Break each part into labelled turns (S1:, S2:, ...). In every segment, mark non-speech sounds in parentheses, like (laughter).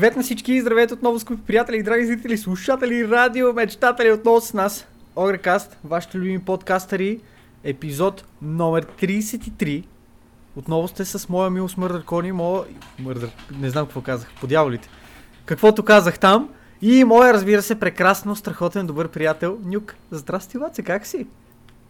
S1: Привет на всички, здравейте отново, скъпи приятели, драги зрители, слушатели, радио, мечтатели отново с нас. Огрекаст, вашите любими подкастъри, епизод номер 33. Отново сте с моя мил Смърдър Кони, моя... Мърдър, не знам какво казах, по дяволите. Каквото казах там. И моя, разбира се, прекрасно, страхотен, добър приятел Нюк. Здрасти, Ваце, как си?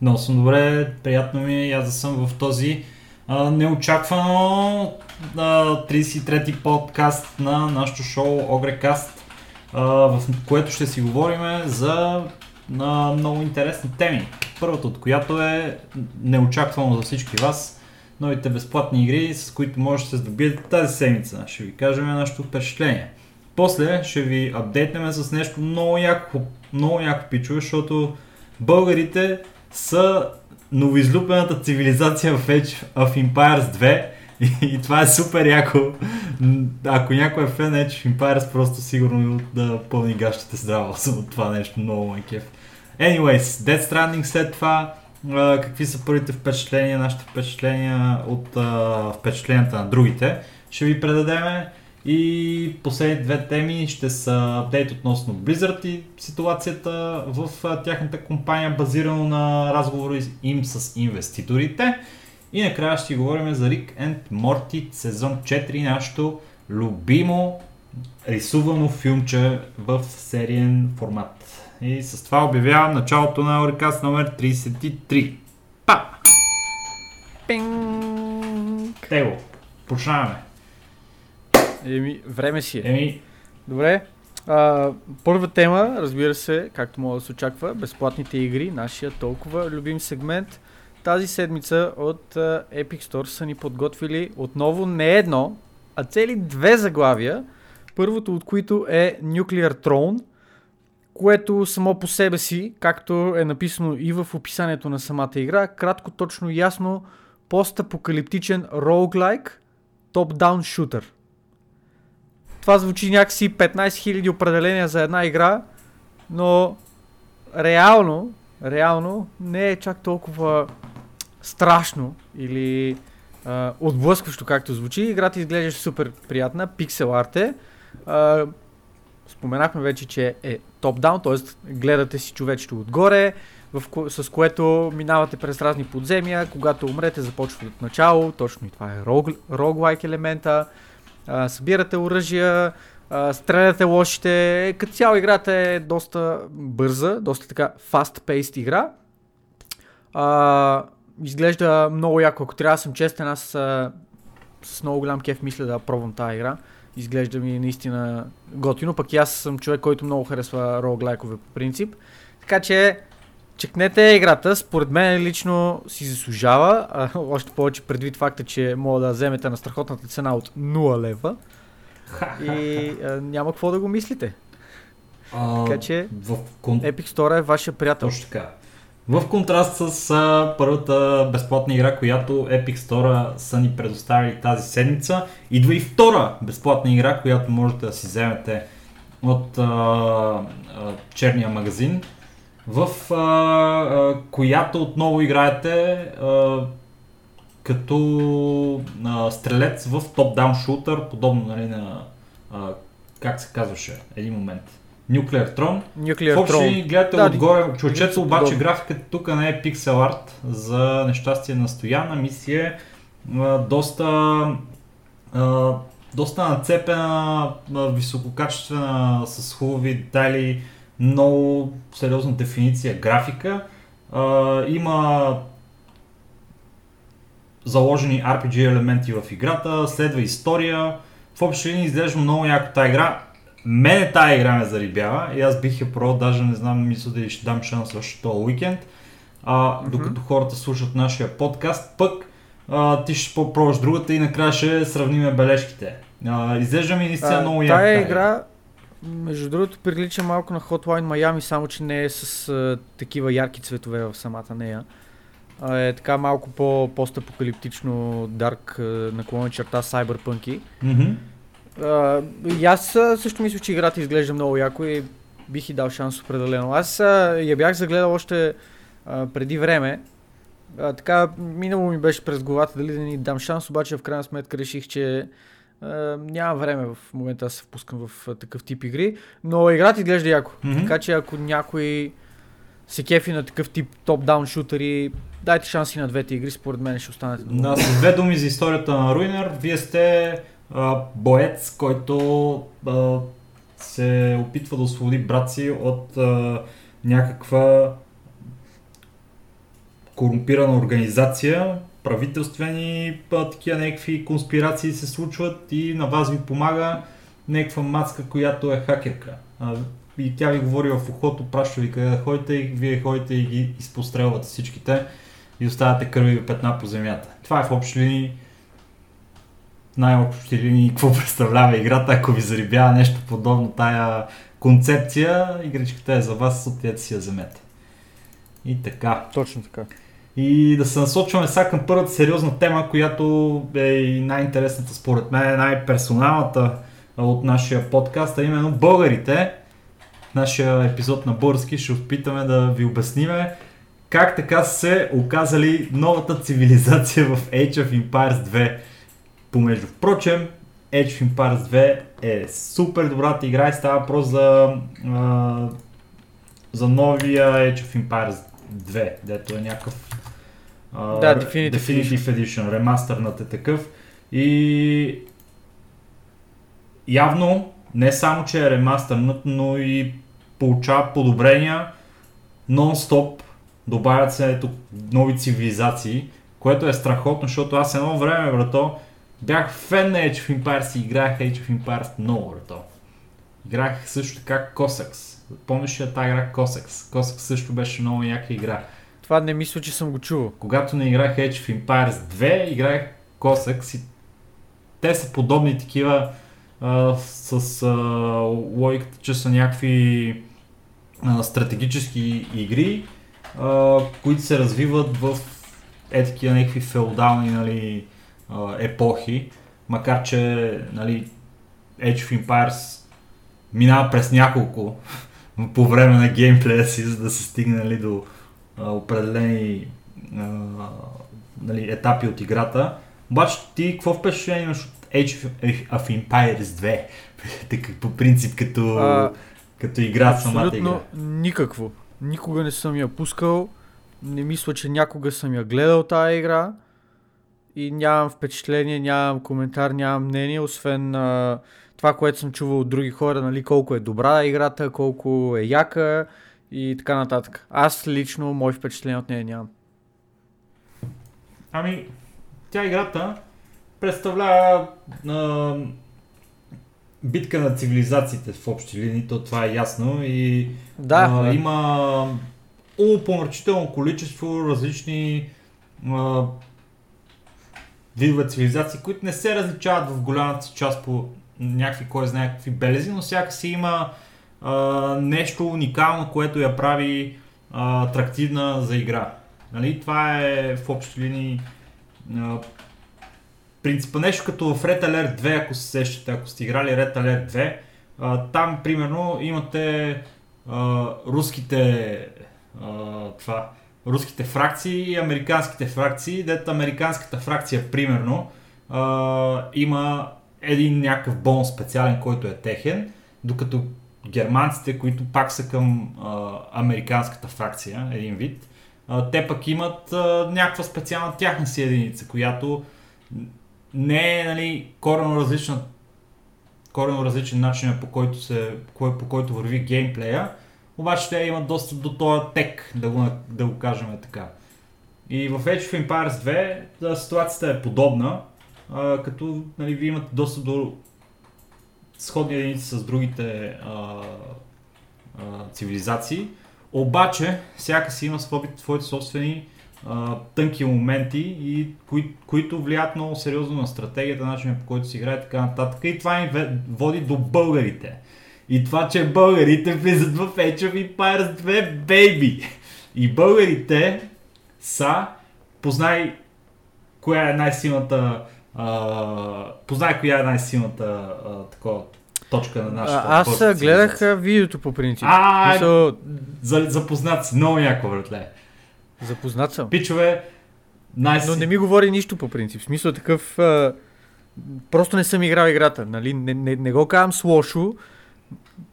S2: Много съм добре, приятно ми е, аз да съм в този а, неочаквано а, 33-ти подкаст на нашото шоу Огрекаст, а, в което ще си говорим за на много интересни теми. Първата от която е неочаквано за всички вас, новите безплатни игри, с които може да се здобиете тази седмица. Ще ви кажем нашето впечатление. После ще ви апдейтнем с нещо много яко, много яко пичове, защото българите са новоизлюпената цивилизация в Age of Empires 2 (laughs) и, това е супер яко. Ако някой е фен Age of Empires, просто сигурно да пълни гащите здраво (laughs) от това нещо, много ме кеф. Anyways, Dead Stranding след това, какви са първите впечатления, нашите впечатления от впечатленията на другите, ще ви предадеме. И последните две теми ще са апдейт относно Blizzard и ситуацията в тяхната компания, базирано на разговори им с инвеститорите. И накрая ще говорим за Rick and Morty сезон 4, нашето любимо рисувано филмче в сериен формат. И с това обявявам началото на Орикас номер 33. Па!
S1: Пинг!
S2: Тево, почнаваме.
S1: Еми, време си е.
S2: Еми,
S1: Добре. А, първа тема, разбира се, както мога да се очаква, безплатните игри, нашия толкова любим сегмент. Тази седмица от а, Epic Store са ни подготвили отново не едно, а цели две заглавия. Първото от които е Nuclear Throne, което само по себе си, както е написано и в описанието на самата игра, кратко, точно, ясно, постапокалиптичен roguelike, top-down шутър. Това звучи някакси 15 000 определения за една игра, но реално, реално не е чак толкова страшно или а, отблъскващо както звучи. Играта изглежда супер приятна, пиксел арт е. А, споменахме вече, че е топ-даун, т.е. гледате си човечето отгоре, в с което минавате през разни подземия, когато умрете започвате от начало, точно и това е рог- roguelike елемента, събирате оръжия, стреляте лошите, като цяло играта е доста бърза, доста така fast-paced игра. А, изглежда много яко, ако трябва да съм честен, аз с много голям кеф мисля да пробвам тази игра. Изглежда ми наистина готино, пък и аз съм човек, който много харесва роглайкове по принцип. Така че чекнете играта, според мен лично си заслужава, а, (laughs) още повече предвид факта, че мога да вземете на страхотната цена от 0 лева (laughs) и а, няма какво да го мислите.
S2: а,
S1: Така че
S2: в кон...
S1: Epic Store е вашия приятел.
S2: Точно така. В контраст с а, първата безплатна игра, която Epic Store са ни предоставили тази седмица, идва и втора безплатна игра, която можете да си вземете от а, а, черния магазин, в а, а, която отново играете а, като а, стрелец в топ-даун шутър, подобно нали, на а, как се казваше един момент. Nuclear Throne,
S1: Nuclear
S2: в общи
S1: Throne.
S2: гледате
S1: Да,
S2: отгоре, човечето обаче
S1: подобно.
S2: графиката тук не е пиксел арт за нещастие на Стояна, ми си е доста а, доста нацепена, висококачествена, с хубави детайли, много сериозна дефиниция графика. А, има заложени RPG елементи в играта, следва история. В общи линии изглежда много яко тази игра. Мене тази игра ме зарибява и аз бих я пробвал, даже не знам, мисля дали ще дам шанс още този уикенд. А, докато хората слушат нашия подкаст, пък а, ти ще пробваш другата и накрая ще сравниме бележките. А, изглежда ми наистина много яка.
S1: Тая игра, между другото, прилича малко на Hotline Miami, само че не е с а, такива ярки цветове в самата нея. А, е така малко по постапокалиптично дарк наклонена черта сайбърпънки.
S2: Мгм.
S1: А, и аз също мисля, че играта изглежда много яко и бих и дал шанс определено. Аз а, я бях загледал още а, преди време. А, така, минало ми беше през главата дали да ни дам шанс, обаче в крайна сметка реших, че А, няма време в момента да се впускам в а, такъв тип игри, но играта изглежда яко.
S2: Мгм.
S1: Така че ако някой се кефи на такъв тип топ-даун шутери, дайте шанси на двете игри, според мен ще останете доволни.
S2: Да, с две думи за историята на Руинер. Вие сте а, боец, който а, се опитва да освободи брат си от а, някаква корумпирана организация, правителствени а, такива някакви конспирации се случват и на вас ви помага някаква мацка, която е хакерка. И тя ви говори в ухото, праща ви къде да ходите и вие ходите и ги изпострелвате всичките и оставяте кървиви петна по земята. Това е в общи линии най-общи линии какво (laughs) представлява играта, ако ви зарибява нещо подобно тая концепция, игричката е за вас, отидете си я вземете. И така.
S1: Точно така.
S2: И да се насочваме сега към първата сериозна тема, която е и най-интересната според мен, най-персоналната от нашия подкаст, а именно българите. В нашия епизод на български ще опитаме да ви обясниме как така се оказали новата цивилизация в Age of Empires 2 помежду. Впрочем, Age of Empires 2 е супер добрата игра и става въпрос за, за новия Age of Empires 2, дето е някакъв а,
S1: Да, Definitive
S2: Definitive Edition, ремастърнат е такъв. И явно не само, че е ремастърнат, но и получава подобрения нон-стоп. Добавят се ето нови цивилизации, което е страхотно, защото аз едно време, брато, бях фен на Age of Empires и играех Age of Empires много, брато. Играх също така Cossacks. Помниш ли тази игра Cossacks? Cossacks също беше много яка игра.
S1: Това не мисля, че съм го чувал.
S2: Когато не играх Age of Empires 2, играх Cossacks и те са подобни такива а, с а, логиката, че са някакви а, стратегически игри, а, които се развиват в е такива някакви феодални нали, епохи, макар че нали, Age of Empires минава през няколко (laughs) по време на геймплея си, за да се стигне нали, до а, определени а, нали, етапи от играта. Обаче ти какво впечатление имаш от Age of, Empires 2? (laughs) така по принцип като,
S1: А,
S2: като игра самата игра.
S1: никакво. Никога не съм я пускал. Не мисля, че някога съм я гледал тази игра. И нямам впечатление, нямам коментар, нямам мнение, освен а, това, което съм чувал от други хора, нали, колко е добра играта, колко е яка и така нататък. Аз лично, мои впечатления от нея нямам.
S2: Ами, тя играта представлява а, битка на цивилизациите в общи линии, то това е ясно и
S1: Да,
S2: а,
S1: да.
S2: има умопомрачително количество различни а, видове цивилизации, които не се различават в голямата си част по някакви, кой знае какви белези, но всяка си има нещо уникално, което я прави атрактивна за игра. Нали? Това е в общи линии а, принципа нещо като в Red Alert 2, ако се сещате, ако сте играли Red Alert 2, а, там примерно имате а, руските а, това, руските фракции и американските фракции, дето американската фракция примерно а, има един някакъв бонус специален, който е техен, докато германците, които пак са към а, американската фракция, един вид, а, те пък имат а, някаква специална тяхна си единица, която не е нали, коренно различна коренно различен начин по който, се, кой- по който върви геймплея, обаче те имат достъп до този тек, да го, да го кажем така. И в Age of Empires 2 да, ситуацията е подобна, а, като нали, вие имате достъп до сходни единици с другите а, а, цивилизации, обаче всяка си има свои- своите собствени а, тънки моменти, и кои, които влияят много сериозно на стратегията, начинът по който се играе и така нататък. И това ни води до българите. И това, че българите влизат в Age of Empires 2, бейби! И българите са, познай коя е най-силната, а, познай коя е най-силната а, такова, точка на нашата
S1: А, аз гледах видеото по принцип.
S2: А,
S1: Мисъл,
S2: За, запознат си, много яко, братле.
S1: запознат съм.
S2: Пичове, най
S1: Но не ми говори нищо по принцип. В смисъл такъв... А, Просто не съм играл играта, нали? Не, не, не го казвам с лошо,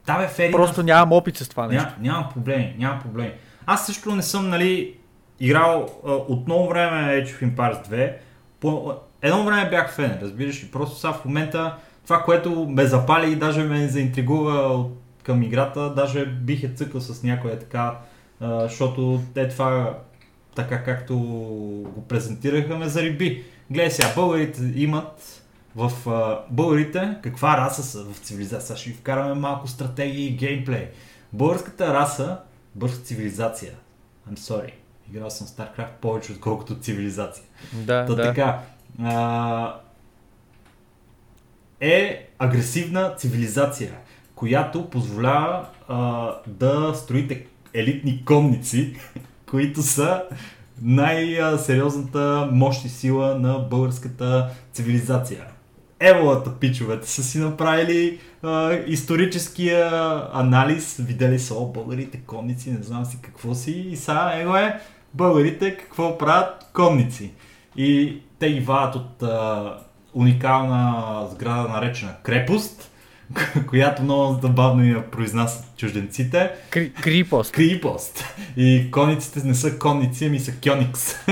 S2: Да, бе, Фери,
S1: просто нямам опит с това нещо.
S2: Ня, няма проблеми, няма проблеми. Аз също не съм, нали, играл а, от много време Age of Empires 2. По, едно време бях фен, разбираш ли. Просто сега в момента това, което ме запали и даже ме заинтригува към играта, даже бих е цъкал с някоя така, защото те това така както го презентираха ме зариби. Гледай сега, българите имат в а, българите каква раса са в цивилизация. Ще ви вкараме малко стратегии и геймплей. Българската раса, българска цивилизация. I'm sorry. Играл съм StarCraft повече отколкото цивилизация.
S1: Да,
S2: Та
S1: да.
S2: така. А, е агресивна цивилизация, която позволява а, да строите елитни конници, (laughs) които са най-сериозната мощ и сила на българската цивилизация. Еволата пичовете са си направили а, историческия анализ, видели са, о, българите конници, не знам си какво си, и сега его е, българите какво правят конници. И те вадят от а, уникална сграда, наречена крепост, (laughs) която много забавно я произнасят чужденците.
S1: Кри, крипост.
S2: Крипост. И конниците не са конници, ами са кьоникс. (laughs)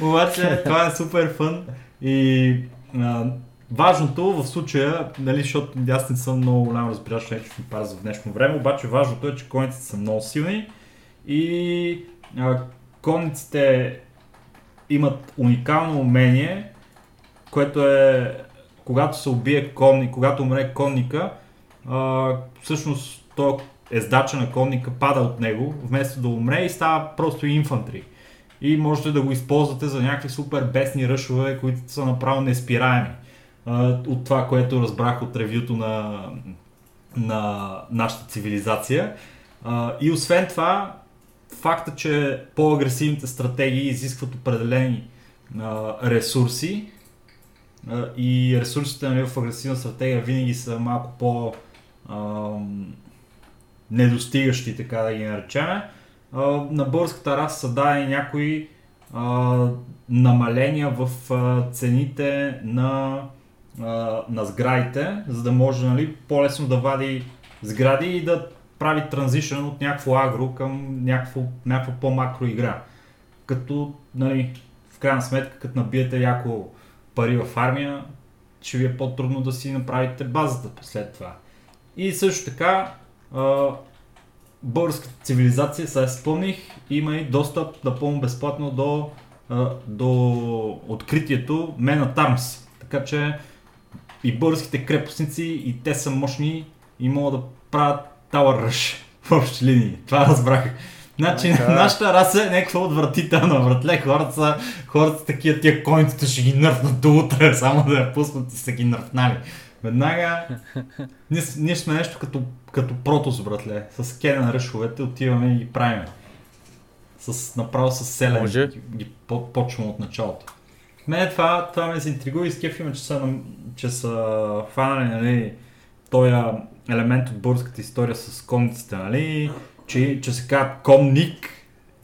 S2: Обаче това е супер фън и а, важното в случая, нали, защото аз не съм много голям разбираш на of Empires в днешно време, обаче важното е, че конниците са много силни и а, конниците имат уникално умение, което е когато се убие конник, когато умре конника, а, всъщност то ездача на конника пада от него, вместо да умре и става просто инфантри. И можете да го използвате за някакви супер бесни ръшове, които са направо неспираеми. А, от това, което разбрах от ревюто на, на нашата цивилизация. А, и освен това, факта, че по-агресивните стратегии изискват определени а, ресурси а, и ресурсите нали, в агресивна стратегия винаги са малко по ам, недостигащи, така да ги наречем. А, на българската раса са дадени някои а, намаления в а, цените на, а, на сградите, за да може нали, по-лесно да вади сгради и да прави транзишън от някакво агро към някакво, някаква по-макро игра. Като, нали, в крайна сметка, като набиете яко пари в армия, ще ви е по-трудно да си направите базата след това. И също така, а, българската цивилизация, сега спомних, има и достъп напълно безплатно до, до откритието at Arms. Така че и българските крепостници, и те са мощни и могат да правят Tower Rush в общи линии. Това разбрах. Значи,
S1: Така.
S2: нашата раса е някаква отвратителна, братле. Хората са, хората са такива, тия конците ще ги нърфнат до утре, (laughs) само да я пуснат и са ги нърфнали. Веднага, ние, ние сме нещо като, като протос, братле. С кене на ръшовете отиваме и ги правиме. С, направо с селен
S1: Може.
S2: ги, ги по- почваме от началото. Мене това, това ме заинтригува и скефиме, че са, че са хванали нали, този елемент от българската история с конниците, нали, че, че се казва конник,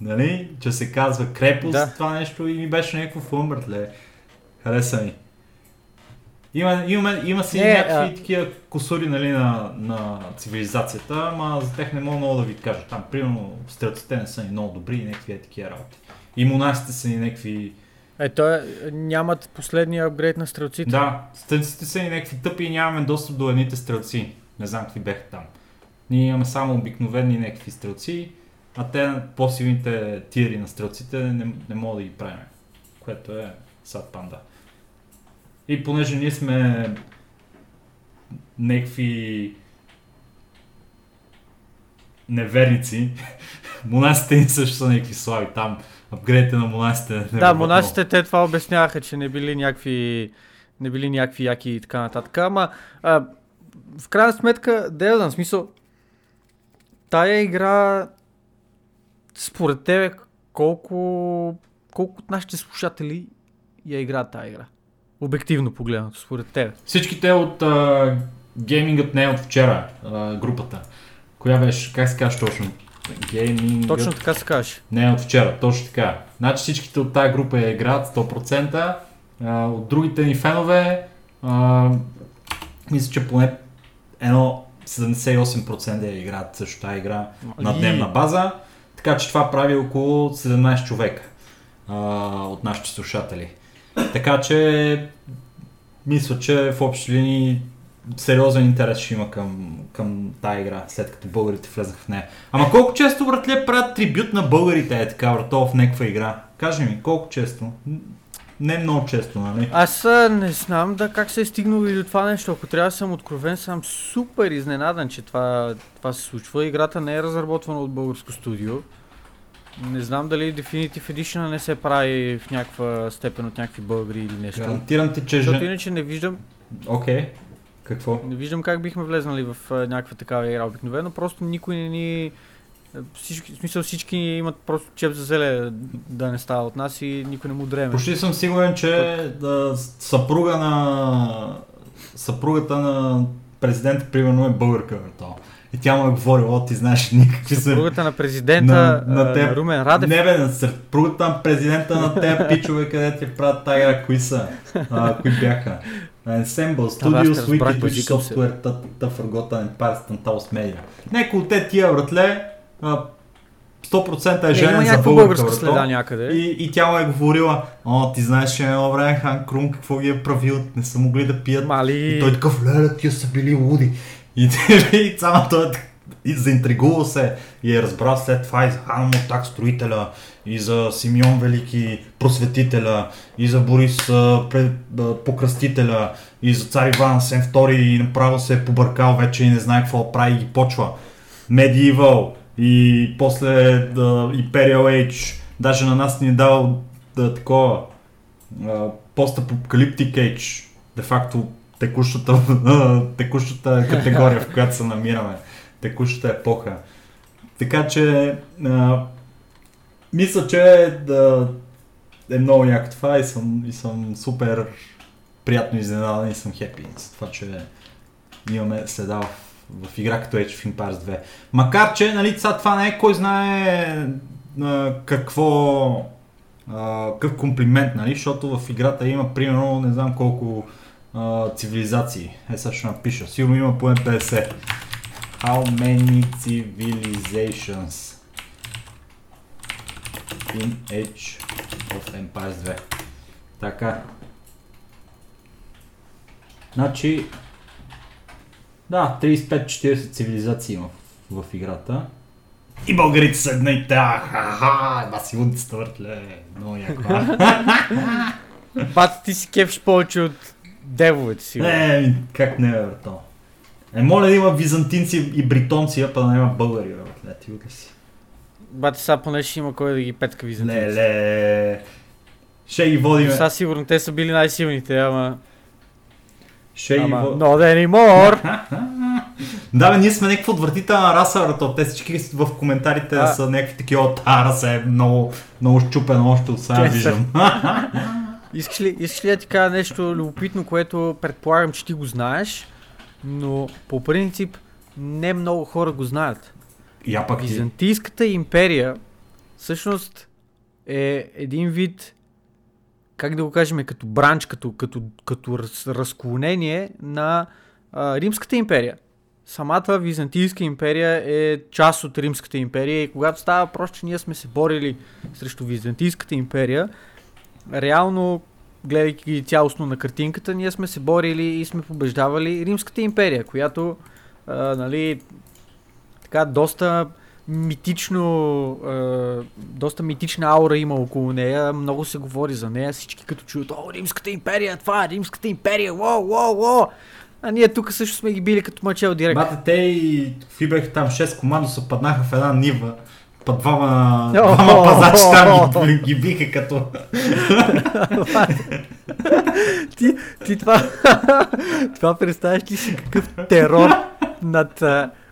S2: нали, че се казва крепост,
S1: Да.
S2: това нещо и ми беше някакво фун, братле. Хареса ми. Има, има, има си
S1: Не,
S2: някакви
S1: а-
S2: такива косури нали, на, на цивилизацията, ама за тях не мога много да ви кажа. Там, примерно, стрелците не са ни много добри и някакви е такива работи. И монасите са ни някакви...
S1: Е, той е, нямат последния апгрейд на стрелците.
S2: Да, стрелците са ни някакви тъпи и нямаме достъп до едните стрелци. Не знам какви беха там. Ние имаме само обикновени някакви стрелци, а те по-силните тири на стрелците не, не мога да ги правим. Което е сад панда. И понеже ние сме някакви неверници, (laughs) монасите ни също са някакви слаби там. Апгрейдите на монасите не
S1: Да, монасите те това обясняваха, че не били някакви, не били някакви яки и така нататък. Ама, а, в крайна сметка, да я знам, смисъл, тая игра, според тебе, колко, колко от нашите слушатели я играят тая игра? Обективно погледнато, според тебе.
S2: Всичките от а, геймингът не е от вчера, а, групата. Коя беше, как се казваш точно? Геймингът
S1: Точно така се каже.
S2: не е от вчера, точно така. Значи всичките от тази група я играят 100%. А, от другите ни фенове, а, мисля, че поне едно 78% играят също тази игра на дневна база. Така че това прави около 17 човека а, от нашите слушатели. Така че мисля, че в общи линии сериозен интерес ще има към, към тази игра, след като българите влезаха в нея. Ама колко често, братле, правят трибют на българите е така, брато, в някаква игра? Кажи ми, колко често? Не много често, нали?
S1: Аз не знам да как се е стигнало и до това нещо. Ако трябва да съм откровен, съм супер изненадан, че това, това се случва. Играта не е разработвана от българско студио. Не знам дали Definitive Edition не се прави в някаква степен от някакви българи или нещо.
S2: Гарантирам ти, че...
S1: Защото иначе не виждам,
S2: Окей. Какво?
S1: не виждам как бихме влезнали в някаква такава игра. Обикновено просто никой не ни... Всички, в смисъл всички имат просто чеп за зеле да не става от нас и никой не му дреме.
S2: Почти съм сигурен, че да, съпруга на... съпругата на президента, примерно, е българка. Брато. И тя му е говорила, ти знаеш (laughs) никакви са...
S1: Съпругата на президента
S2: На-
S1: на,
S2: на
S1: на,
S2: теб.
S1: Румен Радев.
S2: Не бе, на съпругата на президента на тези (laughs) пичове, къде ти правят тази игра, кои са? А, кои бяха? Ensemble Studios, Wiki, Twitch. Software, Та Forgotten Empires, Tantalus Media. Некои от те тия, братле, а, 100% е женен за
S1: българска следа някъде.
S2: И, и тя му е говорила, о, ти знаеш, че едно време Хан Крум какво ги е правил, не са могли да пият.
S1: Мали.
S2: И той такъв, леле, тия са били луди. И, (laughs) и само той е и заинтригувал се и е разбрал след това и за Хан Мотак строителя, и за Симеон Велики просветителя, и за Борис покръстителя, и за цар Иван Сен II и направо се е побъркал вече и не знае какво прави и ги почва. Medieval и после да, Imperial Age, даже на нас ни е дал да, такова постапокалиптик Age, де факто текущата, (laughs) текущата категория, в която се намираме, текущата епоха. Така че а, мисля, че да, е много яко това и съм, и съм супер приятно изненадан и съм хепи с това, че имаме следа в, в игра като Age of Empires 2. Макар, че нали, това не е кой знае а, какво какъв комплимент, нали? защото в играта има примерно не знам колко а, цивилизации. Е, сега ще напиша. Сигурно има поне 50. How many civilizations in Age of Empires 2? Така. Значи, да, 35-40 цивилизации има в, в играта. И българите са една и. Ха-ха, ба си лудицата въртле. Много яко. а? (laughs)
S1: Бат, ти си кефиш повече от девовете си. бе.
S2: Е, как не бе, брато. Е, моля да има византинци и бритонци, а па да няма българи, бе, братле, ти си.
S1: Бат, сега поне ще има кой да ги петка ви за
S2: Леле. Ще ги водим.
S1: Сега сигурно те са били най-силните, ама...
S2: Ще
S1: ама
S2: водим.
S1: not anymore! (laughs)
S2: Да, бе, ние сме някаква отвратителна раса, брато. Те всички в коментарите
S1: А.
S2: са някакви такива, та раса е много, много щупена още от сега виждам. (laughs)
S1: Искаш ли, искаш ли да ти кажа нещо любопитно, което предполагам, че ти го знаеш, но по принцип не много хора го знаят.
S2: Я пак ти.
S1: Византийската империя всъщност е един вид, как да го кажем, като бранч, като, като, като раз, разклонение на а, Римската империя. Самата Византийска империя е част от Римската империя и когато става въпрос, че ние сме се борили срещу Византийската империя, реално, гледайки цялостно на картинката, ние сме се борили и сме побеждавали Римската империя, която а, нали, така доста митично, а, доста митична аура има около нея, много се говори за нея, всички като чуят, о, Римската империя, това е Римската империя, уау, уау, уау. А ние тук също сме ги били като мъчел директно.
S2: Бате, те и какви бяха там 6 командоса паднаха в една нива. Па двама, двама пазачи там ги, ги биха като... (laughs)
S1: ти, ти това, (laughs) това представяш ли си какъв терор над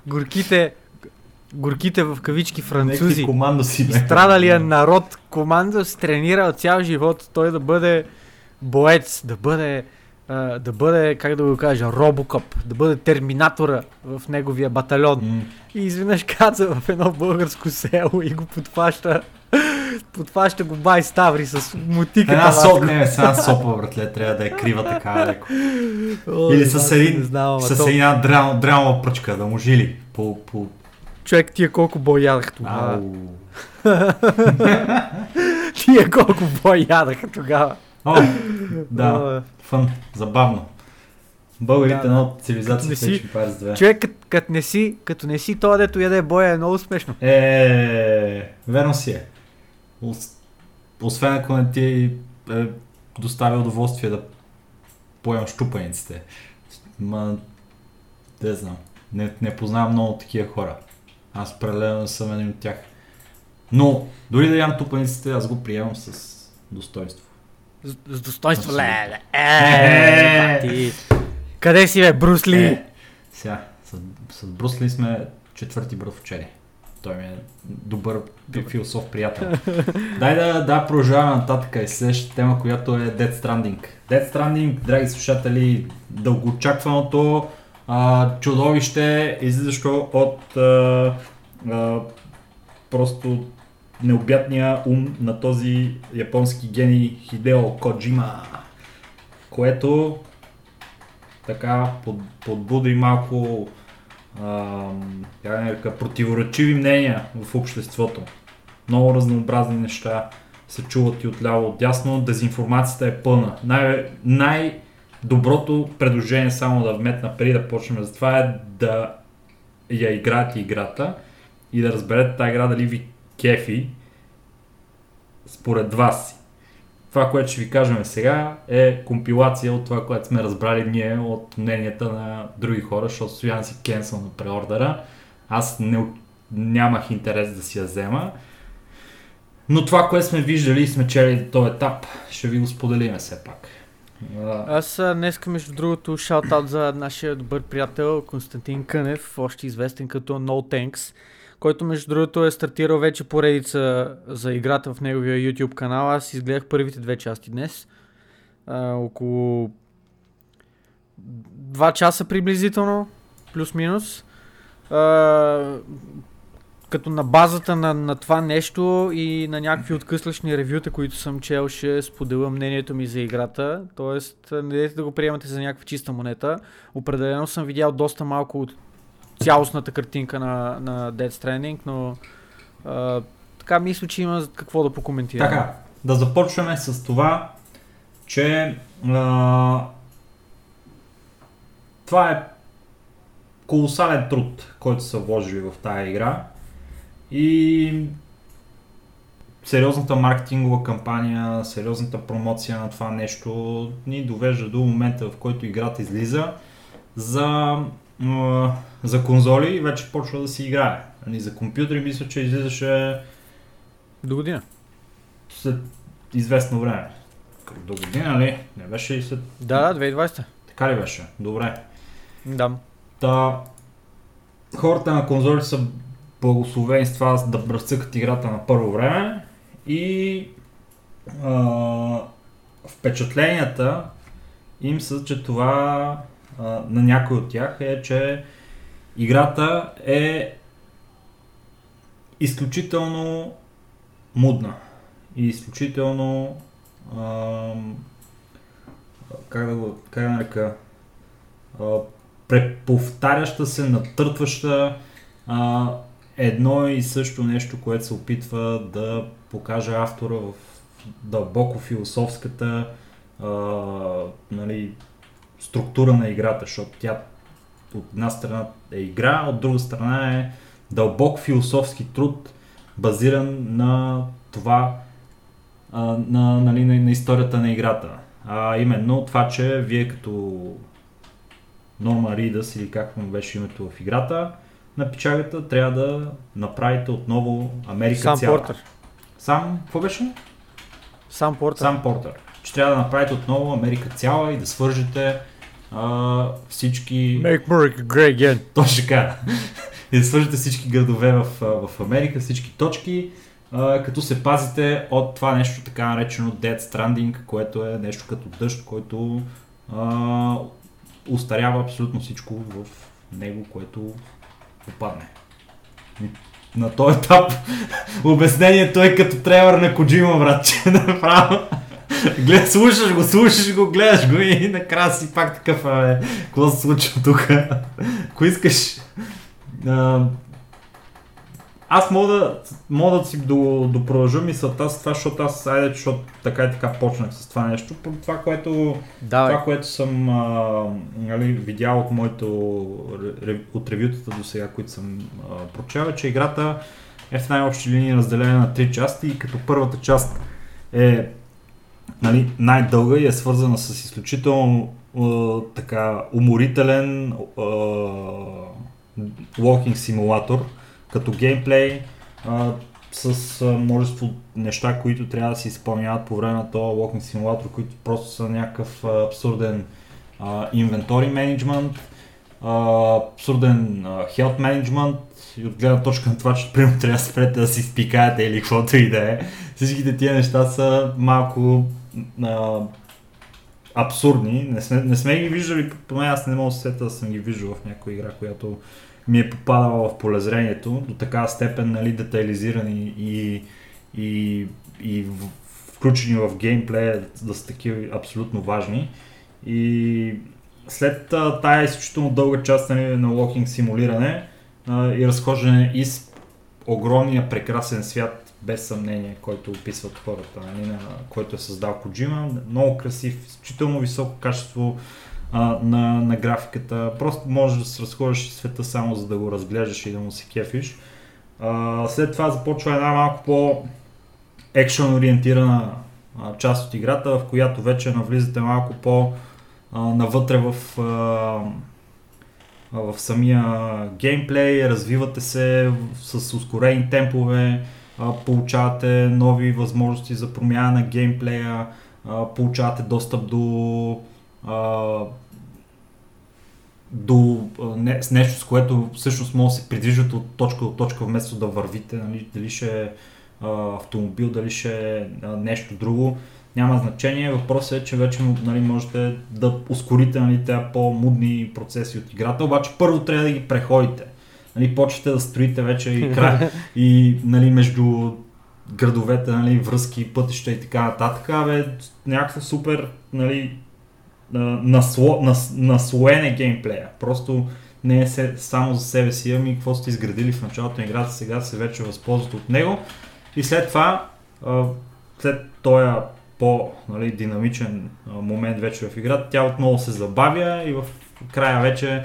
S1: горките, горките в кавички французи.
S2: Бяха.
S1: Страдалия народ, команда се тренира цял живот, той да бъде боец, да бъде, а, да бъде, как да го кажа, робокоп, да бъде терминатора в неговия батальон.
S2: М.
S1: И изведнъж каца в едно българско село и го подфаща По това ще го бай Ставри с мотика.
S2: Една соп, не, с една сопа, братле, трябва да е крива (laughs) така леко. Или с, един, с една дряма, дряма пръчка, да му жили по, по...
S1: Човек, тия колко бой ядах тогава. (laughs) тия колко бой ядаха тогава.
S2: О, да, фън, забавно. Българите да, от цивилизация си, пари с две.
S1: Човек, като не си, като не си това, дето яде боя, е много смешно.
S2: Е, верно си е. Освен ако не ти е доставя удоволствие да поемам щупаниците. Ма, не знам. Не, не познавам много такива хора. Аз прелено съм един от тях. Но, дори да ям тупаниците, аз го приемам с достоинство.
S1: С, с достоинство, ле, е, е, е, къде си, бе, Брусли? Е,
S2: сега, с, с Брусли сме четвърти братовчери. Той ми е добър философ приятел. Дай да, да продължаваме нататък и следващата тема, която е Dead Stranding. Dead Stranding, драги слушатели, дългоочакваното а, чудовище, излизащо от а, а, просто необятния ум на този японски гений Хидео Коджима, което така под, подбуди малко а, противоречиви мнения в обществото. Много разнообразни неща се чуват и отляво от дясно. Дезинформацията е пълна. Най- най-доброто предложение, само да вметна преди да почнем за това е да я играете играта и да разберете тази игра дали ви кефи според вас. Това, което ще ви кажем сега е компилация от това, което сме разбрали ние от мненията на други хора, защото стоян си кенсъл на преордера. Аз не, нямах интерес да си я взема. Но това, което сме виждали и сме чели до този етап, ще ви го споделиме все пак.
S1: Аз днеска, между другото, шаутаут за нашия добър приятел Константин Кънев, още известен като No Thanks който между другото е стартирал вече поредица за играта в неговия YouTube канал. Аз изгледах първите две части днес. А, около 2 часа приблизително, плюс-минус. Като на базата на, на това нещо и на някакви откъслични ревюта, които съм чел, ще споделя мнението ми за играта. Тоест, не дайте да го приемате за някаква чиста монета. Определено съм видял доста малко от цялостната картинка на, на Dead Stranding, но а, така мисля, че има какво да покоментира.
S2: Така, да започваме с това, че а, това е колосален труд, който са вложили в тази игра и сериозната маркетингова кампания, сериозната промоция на това нещо ни довежда до момента, в който играта излиза за за конзоли и вече почва да си играе. Ани за компютри мисля, че излизаше
S1: до година.
S2: След известно време. До година ли? Не беше и след...
S1: Да, да, 2020.
S2: Така ли беше? Добре.
S1: Да.
S2: Та, хората на конзоли са благословени с това да бръцъкат играта на първо време и а, впечатленията им са, че това на някой от тях е, че играта е изключително мудна и изключително а, как да го как да нарека а, преповтаряща се, натъртваща а, едно и също нещо, което се опитва да покаже автора в дълбоко философската а, нали, структура на играта, защото тя от една страна е игра, от друга страна е дълбок философски труд, базиран на това, а, на, нали, на, на историята на играта. А именно това, че вие като Норма Ридас или как му беше името в играта, на печагата трябва да направите отново Америка
S1: Сам
S2: цяла.
S1: Портер.
S2: Сам, какво беше?
S1: Сам Портер.
S2: Сам Портер. Че трябва да направите отново Америка цяла и да свържете а, всички...
S1: Make America great again.
S2: Точно така. и да свържете всички градове в, в Америка, всички точки, а, като се пазите от това нещо така наречено Dead Stranding, което е нещо като дъжд, който а, устарява абсолютно всичко в него, което попадне. на този етап (laughs) обяснението е като тревър на Коджима, братче. Направо. (laughs) Глед, слушаш го, слушаш го, гледаш го и накрая си пак такъв, абе, какво се случва тук? (laughs) Ако искаш, аз мога да, мога да си до, допродължа мисълта с това, защото аз, айде, защото така и така почнах с това нещо. Това, което,
S1: Давай.
S2: това, което съм а, нали, видял от моето, от ревютата до сега, които съм а, прочел, е, че играта е в най-общи линии разделена на три части и като първата част е нали, най-дълга и е свързана с изключително а, така уморителен а, walking симулатор, като геймплей, с а, множество неща, които трябва да се изпълняват по време на този walking симулатор, които просто са някакъв а, абсурден инвентори менеджмент, абсурден health менеджмент и от гледна точка на това, че примерно трябва да спрете да си спикаете или каквото и да е. Всичките тия неща са малко а, абсурдни. Не сме, не сме ги виждали, поне аз не мога да сета да съм ги виждал в някоя игра, която ми е попадала в полезрението до такава степен нали, детайлизирани и, и, и включени в геймплея да са такива абсолютно важни. И след тая изключително дълга част нали, на локинг симулиране а, и разхождане из огромния прекрасен свят без съмнение, който описват хората, нали, на който е създал Коджима. Много красив, изключително високо качество на, на графиката. Просто можеш да се разходиш света само за да го разглеждаш и да му се кефиш. А, след това започва една малко по екшен ориентирана част от играта, в която вече навлизате малко по а, навътре в, в самия геймплей, развивате се с ускорени темпове, получавате нови възможности за промяна на геймплея, получавате достъп до а, до не, с нещо, с което всъщност може да се придвижвате от точка до точка, вместо да вървите, нали, дали ще е автомобил, дали ще е нещо друго, няма значение. Въпросът е, че вече нали, можете да ускорите нали, тези по-мудни процеси от играта, обаче първо трябва да ги преходите. Нали, почвате да строите вече и, (laughs) край, и нали, между градовете, нали, връзки, пътища и така нататък. Абе, някакво супер нали, насло, нас, наслоен геймплея. Просто не е се, само за себе си, ами какво сте изградили в началото на играта, сега се вече възползват от него. И след това, след този по-динамичен нали, момент вече в играта, тя отново се забавя и в края вече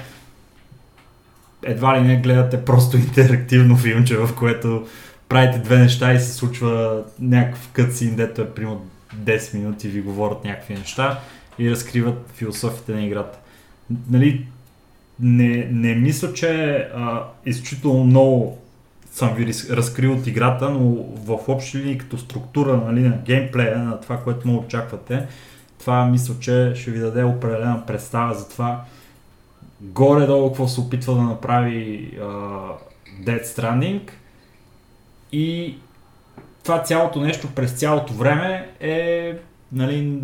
S2: едва ли не гледате просто (laughs) интерактивно филмче, в което правите две неща и се случва някакъв кътсин, дето е примерно 10 минути ви говорят някакви неща и разкриват философията на играта. Нали, не, не мисля, че а, изключително много съм ви разкрил от играта, но в общи линии като структура нали, на геймплея, на това, което му очаквате, това мисля, че ще ви даде определена представа за това горе-долу какво се опитва да направи а, Dead Stranding и това цялото нещо през цялото време е нали,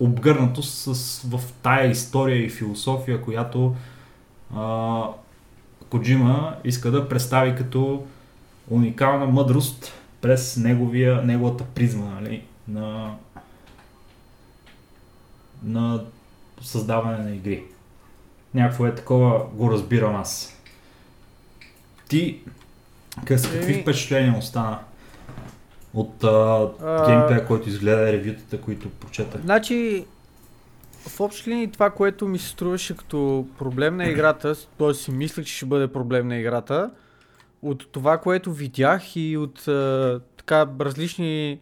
S2: обгърнато с, в тая история и философия, която а, Коджима иска да представи като уникална мъдрост през неговия, неговата призма нали, на, на създаване на игри. Някакво е такова, го разбирам аз. Ти, какви впечатления остана? От а, геймплея, който изгледа, ревютата, които прочетах.
S1: Значи, в общи линии това, което ми се струваше като проблем на играта, т.е. си мислех, че ще бъде проблем на играта, от това, което видях и от а, така различни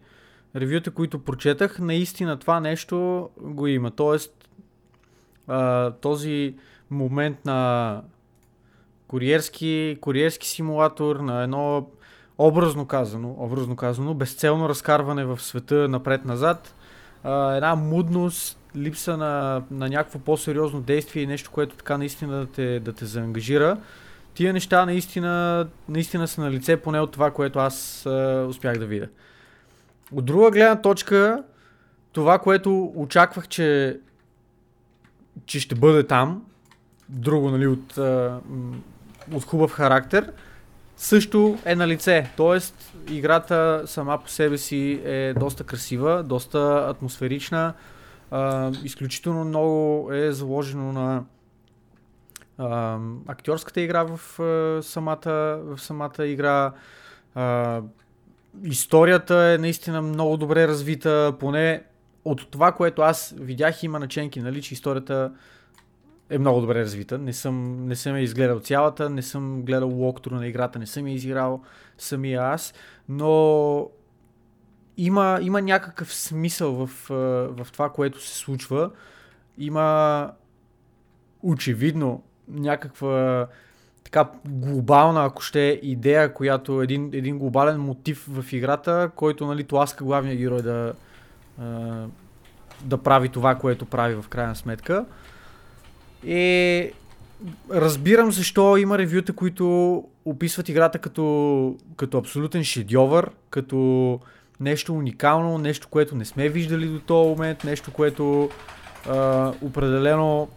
S1: ревюта, които прочетах, наистина това нещо го има. Тоест, а, този момент на куриерски, куриерски симулатор, на едно образно казано, образно казано, безцелно разкарване в света напред-назад, а, една мудност, липса на, на някакво по-сериозно действие и нещо, което така наистина да те, да те заангажира. Тия неща наистина, наистина са на лице, поне от това, което аз а, успях да видя. От друга гледна точка, това, което очаквах, че, че ще бъде там, друго, нали, от, от хубав характер, също е на лице. Тоест, играта сама по себе си е доста красива, доста атмосферична. А, изключително много е заложено на а, актьорската игра в, а, самата, в самата игра. А, историята е наистина много добре развита, поне от това, което аз видях има наченки, нали, че историята е много добре развита. Не съм, не съм я изгледал цялата, не съм гледал локтора на играта, не съм я изиграл самия аз, но има, има някакъв смисъл в, в това, което се случва. Има очевидно някаква така глобална, ако ще, идея, която е един, един глобален мотив в играта, който нали, тласка главния герой да, да прави това, което прави в крайна сметка. И разбирам защо има ревюта, които описват играта като, като абсолютен шедьовър, като нещо уникално, нещо, което не сме виждали до този момент, нещо, което а, определено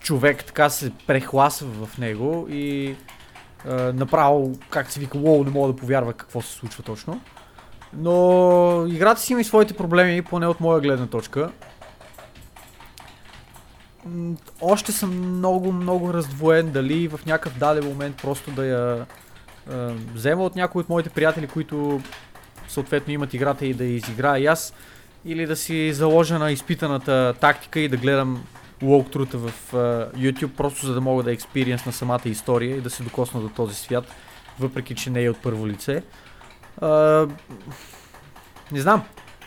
S1: човек така се прехласва в него и а, направо, как се вика, лоу, не мога да повярва какво се случва точно. Но играта си има и своите проблеми, поне от моя гледна точка. Още съм много, много раздвоен дали в някакъв даден момент просто да я а, взема от някои от моите приятели, които съответно имат играта и да я изиграя и аз, или да си заложа на изпитаната тактика и да гледам лоуктрута в uh, YouTube, просто за да мога да експириенс на самата история и да се докосна до този свят, въпреки че не е от първо лице. Uh, не знам.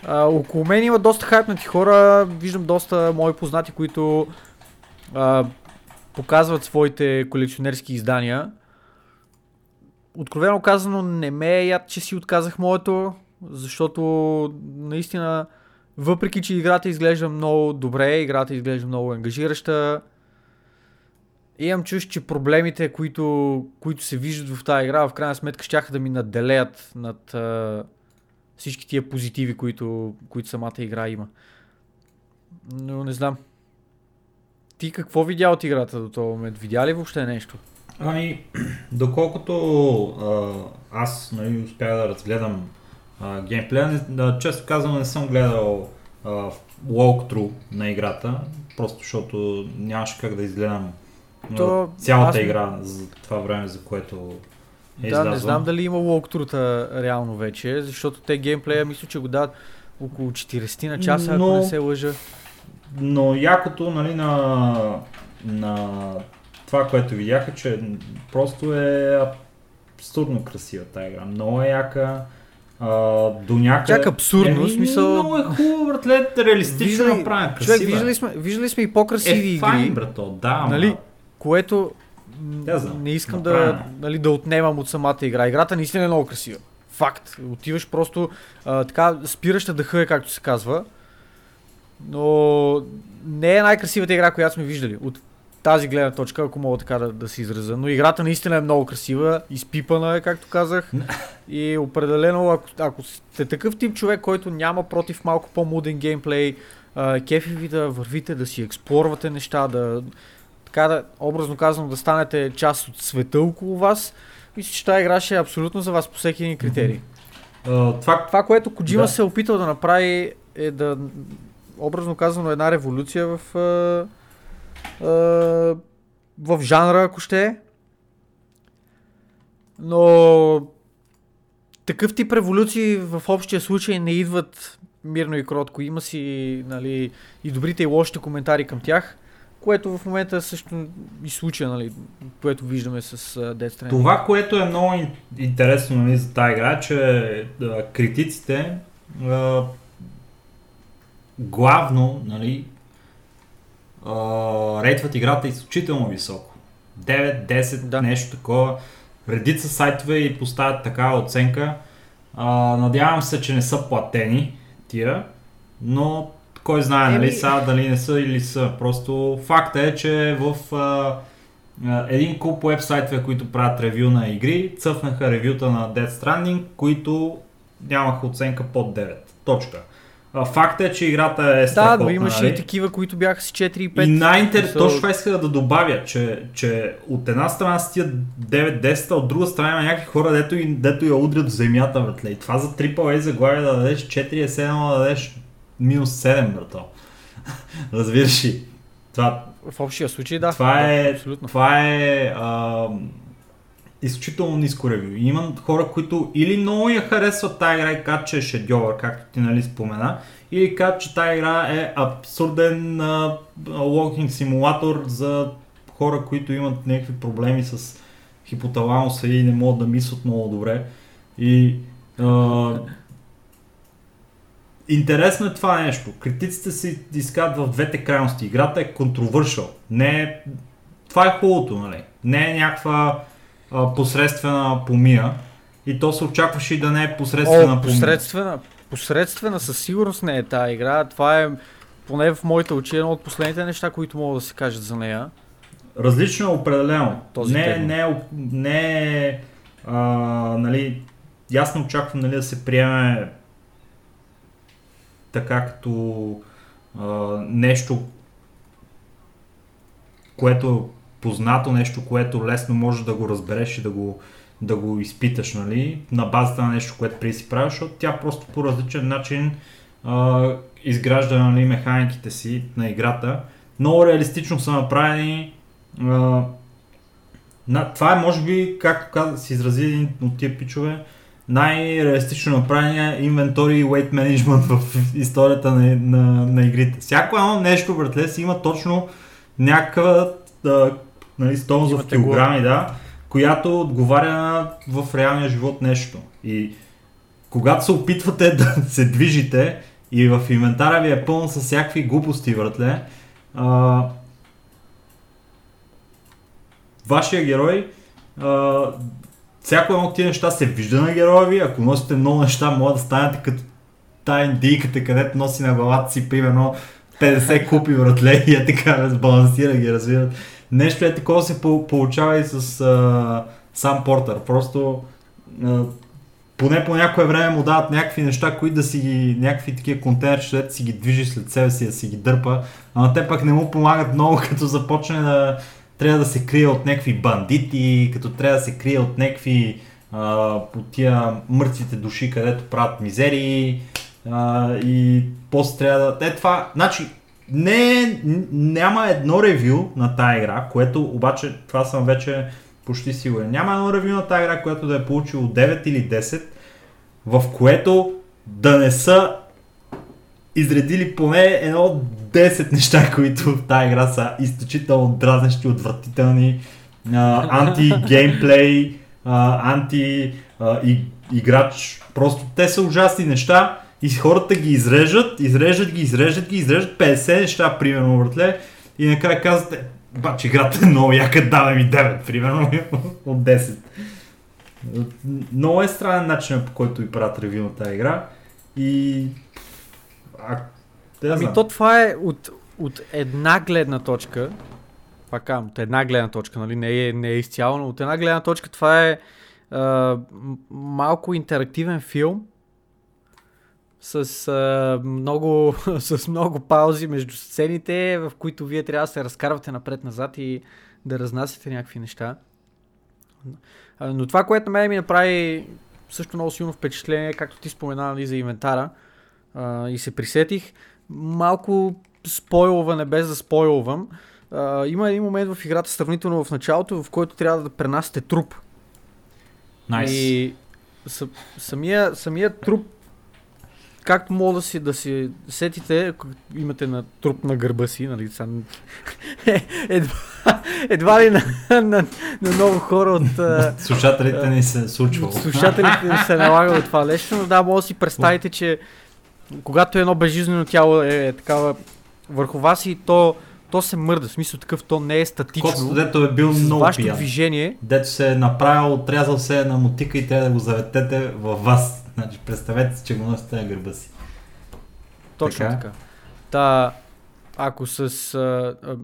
S1: Uh, около мен има доста хайпнати хора, виждам доста мои познати, които uh, показват своите колекционерски издания. Откровено казано не ме е яд, че си отказах моето, защото наистина въпреки, че играта изглежда много добре, играта изглежда много ангажираща, имам чуш, че проблемите, които, които се виждат в тази игра, в крайна сметка ще да ми наделеят над а, всички тия позитиви, които, които самата игра има. Но не знам. Ти какво видя от играта до този момент? Видя ли въобще нещо?
S2: Ами, (clears throat) доколкото а, аз нали, успях да разгледам геймплея. Често казвам, не съм гледал walkthrough на играта, просто защото нямаше как да изгледам То, цялата аз... игра за това време, за което
S1: е Да, не знам дали има walkthrough реално вече, защото те геймплея мисля, че го дават около 40 на часа, но, ако не се лъжа.
S2: Но якото нали, на, на това, което видяха, че просто е абсурдно красива тази игра. Много е яка до някъде...
S1: Чак абсурдно,
S2: е,
S1: смисъл...
S2: Много е хубаво, братле, реалистично направен, красива. Човек,
S1: виждали сме, виждали сме и по-красиви е, игри.
S2: Файн, брато, да,
S1: нали? Което не искам да, нали, да отнемам от самата игра. Играта наистина е много красива. Факт. Отиваш просто а, така, спираш да дъха, както се казва. Но не е най-красивата игра, която сме виждали. От тази гледна точка, ако мога така да, да се изразя. Но играта наистина е много красива, изпипана е, както казах. (laughs) и определено, ако, ако сте такъв тип човек, който няма против малко по-муден геймплей, кефи ви да вървите, да си експлорвате неща, да така да, образно казано, да станете част от света около вас, мисля, че тази игра ще е абсолютно за вас по всеки един критерий.
S2: Uh, това...
S1: това, което Коджима да. се е опитал да направи е да, образно казано, една революция в uh, в жанра, ако ще е. Но такъв тип революции в общия случай не идват мирно и кротко. Има си нали, и добрите и лошите коментари към тях, което в момента също и случая, нали, което виждаме с uh, Death Stranding.
S2: Това, което е много интересно нали, за тази игра, че да, критиците uh, главно нали, рейтват играта изключително високо. 9, 10, да. нещо такова. Редица сайтове и поставят такава оценка. А, надявам се, че не са платени тия, но кой знае, нали, сега дали не са или са. Просто факта е, че в а, един куп вебсайтове, които правят ревю на игри, цъфнаха ревюта на Death Stranding, които нямаха оценка под 9. Точка. Факт е, че играта е
S1: Да,
S2: страхотна.
S1: но имаше
S2: нали?
S1: и такива, които бяха с 4 и 5.
S2: И най-интерес,
S1: Мисъл-
S2: точно това исках да добавя, че, че от една страна с тия 9-10, а от друга страна има някакви хора, дето, и- дето я удрят в земята, братле. И това за AAA заглавие да дадеш 4 е 7, да дадеш минус 7, брато. (laughs) Разбираш ли? Това,
S1: В общия случай, да.
S2: това
S1: да,
S2: е,
S1: Абсолютно.
S2: това е а, изключително ниско ревю. И има хора, които или много я харесват тази игра и казват, че е шедьовър, както ти нали спомена, или казват, че тази игра е абсурден а, локинг симулатор за хора, които имат някакви проблеми с хипоталамуса и не могат да мислят много добре. И а, Интересно е това нещо. Критиците се искат в двете крайности. Играта е контровършъл. Не е... Това е хубавото, нали? Не е някаква а, посредствена помия. И то се очакваше и да не е посредствена
S1: О,
S2: помия.
S1: посредствена, посредствена със сигурност не е тази игра. Това е, поне в моите очи, едно от последните неща, които могат да се кажат за нея.
S2: Различно е определено.
S1: Този
S2: не, е-
S1: термин.
S2: не, е, не е, а, нали, ясно очаквам нали, да се приеме така като а, нещо, което е познато, нещо, което лесно можеш да го разбереш и да го, да го изпиташ, нали, на базата на нещо, което преди си правиш, защото тя просто по различен начин а, изгражда нали, механиките си на играта. Много реалистично са направени. А, на, това е, може би, както каза, си изрази един от тия пичове, най-реалистично направения инвентори и weight management в историята на, на, на игрите. Всяко едно нещо, братле, си има точно някаква да, нали, стойност
S1: Има
S2: в килограми, да, която отговаря на в реалния живот нещо. И когато се опитвате (laughs) да се движите и в инвентара ви е пълно с всякакви глупости, братле, а, вашия герой а, всяко едно от тия неща се вижда на героя ви, ако носите много неща, може да станете като тая индийката, където носи на главата си, примерно, 50 купи братле и е така разбалансира ги, разбират. Нещо е такова се по- получава и с а, сам Портър. Просто а, поне по някое време му дават някакви неща, които да си ги, някакви такива контейнерчета, където си ги движи след себе си, да си ги дърпа, ама те пък не му помагат много, (laughs) като започне да трябва да се крие от някакви бандити, като трябва да се крие от някакви а, тия мъртвите души, където правят мизерии а, и после трябва да... Е това, значи, не, н- няма едно ревю на тази игра, което обаче, това съм вече почти сигурен. Няма едно ревю на тази игра, което да е получило 9 или 10, в което да не са изредили поне едно 10 неща, които в тази игра са изключително дразнещи, отвратителни, анти-геймплей, а, анти а, и, играч. Просто те са ужасни неща и хората ги изрежат, изрежат ги, изрежат ги, изрежат 50 неща, примерно, братле, и накрая казвате, бач, играта е много яка, давай ми 9, примерно, (laughs) от 10. Много е странен начинът по който ви правят ревю на тази игра и... А, те
S1: Ами
S2: знам.
S1: то това е от, от една гледна точка, пак казвам, от една гледна точка, нали, не е, не е изцяло, но от една гледна точка това е а, малко интерактивен филм с, а, много, (laughs) с много паузи между сцените, в които вие трябва да се разкарвате напред-назад и да разнасяте някакви неща. Но това, което мен ми направи също много силно впечатление, както ти спомена нали, за инвентара, а, и се присетих, малко спойлване без да спойлвам. А, има един момент в играта, сравнително в началото, в който трябва да пренасяте труп.
S2: Найс.
S1: И са, самия, самия труп, както мога да си, да си сетите, ако имате на труп на гърба си, нали, са, (laughs) едва, едва ли на, на, на много хора от а,
S2: Слушателите ни се е случвало.
S1: слушателите не се налага от това нещо, но да, може да си представите, че когато едно безжизнено тяло е такава върху вас и то, то се мърда, в смисъл такъв, то не е статично.
S2: дето е бил
S1: С
S2: много
S1: вашето
S2: пиян.
S1: движение,
S2: Дето се е направил, отрязал се на мотика и трябва да го заветете във вас. Значи, представете си, че го носите на гърба си.
S1: Точно
S2: Така.
S1: така. Та, ако с... А, а,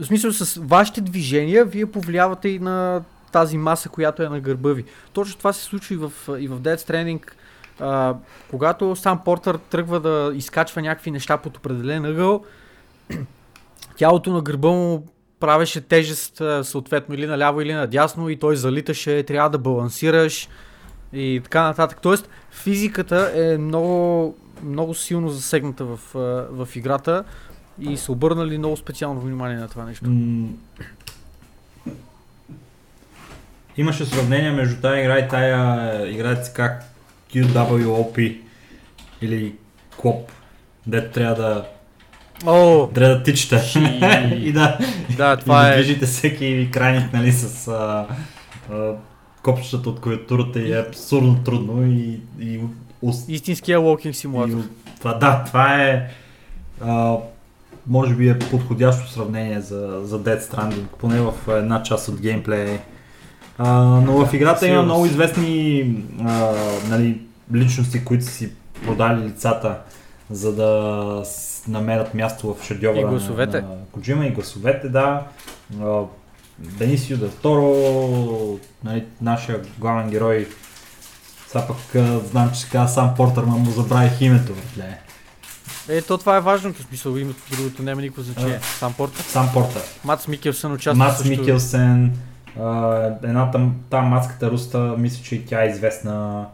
S1: в смисъл с вашите движения, вие повлиявате и на тази маса, която е на гърба ви. Точно това се случва и в, и в Dead Stranding а, когато сам Портър тръгва да изкачва някакви неща под определен ъгъл, (clears throat) тялото на гърба му правеше тежест съответно или наляво или надясно и той залиташе, трябва да балансираш и така нататък. Тоест физиката е много, много силно засегната в, в играта и са обърнали много специално внимание на това нещо.
S2: Имаше сравнение между тази игра и тая игра как QWOP или Клоп, дето трябва да
S1: О,
S2: трябва да тичате (laughs) и да,
S1: да, това
S2: и
S1: е...
S2: движите всеки крайник нали, с а, а, копчетата от клавиатурата и е абсурдно трудно и, и,
S1: Истинския walking симулатор.
S2: това, да, това е а, може би е подходящо сравнение за, за Dead Stranding, поне в една част от геймплея. А, но в играта има много известни а, нали, личности, които си продали лицата, за да намерят място в шедьовъра
S1: и гласовете.
S2: на, Коджима и гласовете, да. А, Денисио Торо, нали, нашия главен герой, сега пък знам, че се казва сам Портър, но му забравих името. Бе.
S1: Е, то това е важното, смисъл, името другото няма никакво значение. Сам Портър?
S2: Сам Портър.
S1: Мац Микелсън участва
S2: Мац също... Микелсен, една там, там мацката руста, мисля, че и тя е известна.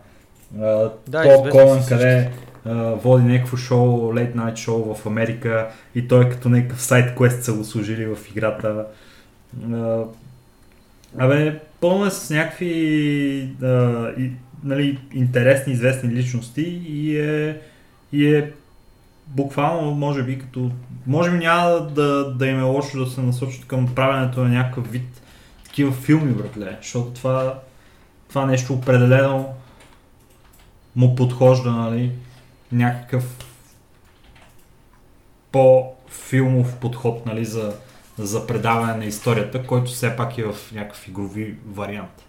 S2: Uh, да, Тол Колън, къде uh, води някакво шоу, late night шоу в Америка и той е като някакъв сайт квест са го служили в играта. Uh, абе, пълно е с някакви и, нали, интересни, известни личности и е, и е буквално, може би, като... Може би няма да, да им е лошо да се насочат към правенето на някакъв вид такива филми, братле, защото това, това нещо определено му подхожда, нали, някакъв по-филмов подход, нали, за, за предаване на историята, който все пак е в някакъв игрови вариант.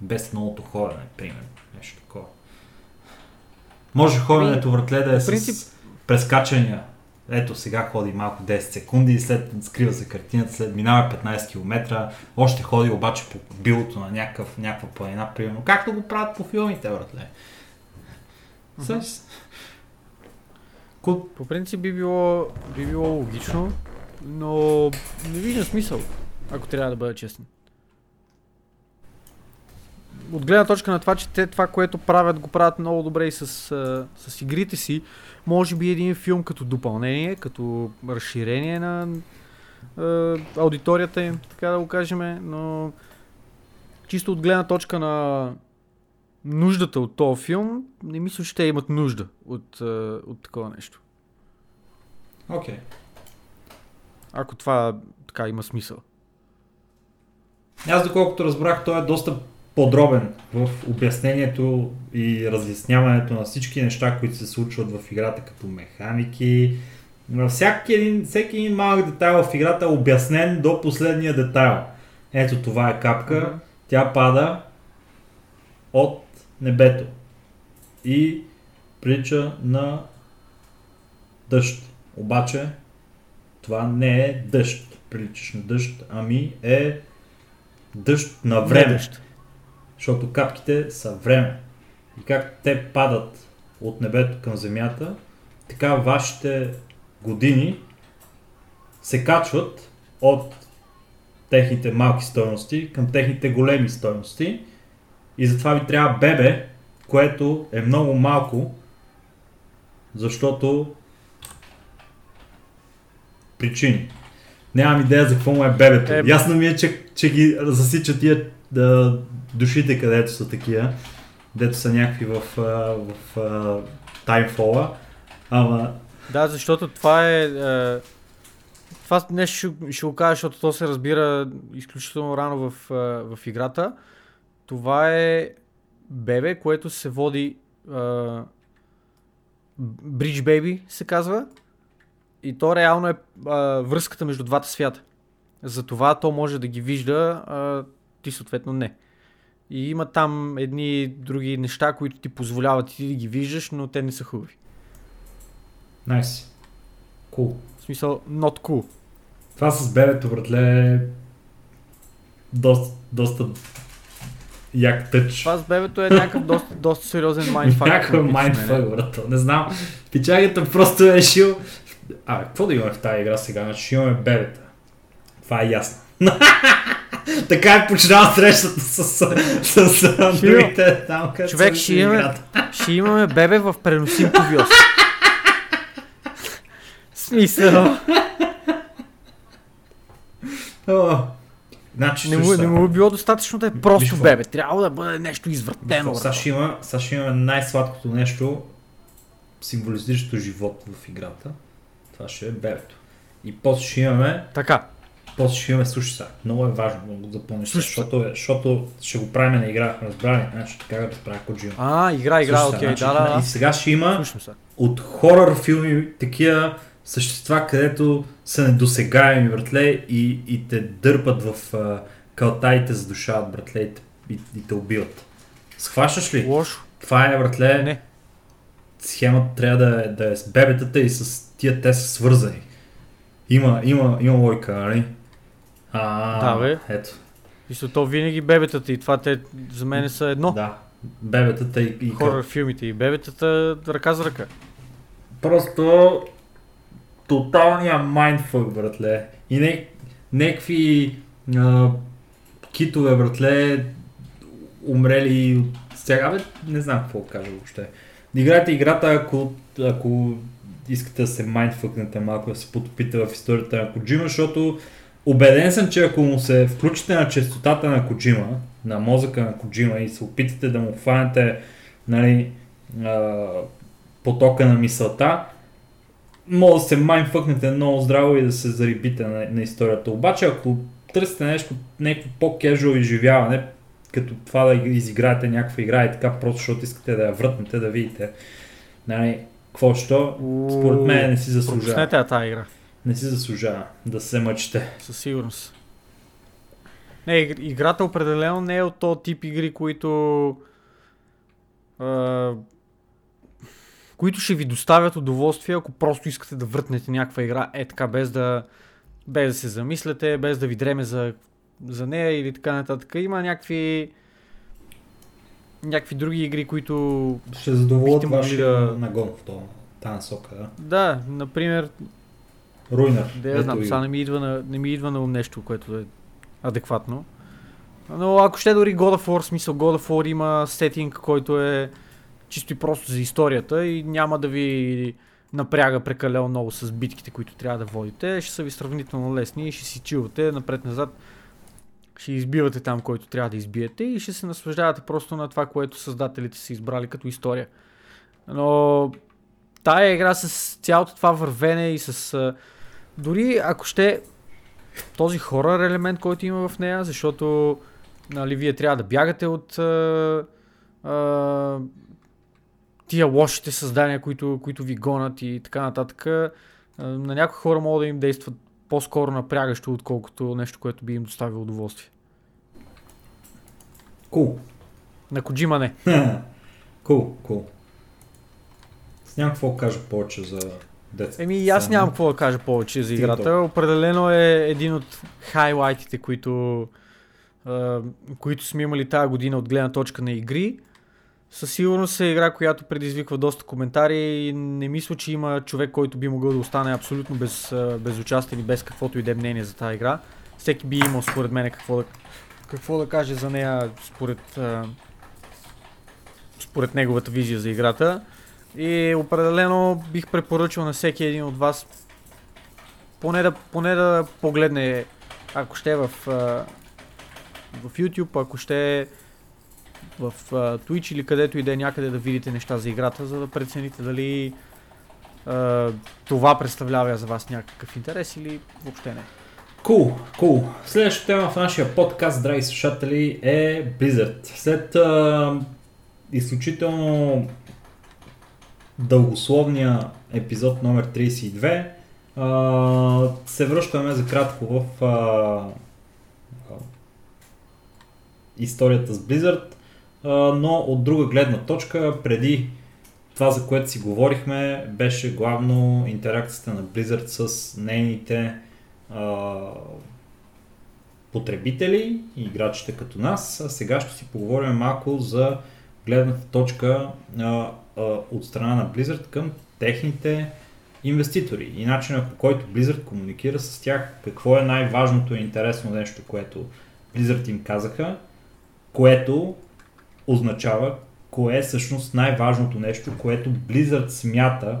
S2: Без многото ходене, примерно. Нещо такова. Може ходенето вратле да е принцип... с прескачания. Ето сега ходи малко 10 секунди, след скрива се картината, след минава 15 км, още ходи обаче по билото на някакъв, някаква планина, примерно. Както го правят по филмите, братле.
S1: Mm-hmm. По принцип би било, би било логично, но не виждам смисъл, ако трябва да бъда честен. От гледна точка на това, че те това, което правят, го правят много добре и с, с игрите си, може би един филм като допълнение, като разширение на е, аудиторията им, така да го кажем, но чисто от гледна точка на нуждата от този филм, не мисля, че те имат нужда от, е, от такова нещо.
S2: Окей. Okay.
S1: Ако това така има смисъл.
S2: Аз доколкото разбрах, той е доста подробен в обяснението и разясняването на всички неща, които се случват в играта като механики. Всеки един, всеки един малък детайл в играта е обяснен до последния детайл. Ето това е капка, тя пада от небето и прилича на дъжд. Обаче това не е дъжд, приличаш на дъжд, ами е дъжд на време. дъжд. Защото капките са време. И как те падат от небето към земята, така вашите години се качват от техните малки стойности към техните големи стойности. И затова ви трябва бебе, което е много малко, защото причини. Нямам идея за какво му е бебето. Е, Ясно ми е, че, че ги засичат тия да, душите, където са такива, дето са някакви в, в, в таймфола. Ама...
S1: Да, защото това е... е това нещо ще, ще го кажа, защото то се разбира изключително рано в, в играта. Това е бебе, което се води uh, Bridge Baby се казва. И то реално е uh, връзката между двата свята. Затова то може да ги вижда, uh, ти съответно не. И има там едни други неща, които ти позволяват ти да ги виждаш, но те не са хубави.
S2: Найс. Nice. Cool.
S1: В смисъл, not cool.
S2: Това с бебето, братле, доста, доста як тъч.
S1: Това с бебето е някакъв доста, доста сериозен (laughs) майндфак.
S2: Някакъв майндфак, брато. Не знам. Пичагата просто е решил. А, какво да имаме в тази игра сега? Значи имаме бебета. Това е ясно. (laughs) така е починала срещата с, с, с, с другите там, където
S1: Човек, ще имаме, ще имаме бебе в преносим ковиос. Смисъл.
S2: О, Значи,
S1: Не му, не му е било достатъчно да е просто бебе. Трябва да бъде нещо извратено.
S2: Сега ще, има, имаме най-сладкото нещо, символизиращо живот в играта. Това ще е бебето. И после ще имаме,
S1: Така.
S2: После ще имаме, сега, много е важно да го запомниш, защото, е, защото ще го правим на игра, разбрали? Значи така го разправя Коджима.
S1: А, игра, игра, окей,
S2: значи,
S1: да, да,
S2: И
S1: да.
S2: сега ще има от хорър филми такива същества, където са недосегаеми, братле, и, и те дърпат в а, калтаите за душа, братле, и, и, и те убиват. Схващаш ли?
S1: Лошо.
S2: Това е, братле,
S1: Не.
S2: схемата трябва да е, да е с бебетата и с тия те са свързани. Има, има, има лойка, нали? А,
S1: Да, бе.
S2: Ето,
S1: Мисля, то винаги бебетата и това те за мен са едно.
S2: да. Бебетата и, и
S1: Хорър филмите и бебетата ръка за ръка.
S2: Просто тоталния майндфък, братле. И не, някакви а, китове, братле, умрели от сега. Бе, не знам какво кажа въобще. Играйте играта, ако, ако искате да се майндфъкнете малко, да се потопите в историята на Коджима, защото убеден съм, че ако му се включите на частотата на Коджима, на мозъка на Коджима и се опитате да му хванете нали, а, потока на мисълта, може да се майнфъкнете много здраво и да се зарибите на, на историята. Обаче, ако търсите нещо, някакво по-кежуал изживяване, като това да изиграете някаква игра и така, просто защото искате да я врътнете, да видите, нали, какво що, според мен не си заслужава.
S1: Пропуснете тази игра.
S2: Не си заслужава да се мъчите.
S1: Със сигурност. Не, иг- играта определено не е от този тип игри, които а, които ще ви доставят удоволствие, ако просто искате да въртнете някаква игра е така, без да, без да се замисляте, без да ви дреме за, за нея или така нататък. Има някакви някакви други игри, които
S2: Ще задоволят вашия
S1: да-
S2: нагон в това, тази. Да?
S1: да, например,
S2: Руйнер.
S1: Да, я знам, сега не ми, идва на, не ми идва на ум нещо, което е адекватно. Но ако ще дори God of War, смисъл God of War има сетинг, който е чисто и просто за историята и няма да ви напряга прекалено много с битките, които трябва да водите. Ще са ви сравнително лесни и ще си чилате напред-назад. Ще избивате там, който трябва да избиете и ще се наслаждавате просто на това, което създателите са избрали като история. Но тая игра с цялото това вървене и с дори ако ще този хорър елемент, който има в нея, защото нали, вие трябва да бягате от а, а, тия лошите създания, които, които ви гонят и така нататък. А, на някои хора могат да им действат по-скоро напрягащо, отколкото нещо, което би им доставило удоволствие.
S2: Кул.
S1: На Коджима не. (laughs)
S2: Кул, кул. С Нямам какво да кажа повече за детската
S1: Еми аз нямам какво да кажа повече за играта. Определено е един от хайлайтите, които, а, които сме имали тази година от гледна точка на игри. Със сигурност е игра, която предизвиква доста коментари и не мисля, че има човек, който би могъл да остане абсолютно без, безучастен и без каквото и да е мнение за тази игра. Всеки би имал според мен какво да, какво да каже за нея според, според неговата визия за играта. И определено бих препоръчал на всеки един от вас поне да, поне да погледне, ако ще в, а, в YouTube, ако ще в а, Twitch или където и да е някъде да видите неща за играта, за да прецените дали това представлява за вас някакъв интерес или въобще не.
S2: Кул, кул. Следващата тема в нашия подкаст, драги слушатели, е Blizzard. След а, изключително дългословния епизод номер 32, а, се връщаме за кратко в а, историята с Blizzard, а, но от друга гледна точка, преди това, за което си говорихме, беше главно интеракцията на Blizzard с нейните а, потребители и играчите като нас. А сега ще си поговорим малко за гледната точка а, от страна на Blizzard към техните инвеститори и начина по който Blizzard комуникира с тях, какво е най-важното и интересно нещо, което Blizzard им казаха, което означава кое е всъщност най-важното нещо, което Blizzard смята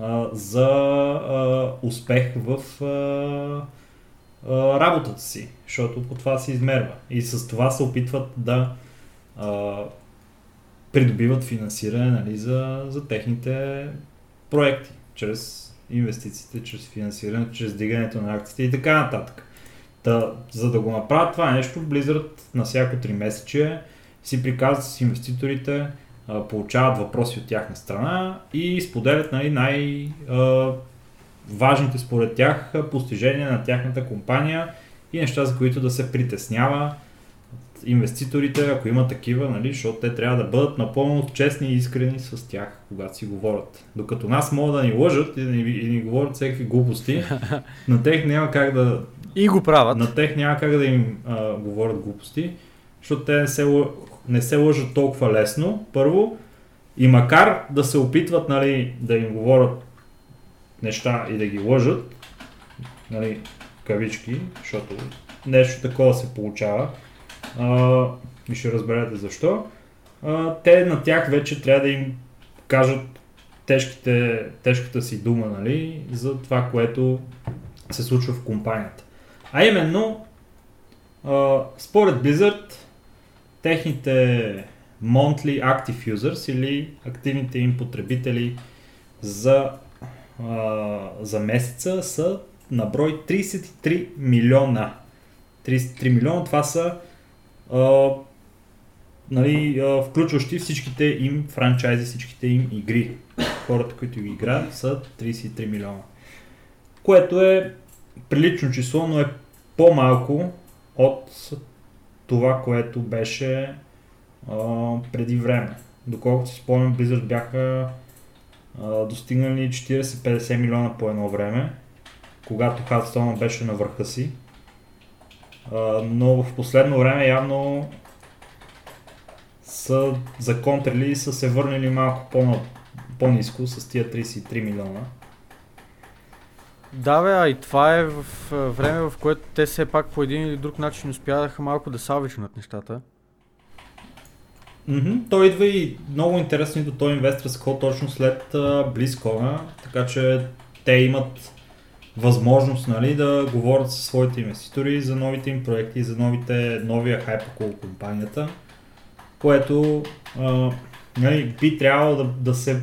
S2: а, за а, успех в а, а, работата си, защото по това се измерва. И с това се опитват да а, придобиват финансиране нали, за, за техните проекти, чрез инвестициите, чрез финансиране, чрез дигането на акциите и така нататък. Та, за да го направят това нещо, Blizzard на всяко 3 месече си приказват с инвеститорите, а, получават въпроси от тяхна страна и споделят нали, най- а, важните според тях постижения на тяхната компания и неща, за които да се притеснява инвеститорите, ако има такива, нали, защото те трябва да бъдат напълно честни и искрени с тях, когато си говорят. Докато нас могат да ни лъжат и да ни, и ни говорят всеки глупости, (laughs) на тех няма как да...
S1: И го правят.
S2: На тех няма как да им а, говорят глупости, защото те не се, не се лъжат толкова лесно, първо, и макар да се опитват нали, да им говорят неща и да ги лъжат, нали, кавички, защото нещо такова се получава, а, и ще разберете защо, а, те на тях вече трябва да им кажат тежките, тежката си дума нали, за това, което се случва в компанията. А именно, а, според Blizzard, техните monthly active users или активните им потребители за, а, за месеца са на брой 33 милиона. 33 милиона, това са нали, включващи всичките им франчайзи, всичките им игри. Хората, които ги играят, са 33 милиона. Което е прилично число, но е по-малко от това, което беше а, преди време. Доколкото си спомням, Blizzard бяха а, достигнали 40-50 милиона по едно време, когато Hearthstone беше на върха си. Но в последно време явно са законтрили и са се върнали малко по- по-низко с тия 33 милиона.
S1: Да, бе, а и това е в време, в което те все пак по един или друг начин успяха малко да салвичнат нещата.
S2: Mm-hmm. Той идва и много интересно до този инвестор кол точно след uh, BlizzCon, така че те имат възможност нали, да говорят със своите инвеститори за новите им проекти, за новите, новия хайп около компанията, което а, нали, би трябвало да, да се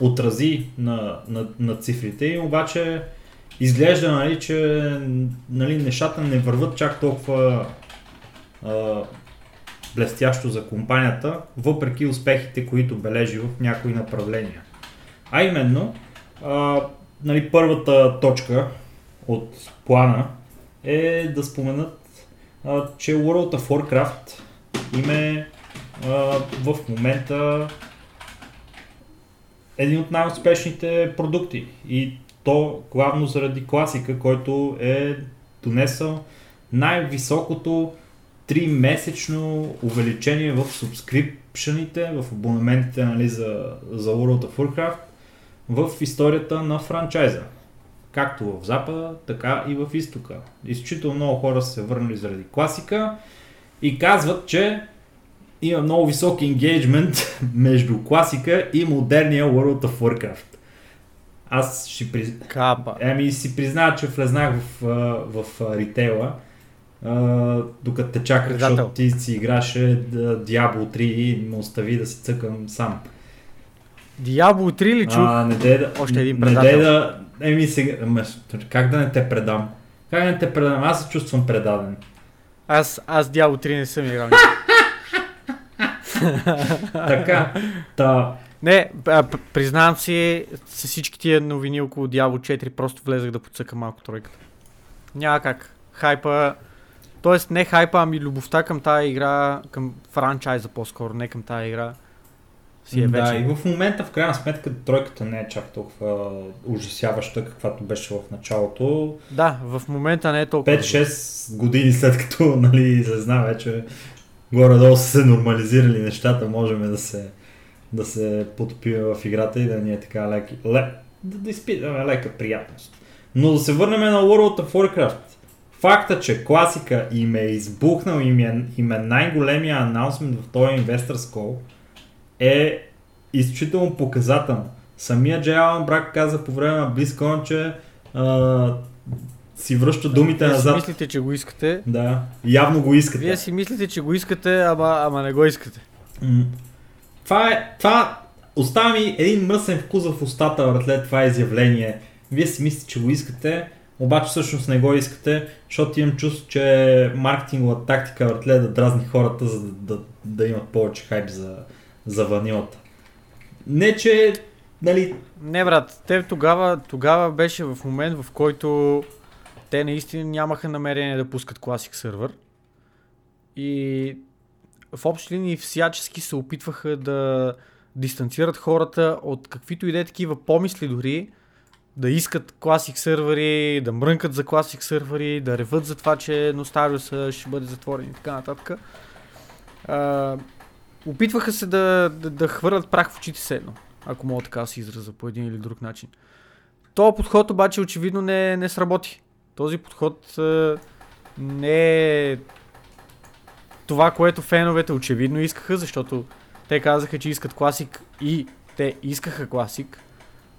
S2: отрази на, на, на цифрите обаче изглежда, нали, че нали, нещата не върват чак толкова а, блестящо за компанията, въпреки успехите, които бележи в някои направления. А именно, а, нали, първата точка от плана е да споменат, а, че World of Warcraft им е а, в момента един от най-успешните продукти. И то главно заради класика, който е донесъл най-високото 3-месечно увеличение в субскрипшените, в абонаментите нали, за, за World of Warcraft в историята на франчайза. Както в Запада, така и в Изтока. Изключително много хора са се върнали заради класика и казват, че има много висок енгейджмент (laughs) между класика и модерния World of Warcraft. Аз ще приз...
S1: Капа.
S2: Еми си признавам, че влезнах в, в, в ритейла, докато те чаках, защото ти си играше Diablo 3 и ме остави да си цъкам сам.
S1: Диабол 3 ли чух?
S2: А, не дей да,
S1: Още един
S2: не
S1: предател.
S2: дей да, еми сега, как да не те предам? Как да не те предам? Аз се чувствам предаден.
S1: Аз, аз Диабол 3 не съм играл. (laughs)
S2: Така, та,
S1: не, а, признавам си, с всички тия новини около Diablo 4 просто влезах да подсъка малко тройката. Няма как. Хайпа, т.е. не хайпа, ами любовта към тази игра, към франчайза по-скоро, не към тази игра, си е вече.
S2: Да, и в момента в крайна сметка тройката не е чак толкова ужасяваща, каквато беше в началото.
S1: Да, в момента не е толкова.
S2: 5-6 години след като (laughs) нали, се знае вече горе-долу са се нормализирали нещата, можем да се, да се потопим в играта и да ни е така леки, лек, да, да изпитаме лека приятност. Но да се върнем на World of Warcraft. Факта, че класика им е избухнал, им е, им е най-големия анонсмент в този Investors Call е изключително показателно. Самия Джей Алан Брак каза по време на BlizzCon, че а, си връща думите
S1: Вие си
S2: назад.
S1: мислите, че го искате.
S2: Да, явно го искате.
S1: Вие си мислите, че го искате, ама, ама не го искате.
S2: М. Това е, това остава ми един мръсен вкус в устата въртле това изявление. Вие си мислите, че го искате, обаче всъщност не го искате, защото имам чувство, че маркетингова тактика въртле е да дразни хората, за да, да, да имат повече хайп за, за ванилата. Не, че, нали,
S1: Не, брат, те тогава, тогава беше в момент, в който те наистина нямаха намерение да пускат класик сървър. И в общи линии всячески се опитваха да дистанцират хората от каквито и да е такива помисли дори, да искат класик сървъри, да мрънкат за класик сървъри, да реват за това, че Носталиуса ще бъде затворен и така нататък. Опитваха се да, да, да хвърлят прах в очите се едно, ако мога така да се израза по един или друг начин. Този подход обаче очевидно не, не сработи. Този подход а, не е това, което феновете очевидно искаха, защото те казаха, че искат класик и те искаха класик.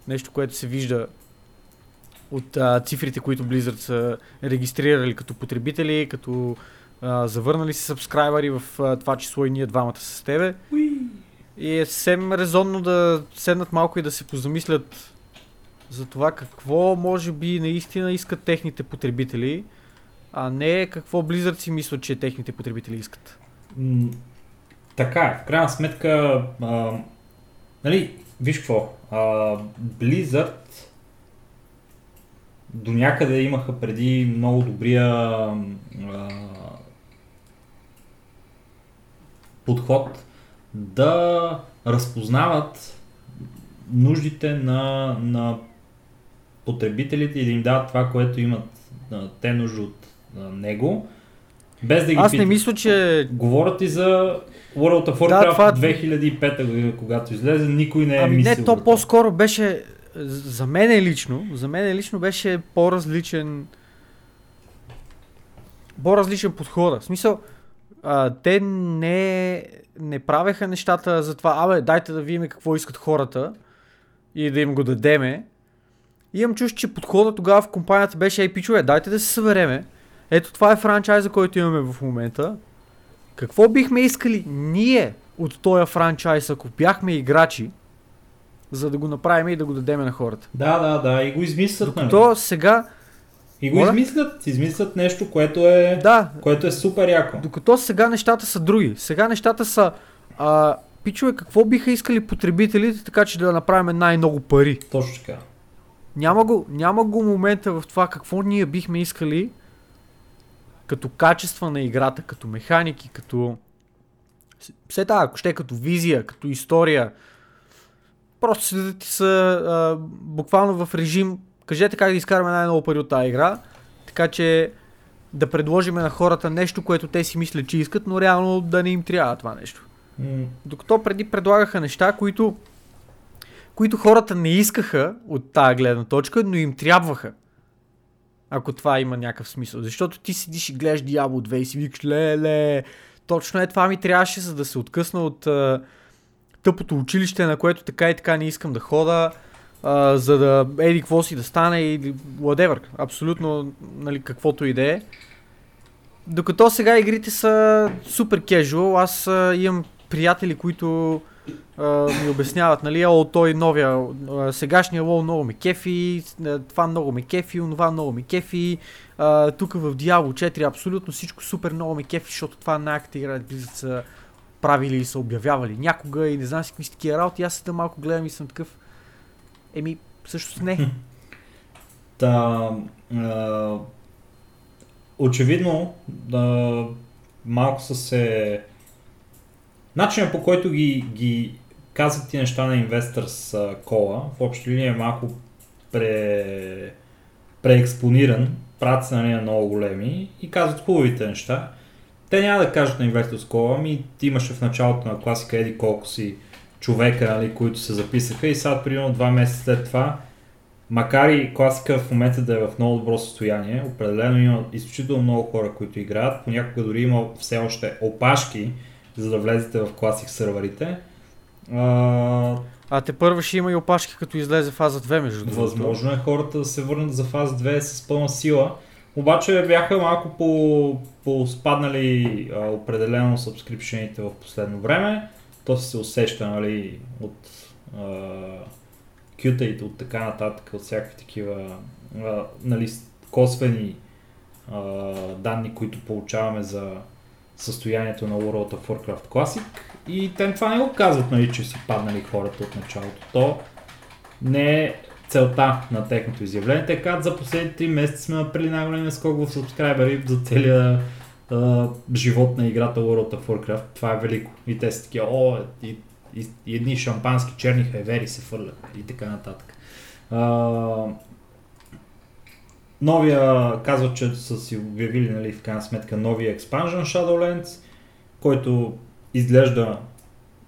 S1: Нещо, което се вижда от а, цифрите, които Blizzard са регистрирали като потребители, като а, завърнали се сабскрайбъри в а, това число и ние двамата с тебе. И е съвсем резонно да седнат малко и да се позамислят за това какво може би наистина искат техните потребители, а не какво Blizzard си мислят, че техните потребители искат.
S2: М, така е, в крайна сметка, а, нали, виж какво, а, Blizzard до някъде имаха преди много добрия а, подход да разпознават нуждите на, на потребителите и да им дават това, което имат те нужда от него, без да ги
S1: Аз не
S2: питат.
S1: мисля, че...
S2: Говорят и за World of
S1: Да,
S2: Warcraft
S1: това-
S2: 2005 година, когато излезе, никой не е
S1: Ами
S2: мислил.
S1: не, то по-скоро беше... За мен лично, за мен лично беше по-различен... По-различен подхода. В смисъл, а, те не, не правеха нещата за това, абе, дайте да видим какво искат хората и да им го дадеме. И имам чувство, че подхода тогава в компанията беше, ей, пичове, дайте да се събереме. Ето това е франчайза, който имаме в момента. Какво бихме искали ние от този франчайз, ако бяхме играчи, за да го направим и да го дадем на хората.
S2: Да, да, да, и го измислят, нали?
S1: Докато сега,
S2: И го
S1: Моля?
S2: измислят, измислят нещо, което е,
S1: да,
S2: което е супер яко.
S1: докато сега нещата са други. Сега нещата са, а, пичове, какво биха искали потребителите, така че да направим най-много пари.
S2: Точно така.
S1: Няма го, няма го момента в това какво ние бихме искали като качества на играта, като механики, като... Все така, ако ще като визия, като история. Просто ти са а, буквално в режим, кажете как да изкараме най-много пари от тази игра, така че да предложиме на хората нещо, което те си мислят, че искат, но реално да не им трябва това нещо.
S2: М,
S1: Докато преди предлагаха неща, които, които хората не искаха от тази гледна точка, но им трябваха. Ако това има някакъв смисъл. Защото ти седиш и гледаш Diablo 2 и си викаш, леле, точно е това ми трябваше, за да се откъсна от а, тъпото училище, на което така и така не искам да хода, а, за да еди какво си да стане и whatever. Абсолютно, нали, каквото и да е. Докато сега игрите са супер кежуал, аз а, имам приятели, които а, ми обясняват, нали, о, той новия, а, сегашния лол много ме кефи, това много ме кефи, онова много ме кефи, тук в Diablo 4 абсолютно всичко супер много ме кефи, защото това най-яката игра, Blizzard са правили и са обявявали някога и не знам си какви такива работи, аз седа малко гледам и съм такъв, еми, всъщност не.
S2: Та, а, очевидно, да, малко са се... Начинът по който ги, ги казват ти неща на Investors кола, в общи линия е малко пре, преекспониран, правят се на нея много големи и казват хубавите неща. Те няма да кажат на Investors кола, ами ти имаше в началото на класика еди колко си човека, нали, които се записаха и сега примерно два месеца след това Макар и класика в момента да е в много добро състояние, определено има изключително много хора, които играят. Понякога дори има все още опашки, за да влезете в класик сървърите.
S1: А, а те първо ще има и опашки, като излезе фаза 2, между
S2: другото. Възможно е хората да се върнат за фаза 2 с пълна сила. Обаче бяха малко по, по спаднали а, определено сабскрипшените в последно време. То се усеща нали, от и от така нататък, от всякакви такива а, нали, косвени а, данни, които получаваме за състоянието на World of Warcraft Classic. И те това не го казват, нали, че си паднали хората от началото. То не е целта на техното изявление. Те казват за последните 3 месеца сме направили най-големия скок в субскрайбери за целия живот на играта World of Warcraft. Това е велико. И те са такива, о, и и, и едни шампански черни хайвери се фърлят и така нататък. А, новия, казва, че са си обявили нали, в крайна сметка новия Expansion Shadowlands, който изглежда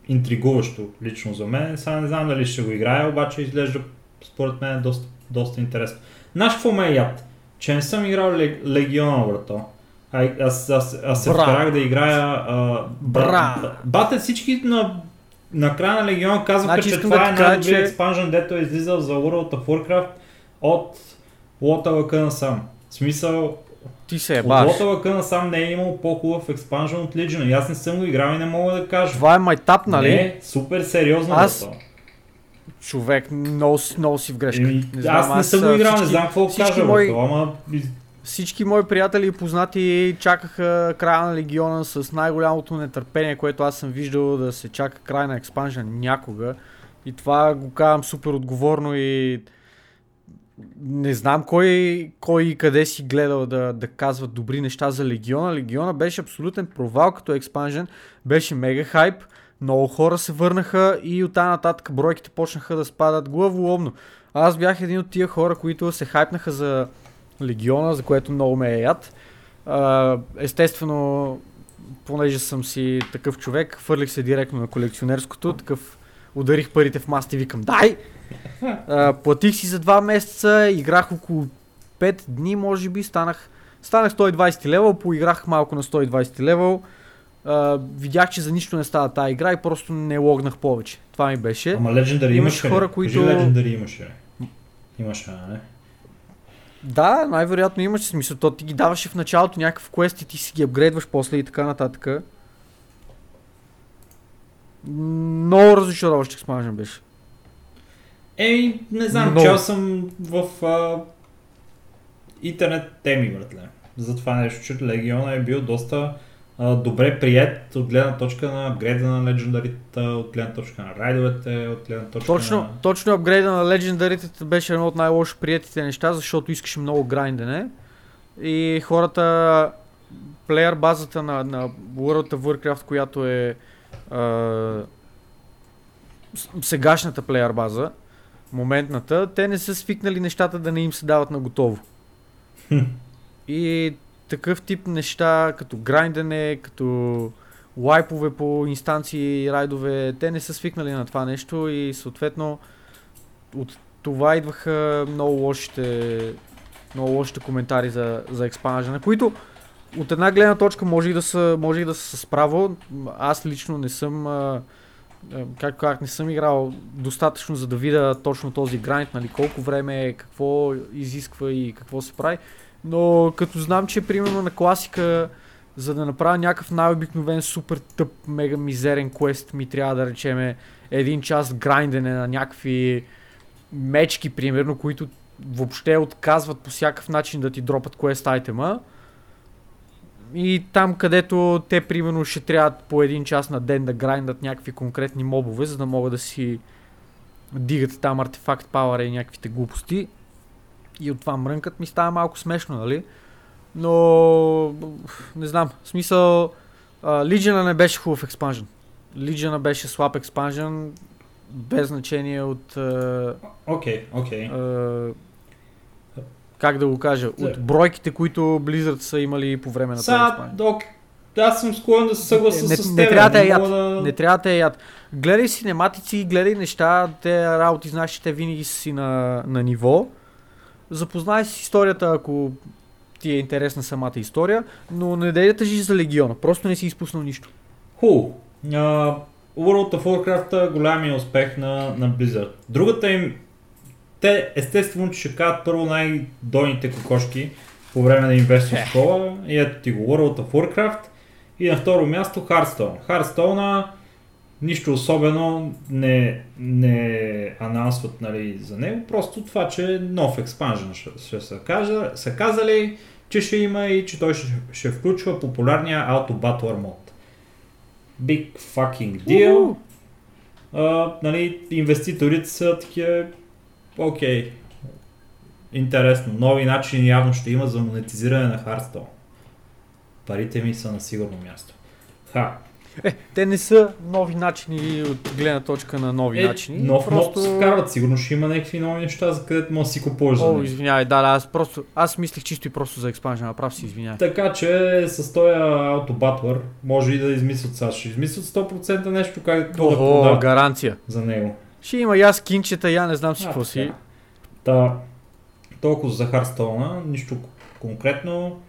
S2: интригуващо лично за мен. Сега не знам дали ще го играя, обаче изглежда според мен доста, доста интересно. Знаеш какво ме е яд? Че не съм играл Легиона, брато. А, аз, аз, аз се вкарах да играя... А,
S1: Бра!
S2: Бате всички на на края на Легион казаха, значи, че това да е най-добрият че... експанжен, дето е излизал за World of Warcraft от Лота на сам. В смисъл,
S1: ти се е баш.
S2: От Лота на сам не е имал по-хубав експанжен от Legion. И аз не съм го играл и не мога да кажа.
S1: Това е майтап, нали?
S2: Не, супер сериозно. Аз...
S1: Това. Човек, много, много си в грешка.
S2: Не знам, аз не съм го играл, не знам какво кажа. Мои... Това, ама
S1: всички мои приятели и познати чакаха края на Легиона с най-голямото нетърпение, което аз съм виждал да се чака край на експанжен някога. И това го казвам супер отговорно и не знам кой, кой и къде си гледал да, да казва добри неща за Легиона. Легиона беше абсолютен провал като експанжен, беше мега хайп, много хора се върнаха и оттам нататък бройките почнаха да спадат главоломно. Аз бях един от тия хора, които се хайпнаха за Легиона, за което много ме е яд. естествено, понеже съм си такъв човек, фърлих се директно на колекционерското, такъв ударих парите в маста и викам дай! (laughs) А, платих си за 2 месеца, играх около 5 дни, може би, станах, станах 120 левел, поиграх малко на 120 левел. Uh, видях, че за нищо не става тази игра и просто не логнах повече. Това ми беше.
S2: Ама Legendary имаше хора, които... Кажи Legendary имаше. Имаше, не?
S1: Да, най-вероятно имаш смисъл. То ти ги даваше в началото някакъв квест и ти си ги апгрейдваш после и така нататък. Много разочароващ експанжен беше.
S2: Ей, не знам, Но... чел съм в а, интернет теми, братле. За това нещо, че Легиона е бил доста добре прият от гледна точка на апгрейда на легендарите, от гледна точка на райдовете, от гледна точка
S1: точно,
S2: на...
S1: Точно апгрейда на легендарите беше едно от най-лошо приятите неща, защото искаше много грайндене и хората, плеер базата на, на World of Warcraft, която е а, сегашната плеер база, моментната, те не са свикнали нещата да не им се дават на готово. (laughs) И такъв тип неща, като грайндене, като лайпове по инстанции райдове, те не са свикнали на това нещо и съответно от това идваха много лошите, много лошите коментари за, за експанжа, които от една гледна точка може и да са, може и да са с право. Аз лично не съм, а, как как не съм играл достатъчно за да видя точно този грайнд, нали, колко време, е, какво изисква и какво се прави. Но като знам, че примерно на класика, за да направя някакъв най-обикновен супер тъп, мега мизерен квест, ми трябва да речеме един час грайндене на някакви мечки, примерно, които въобще отказват по всякакъв начин да ти дропат квест айтема. И там, където те, примерно, ще трябва по един час на ден да грайндат някакви конкретни мобове, за да могат да си дигат там артефакт пауъра и някаквите глупости и от това мрънкът ми става малко смешно, нали? Но не знам, в смисъл Лиджена не беше хубав експанжен. Лиджена беше слаб експанжен. без значение от...
S2: Окей, окей.
S1: а, как да го кажа, от бройките, които Blizzard са имали по време на този
S2: Сега,
S1: спан.
S2: док, аз съм склонен да се съгласа
S1: Не-
S2: с
S1: не
S2: теб.
S1: трябва да е яд.
S2: да...
S1: Не трябва да те яд. Гледай синематици, гледай неща, те работи, знаеш, че те винаги са си на, на ниво. Запознай с историята, ако ти е интересна самата история, но не дай да тъжиш за Легиона, просто не си изпуснал нищо.
S2: Ху. Uh, World of Warcraft е голямия успех на, на Blizzard. Другата им, те естествено, че ще кажат първо най-дойните кокошки по време на Investor School и ето ти го World of Warcraft и на второ място Hearthstone. Hearthstone нищо особено не, не анонсват нали, за него, просто това, че нов експанжен ще, ще са, кажа, са казали, че ще има и че той ще, ще включва популярния Auto Battler мод. Big fucking deal. А, нали, инвеститорите са такива, окей, интересно, нови начини явно ще има за монетизиране на Hearthstone. Парите ми са на сигурно място. Ха,
S1: Е, те не са нови начини от гледна точка на нови
S2: е,
S1: начини.
S2: нов
S1: просто...
S2: мод вкарват, сигурно ще има някакви нови неща, за където може да си купуваш
S1: О, извинявай, да, да, аз просто, аз мислех чисто и просто за експанжен, направо си извинявай.
S2: Така че с този Battler може и да измислят сега. Ще измислят 100% нещо как какво да
S1: О,
S2: продават
S1: гаранция.
S2: за него.
S1: Ще има я скинчета, я не знам си какво си.
S2: Та, толкова за Hearthstone, нищо конкретно.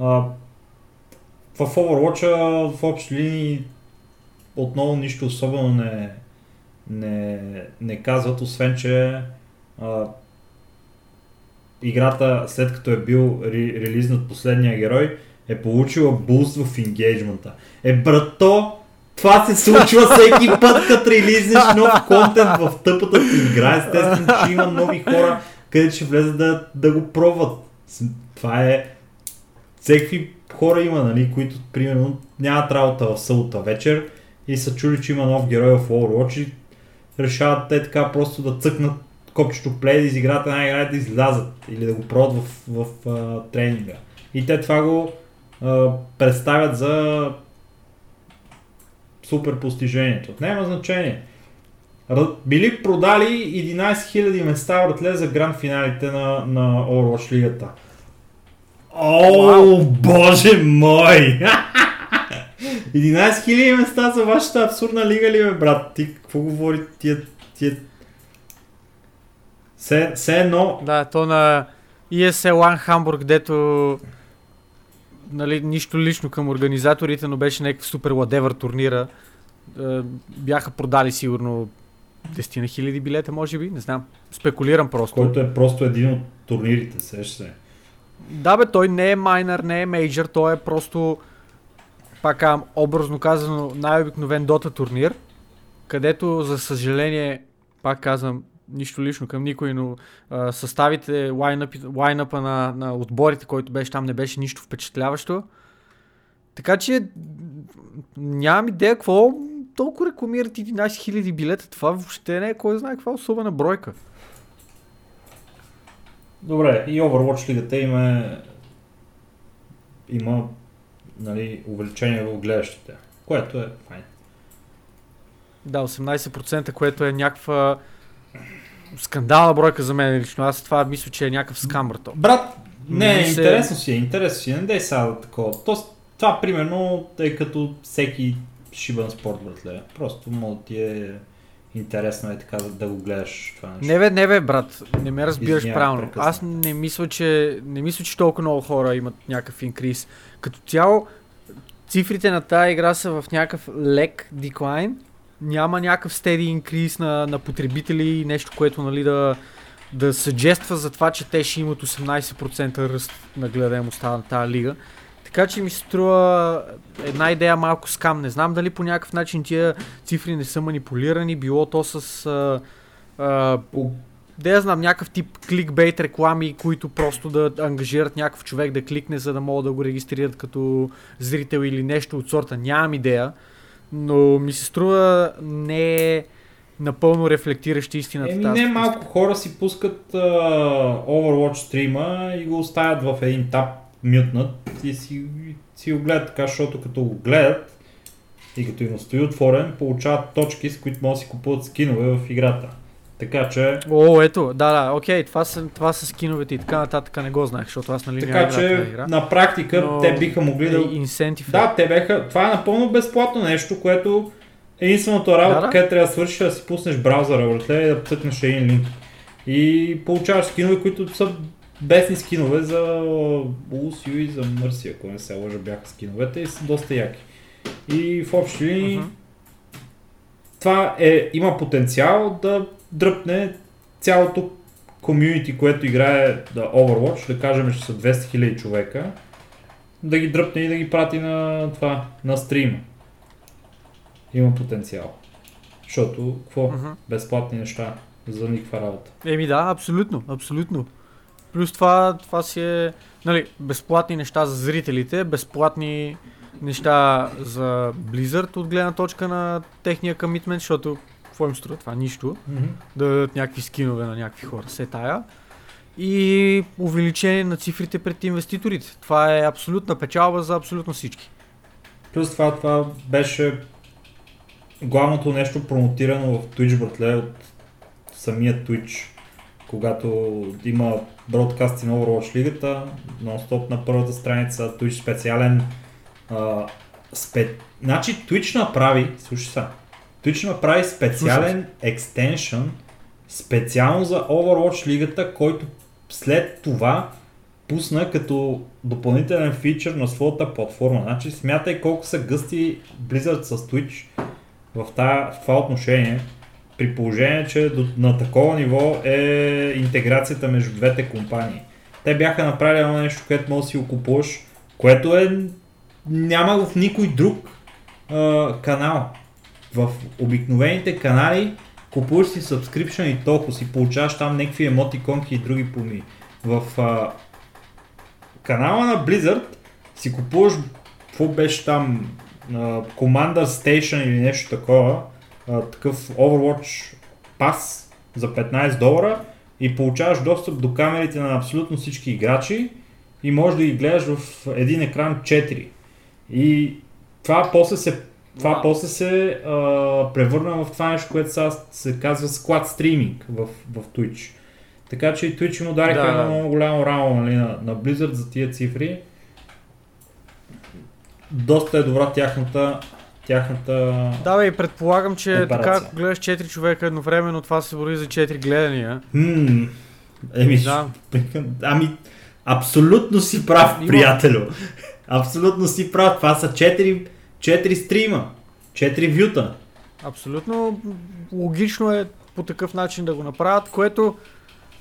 S2: А, в Overwatch в общи линии отново нищо особено не, не, не казват, освен че а, играта след като е бил ре, релизнат последния герой е получила буст в енгейджмента. Е брато, това се случва всеки път, като релизнеш нов контент в тъпата ти игра. Естествено, че има нови хора, където ще влезат да, да го пробват. Това е... Всеки хора има, нали, които, примерно, нямат работа в събота вечер и са чули, че има нов герой в Overwatch и решават те така просто да цъкнат копчето play, да изиграят една игра и да излязат или да го пробват в, в, в тренинга. И те това го а, представят за супер постижението. Няма значение. Били продали 11 000 места братле за гранд финалите на, на Overwatch лигата. О, боже мой! (laughs) 11 000 места за вашата абсурдна лига ли бе, брат? Ти какво говори тия... тия... Се, се едно...
S1: Да, то на ESL Хамбург, дето нали, нищо лично към организаторите, но беше някакъв супер ладевър турнира. Е, бяха продали сигурно 10 на хиляди билета, може би, не знам. Спекулирам просто.
S2: Който е просто един от турнирите, сеш се.
S1: Да бе, той не е майнер, не е мейджор, той е просто, пак казвам, образно казано, най-обикновен дота турнир, където, за съжаление, пак казвам, нищо лично към никой, но а, съставите, лайнъпи- лайнъпа на, на отборите, който беше там, не беше нищо впечатляващо. Така че нямам идея какво толкова рекламират 11 000 билета. Това въобще не е кой знае каква особена бройка.
S2: Добре, и Overwatch лигата има има нали, увеличение в гледащите, което е файн.
S1: Да, 18%, което е някаква скандална бройка за мен лично. Аз това мисля, че е някакъв скамър. то.
S2: Брат, не,
S1: Ми се-
S2: интересно си е, интересно си е, не дай сега такова. То, това примерно е като всеки шибан спорт, братле. Просто мога да ти е интересно е така да, го гледаш това нещо.
S1: Не бе, не бе, брат, не ме разбираш правилно.
S2: прекъсна.
S1: Аз не мисля, че, не мисля, че толкова много хора имат някакъв инкриз. Като цяло, цифрите на тази игра са в някакъв лек деклайн. Няма някакъв стеди инкриз на, на потребители и нещо, което нали, да, да съджества за това, че те ще имат 18% ръст на гледаемостта на тази лига. Така че ми се струва една идея малко скам. Не знам дали по някакъв начин тия цифри не са манипулирани, било то с а, а, да я знам, някакъв тип кликбейт реклами, които просто да ангажират някакъв човек да кликне, за да могат да го регистрират като зрител или нещо от сорта. Нямам идея, но ми се струва не напълно рефлектиращи истината.
S2: Еми
S1: тази
S2: не малко хора си пускат а, Overwatch стрима и го оставят в един таб, мютнат и си, си го гледат така, защото като го гледат И като им стои отворен, получават точки, с които могат да си купуват скинове в играта. Така че,
S1: О, ето, да, да, окей, това са, това са скиновете и така нататък не го знаех, защото аз нали
S2: така че
S1: на игра.
S2: на практика
S1: Но
S2: те биха могли да...
S1: е инсентив.
S2: Да, те беха... Това е напълно безплатно нещо, което единственото работа,
S1: Да, да.
S2: където трябва да свършиш е да си пуснеш браузъра, братле, и да цъкнеш един линк. И получаваш скинове, които са бесни скинове за Улусио и за Мърси, ако не се лъжа, бяха скиновете и са доста яки. И в общи линии
S1: Мгм.
S2: това е, има потенциал да дръпне цялото комюнити, което играе да Overwatch, да кажем, че са 200 000 човека, да ги дръпне и да ги прати на това, на стрима. Има потенциал. Защото, какво?
S1: Мгм.
S2: Безплатни неща за никаква работа.
S1: Еми да, абсолютно, абсолютно. Плюс това, това си е, нали, безплатни неща за зрителите, безплатни неща за Blizzard от гледна точка на техния комитмент, защото какво им струва това? Нищо. Да дадат някакви скинове на някакви хора, се тая. И увеличение на цифрите пред инвеститорите. Това е абсолютна печалба за абсолютно всички.
S2: Плюс това, това беше главното нещо промотирано в Twitch, братле, от самия Twitch, когато има бродкасти на Overwatch лигата, нон-стоп на първата страница, Twitch специален а, спе... Значи Twitch направи, слушай са, Twitch направи специален екстеншън специално за Overwatch лигата, който след това пусна като допълнителен фичър на своята платформа. Значи смятай колко са гъсти Blizzard с Twitch в, тая, в това отношение, при положение, че до, на такова ниво е интеграцията между двете компании. Те бяха направили едно нещо, което може да си го купуваш, което е няма в никой друг а, канал. В обикновените канали купуваш си subscription и толкова си получаваш там някакви емотиконки и други поми. В а, канала на Blizzard си купуваш, какво беше там, а, Commander Station или нещо такова, а, такъв Overwatch пас за 15 долара и получаваш достъп до камерите на абсолютно всички играчи и можеш да ги гледаш в един екран 4. И това после се, това
S1: Вау.
S2: после се а, превърна в това нещо, което сега се казва склад стриминг в, в Twitch. Така че и Twitch им удариха
S1: Да.
S2: едно много голямо рамо нали, на, на Blizzard за тия цифри. Доста е добра тяхната, тяхната
S1: Да, бе, и предполагам, че така, ако гледаш 4 човека едновременно, това се брои за 4 гледания.
S2: Хм, еми,
S1: Да.
S2: ами, абсолютно си прав,
S1: Има.
S2: приятелю. Абсолютно си прав. Това са 4, 4 стрима, 4 вюта.
S1: Абсолютно логично е по такъв начин да го направят, което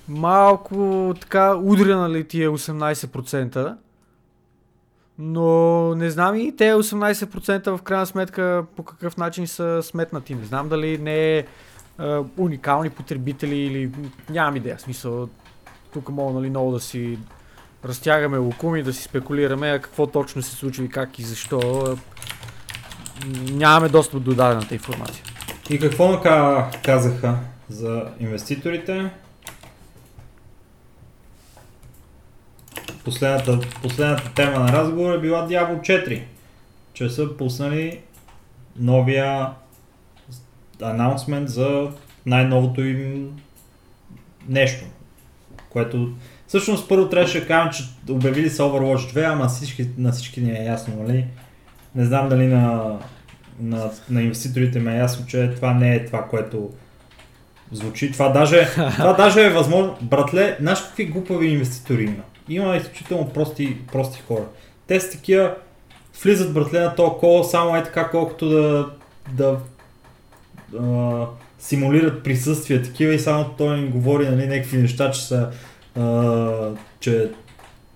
S1: малко така удря нали тия 18%. Но не знам и те 18% в крайна сметка по какъв начин са сметнати. Не знам дали не е уникални потребители или нямам идея. Смисъл, тук мога нали, много да си разтягаме лукуми, да си спекулираме какво точно се случва и как и защо. Нямаме достъп до дадената информация.
S2: И какво нака казаха за инвеститорите? Последната, последната тема на разговор е била Diablo 4, че са пуснали новия анонсмент за най-новото им нещо, което всъщност първо трябваше да кажем, че обявили са Overwatch 2, ама всички, на всички ни е ясно, нали? Не знам дали на, на, на инвеститорите ми е ясно, че това не е това, което звучи. Това даже, (laughs) това даже е възможно. Братле, знаеш какви глупави инвеститори има? Има изключително прости, прости хора. Те са такива, влизат братле на този кол само е така, колкото да, да а, симулират присъствие такива и само той им говори нали, някакви неща, че са а, че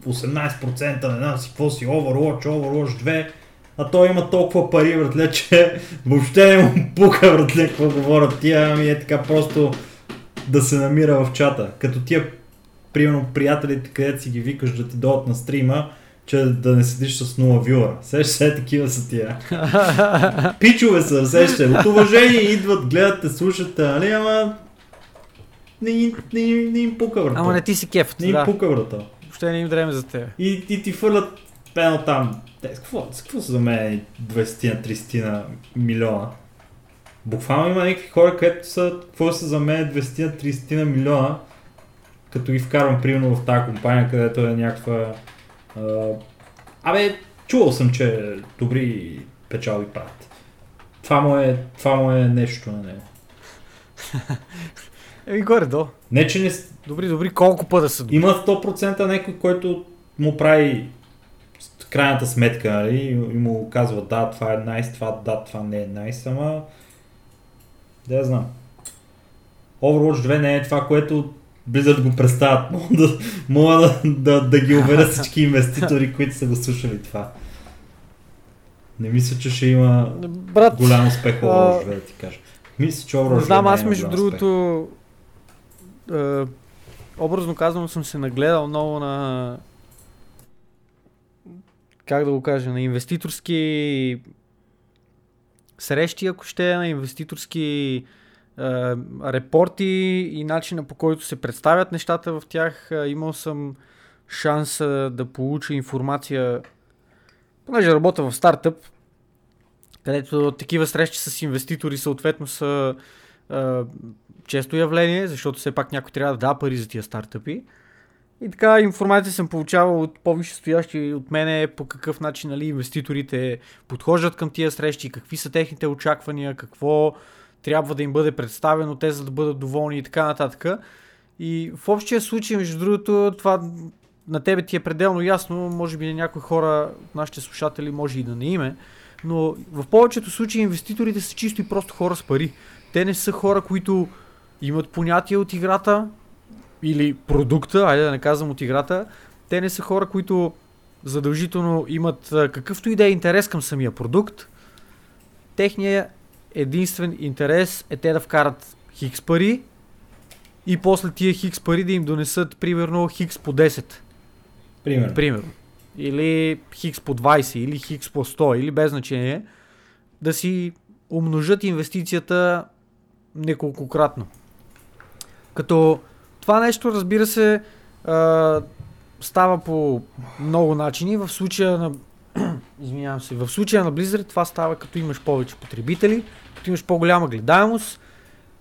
S2: 18% не знам си какво си Overwatch, Overwatch 2 а той има толкова пари, братле, че (laughs) въобще не му пука, братле, какво говорят тия, ами е така просто да се намира в чата. Като тия, примерно, приятелите, където си ги викаш да ти дойдат на стрима, че да не седиш с нула вюра. Сеш се, такива са тия. (laughs) Пичове са, сеща. От уважение идват, гледат те, слушат те, нали, ама не, им- не, им- не им пука, брата.
S1: Ама не ти си кеф.
S2: не им
S1: Да.
S2: пука, брата.
S1: Въобще не им дреме за теб.
S2: И, и ти фърлят Пено там, те, какво, какво са за мен 20-30 на милиона? Буквално има някакви хора, където са, какво са за мен 20-30 на милиона, като ги вкарвам примерно в тази компания, където е някаква... А, абе, чувал съм, че добри печалби правят. Това му е, това му е нещо на него. (laughs)
S1: Еми горе до.
S2: Не, че не...
S1: Добри, добри, колко пъта са добри.
S2: Има 100% някой, който му прави крайната сметка, нали? И му казва да, това е nice, това да, това не е nice, ама... Да я знам. Overwatch 2 не е това, което Blizzard го представят. (laughs) Мога да, мога да, да, да ги уверя всички (laughs) инвеститори, които са го слушали това. Не мисля, че ще има
S1: Брат,
S2: голям успех Overwatch 2, да ти кажа. Мисля, че Overwatch
S1: знам,
S2: 2
S1: аз между другото, е, образно казвам, съм се нагледал много на, как да го кажа, на инвеститорски срещи, ако ще, на инвеститорски е, репорти и начина по който се представят нещата в тях. Е, имал съм шанс е, да получа информация, понеже работя в стартъп, където такива срещи с инвеститори съответно са е, често явление, защото все пак някой трябва да дава пари за тия стартъпи. И така информация съм получавал от по-висше стоящи от мене по какъв начин нали, инвеститорите подхождат към тия срещи, какви са техните очаквания, какво трябва да им бъде представено, те за да бъдат доволни и така нататък. И в общия случай, между другото, това на тебе ти е пределно ясно, може би на някои хора, нашите слушатели, може и да не име, но в повечето случаи инвеститорите са чисто и просто хора с пари. Те не са хора, които имат понятие от играта или продукта, айде да не казвам от играта. Те не са хора, които задължително имат какъвто и да е интерес към самия продукт. Техният единствен интерес е те да вкарат хикс пари и после тия хикс пари да им донесат примерно хикс по 10.
S2: Примерно.
S1: Примерно. Или хикс по 20, или хикс по 100, или без значение. Да си умножат инвестицията неколкократно. Като това нещо, разбира се, а, става по много начини. В случая на (clears throat) Извинявам се. В случая на Blizzard това става като имаш повече потребители, като имаш по-голяма гледаемост,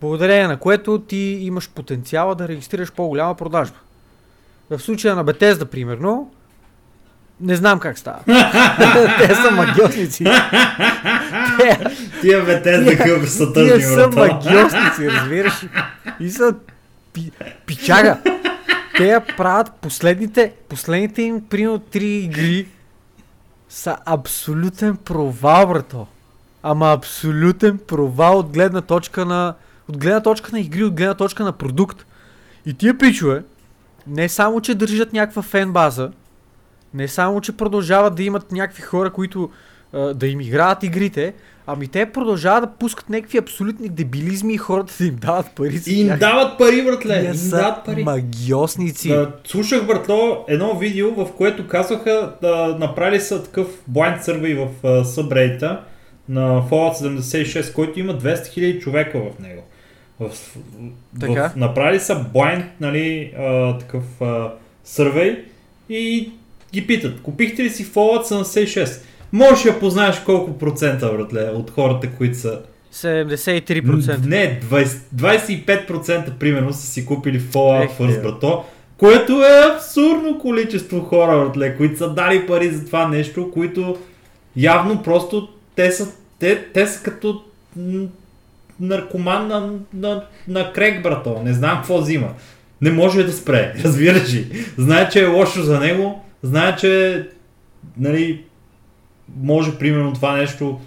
S1: благодарение на което ти имаш потенциала да регистрираш по-голяма продажба. В случая на Bethesda, примерно, не знам как става. (laughs) Те са магиосници. (laughs)
S2: Тия
S1: Тия-
S2: да гъб са
S1: тия
S2: тъжни,
S1: са
S2: брата.
S1: магиосници, разбираш. И са пи, пичага. Те правят последните, последните им, примерно, три игри са абсолютен провал, брато. Ама абсолютен провал от гледна точка на от гледна точка на игри, от гледна точка на продукт. И тия пичове, не само, че държат някаква фен база, не само, че продължават да имат някакви хора, които а, да им играят игрите, ами те продължават да пускат някакви абсолютни дебилизми и хората да им дават пари за
S2: И им дават пари, братле.
S1: Тия
S2: Им дават пари.
S1: магиосници.
S2: Да, слушах, братло, едно видео, в което казваха да направили са такъв blind survey в uh, събрейта на Fallout 76, който има 200 000 човека в него. В,
S1: Така.
S2: в, направили са blind, нали, а, такъв а, survey и ги питат, купихте ли си Fallout 76? Можеш да познаеш колко процента, братле, от хората, които са
S1: 73%.
S2: не, 20, 25% примерно са си купили Fallout First, брато, което е абсурдно количество хора, братле, които са дали пари за това нещо, които явно просто те са, те, те са като наркоман на, на, на крек, брато. Не знам какво взима. Не може да спре, (laughs) разбираш ли. Знае, че е лошо за него, знае, че нали, може примерно това нещо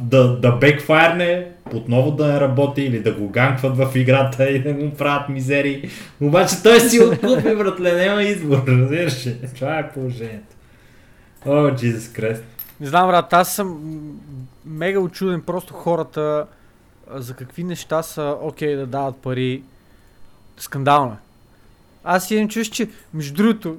S2: да, да бекфайрне, отново да не работи или да го ганкват в играта (laughs) и да му правят мизери. Обаче той си откупи, братле, няма избор, разбираш ли? Това е положението. О, Jesus Christ.
S1: Не знам, брат, аз съм мега очуден просто хората за какви неща са окей да дават пари. Скандално. е. Аз имам чувство, че между другото,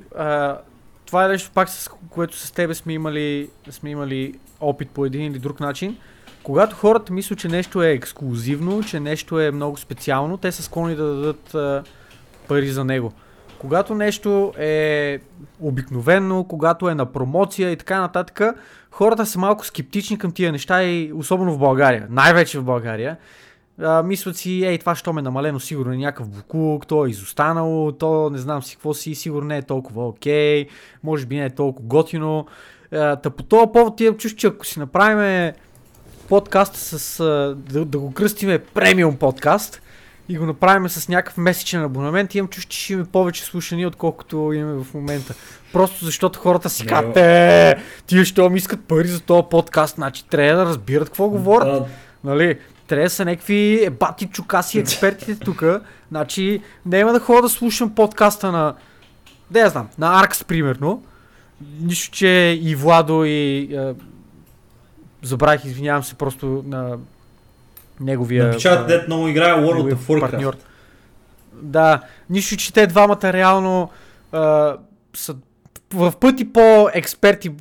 S1: това е нещо пак с което с тебе сме имали, сме имали опит по един или друг начин. Когато хората мислят, че нещо е ексклюзивно, че нещо е много специално, те са склонни да дадат а, пари за него. когато нещо е обикновено, когато е на промоция и така нататък, хората са малко скептични към тия неща и особено в България, най-вече в България. А, мислят си, ей, това що ме намалено, сигурно е някакъв буклук, то е изостанало, то не знам си какво си, сигурно не е толкова окей, може би не е толкова готино. А, та по този повод ти чуш, че ако си направим подкаст с, а, да, да го кръстиме премиум подкаст и го направим с някакъв месечен абонамент, имам чуш, че ще имаме повече слушания, отколкото имаме в момента. Просто защото хората си казват, е, тия що ми искат пари за този подкаст, значи трябва да разбират какво говорят.
S2: Да,
S1: Нали? Трябва да са някакви бати чукаси експертите тук. Значи няма да ходя да слушам подкаста на... Да я знам, на Аркс примерно. Нищо, че и Владо и... Е, забравих, извинявам се, просто на неговия...
S2: на печат,
S1: а,
S2: дет много играе World of Warcraft.
S1: партньор. Да, нищо, че те двамата реално а, са в пъти по-експерти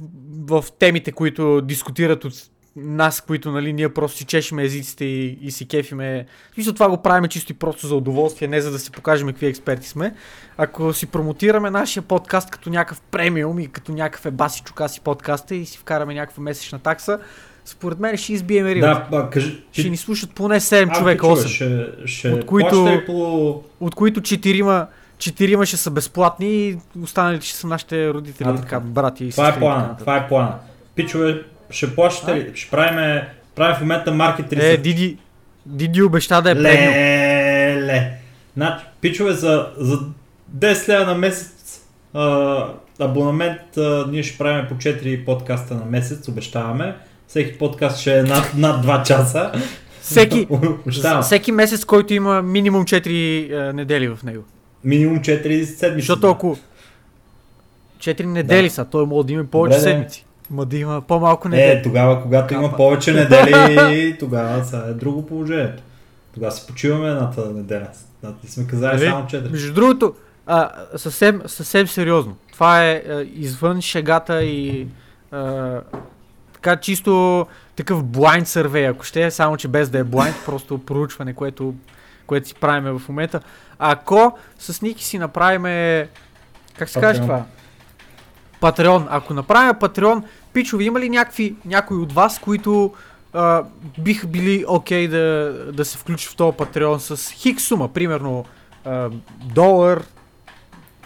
S1: в темите, които дискутират от нас, които нали, ние просто си чешеме езиците и, и си кефиме. Смисъл това го правим чисто и просто за удоволствие, не за да си покажем какви експерти сме. Ако си промотираме нашия подкаст като някакъв премиум и като някакъв ебаси чукаси подкаста и си вкараме някаква месечна такса, според мен ще избиеме риба.
S2: Да, ба, кажи,
S1: Ще ни слушат поне 7
S2: А,
S1: човека,
S2: пичове,
S1: 8
S2: Ще, ще
S1: От които-
S2: по...
S1: от които четирима, четирима ще са безплатни и останалите ще са нашите родители,
S2: А,
S1: а,
S2: така.
S1: брати и
S2: Това
S1: сестри.
S2: е
S1: и така
S2: плана, това е плана. Пичове, ще плащате ли? Ще правиме, правим в момента маркетинг.
S1: Е, Диди, Диди обеща да е премиум.
S2: Леле. Значи, пичове за, за 10 лева на месец а, абонамент а, ние ще правим по 4 подкаста на месец, обещаваме. Всеки подкаст ще е над, над 2 часа.
S1: Всеки, (laughs) всеки месец, който има минимум 4 е, недели в него.
S2: Минимум 4 седмици.
S1: Защото ако 4 недели
S2: Да.
S1: са, той може да има повече
S2: Добре,
S1: седмици. Ма да има по-малко
S2: Е,
S1: недели.
S2: тогава, когато има
S1: Капа.
S2: повече недели, (laughs) тогава са е друго положението. Тогава си почиваме едната неделя. Ти сме казали
S1: Нали?
S2: само 4.
S1: Между другото, а, съвсем, съвсем сериозно. Това е а, извън шегата и а, така чисто такъв blind survey, ако ще е, само че без да е blind, просто проучване, което, което си правиме в момента. Ако с Ники си направиме, как се каже това? Патреон. Ако направим Патреон, пичови, има ли някакви, някои от вас, които а, биха били окей да, да се включат в този Патреон с хик сума, примерно а, долар,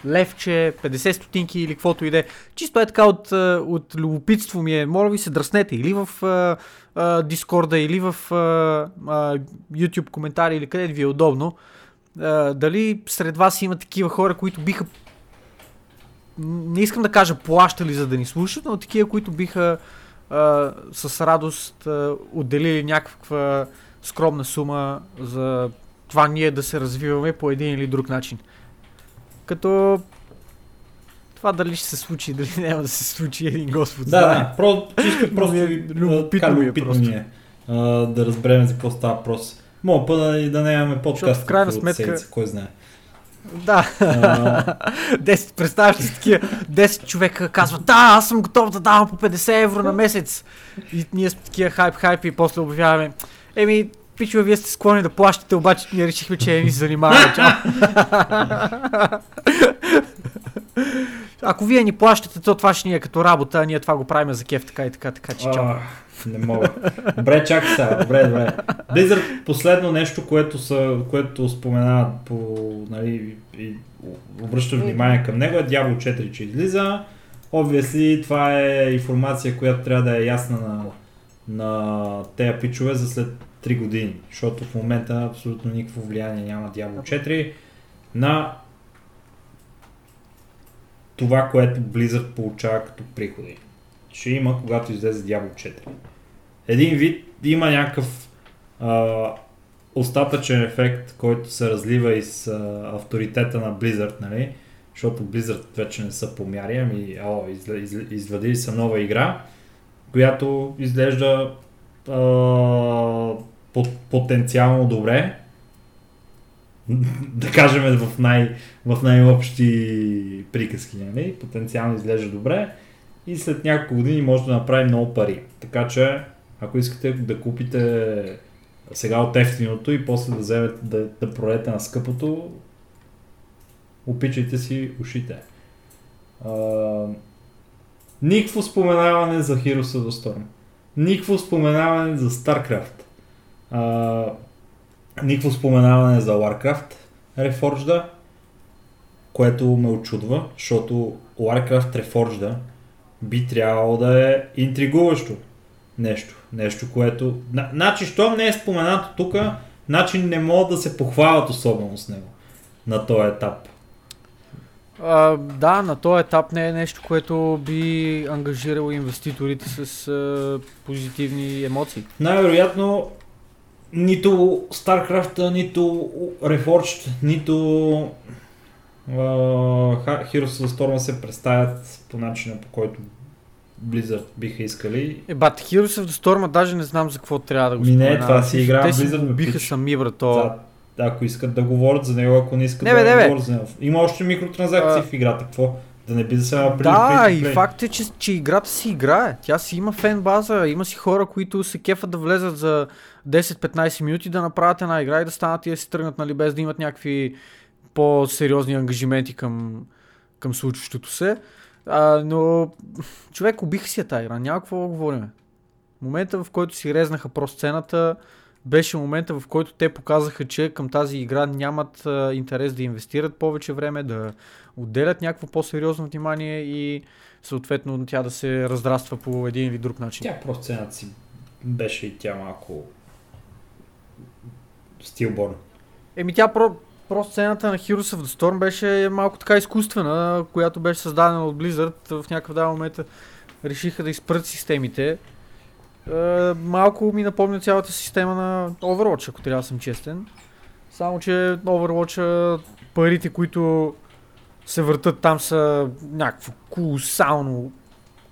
S1: левче, 50 стотинки или каквото и да е. Чисто е така от, от любопитство ми е, моля ви се дръснете или в Дискорда, или в а, а, YouTube коментари, или където ви е удобно. А, дали сред вас има такива хора, които биха не искам да кажа плащали за да ни слушат, но такива, които биха а, с радост а, отделили някаква скромна сума за това ние да се развиваме по един или друг начин. Като това дали ще се случи, (laughs) дали няма да се случи един Господ.
S2: Да,
S1: знае.
S2: да, про, чисто просто
S1: е любопитно ми е
S2: любопитно
S1: просто.
S2: ми е а, да разберем за какво става въпрос. Мога път да, да нямаме подкаст.
S1: в крайна сметка-
S2: седмица, кой знае.
S1: Да, 10, представяш си такива, 10 човека казват, да, аз съм готов да давам по 50 евро на месец. И ние сме такива хайп, хайп и после обявяваме, еми, пичове, вие сте склонни да плащате, обаче ние решихме, че не ни се занимаваме. (laughs) Ако вие ни плащате, то това ще ни е като работа, а ние това го правим за кеф, така и така, така че чао.
S2: Не мога. Добре, чакай сега. Добре, добре. Blizzard, последно нещо, което, са, което споменават по, нали, и обръща внимание към него е Diablo 4, че излиза. Obviously, това е информация, която трябва да е ясна на, на тези пичове за след 3 години, защото в момента абсолютно никакво влияние няма Diablo 4 на това, което Blizzard получава като приходи. Ще има, когато излезе Diablo 4. Един вид има някакъв а, остатъчен ефект, който се разлива и с а, авторитета на Blizzard, нали? Защото Blizzard вече не са помяри, ами о, изле, изле, извадили са нова игра, която изглежда а, по, потенциално добре. (laughs) да кажем в, най, в най-общи приказки, нали? Потенциално изглежда добре и след няколко години може да направи много пари. Така че, ако искате да купите сега от ефтиното и после да вземете да, да продадете на скъпото, Опичайте си ушите. А, никакво споменаване за Heroes of the Storm. Никакво споменаване за StarCraft. А, никакво споменаване за Warcraft Reforged, което ме очудва, защото Warcraft Reforged би трябвало да е интригуващо нещо. Нещо, което... Значи, щом не е споменато тук, значи не могат да се похвалят особено с него на този етап.
S1: А, да, на този етап не е нещо, което би ангажирало инвеститорите с а, позитивни емоции.
S2: Най-вероятно нито StarCraft, нито Reforged, нито uh, Heroes of the Storm се представят по начина по който Blizzard биха искали.
S1: Е, бат, Heroes of the Storm, даже не знам за какво трябва да го
S2: Ми не, това си игра
S1: Те
S2: Blizzard. ме
S1: биха
S2: пич.
S1: сами, брато.
S2: За, ако искат да говорят за него, ако не искат
S1: Не, бе,
S2: да
S1: не,
S2: говорят за него. Има още микротранзакции
S1: А.
S2: в играта, какво? Да не би да се
S1: Да,
S2: to
S1: и факт е, че, че играта си играе. Тя си има фен база, има си хора, които се кефат да влезат за 10-15 минути, да направят една игра и да станат и да си тръгнат, нали, без да имат някакви по-сериозни ангажименти към, към случващото се. А, но човек убиха си я тази игра, няма какво да говорим. Момента, в който си резнаха про сцената, беше момента, в който те показаха, че към тази игра нямат а, интерес да инвестират повече време, да отделят някакво по-сериозно внимание и съответно тя да се разраства по един или друг начин.
S2: Тя просто цената си беше и тя малко стилборн.
S1: Еми тя про, просто сцената на Heroes of the Storm беше малко така изкуствена, която беше създадена от Blizzard. В някакъв даден момент решиха да изпрат системите. Е, малко ми напомня цялата система на Overwatch, ако трябва да съм честен. Само, че Overwatch парите, които се въртат там са някакво колосално,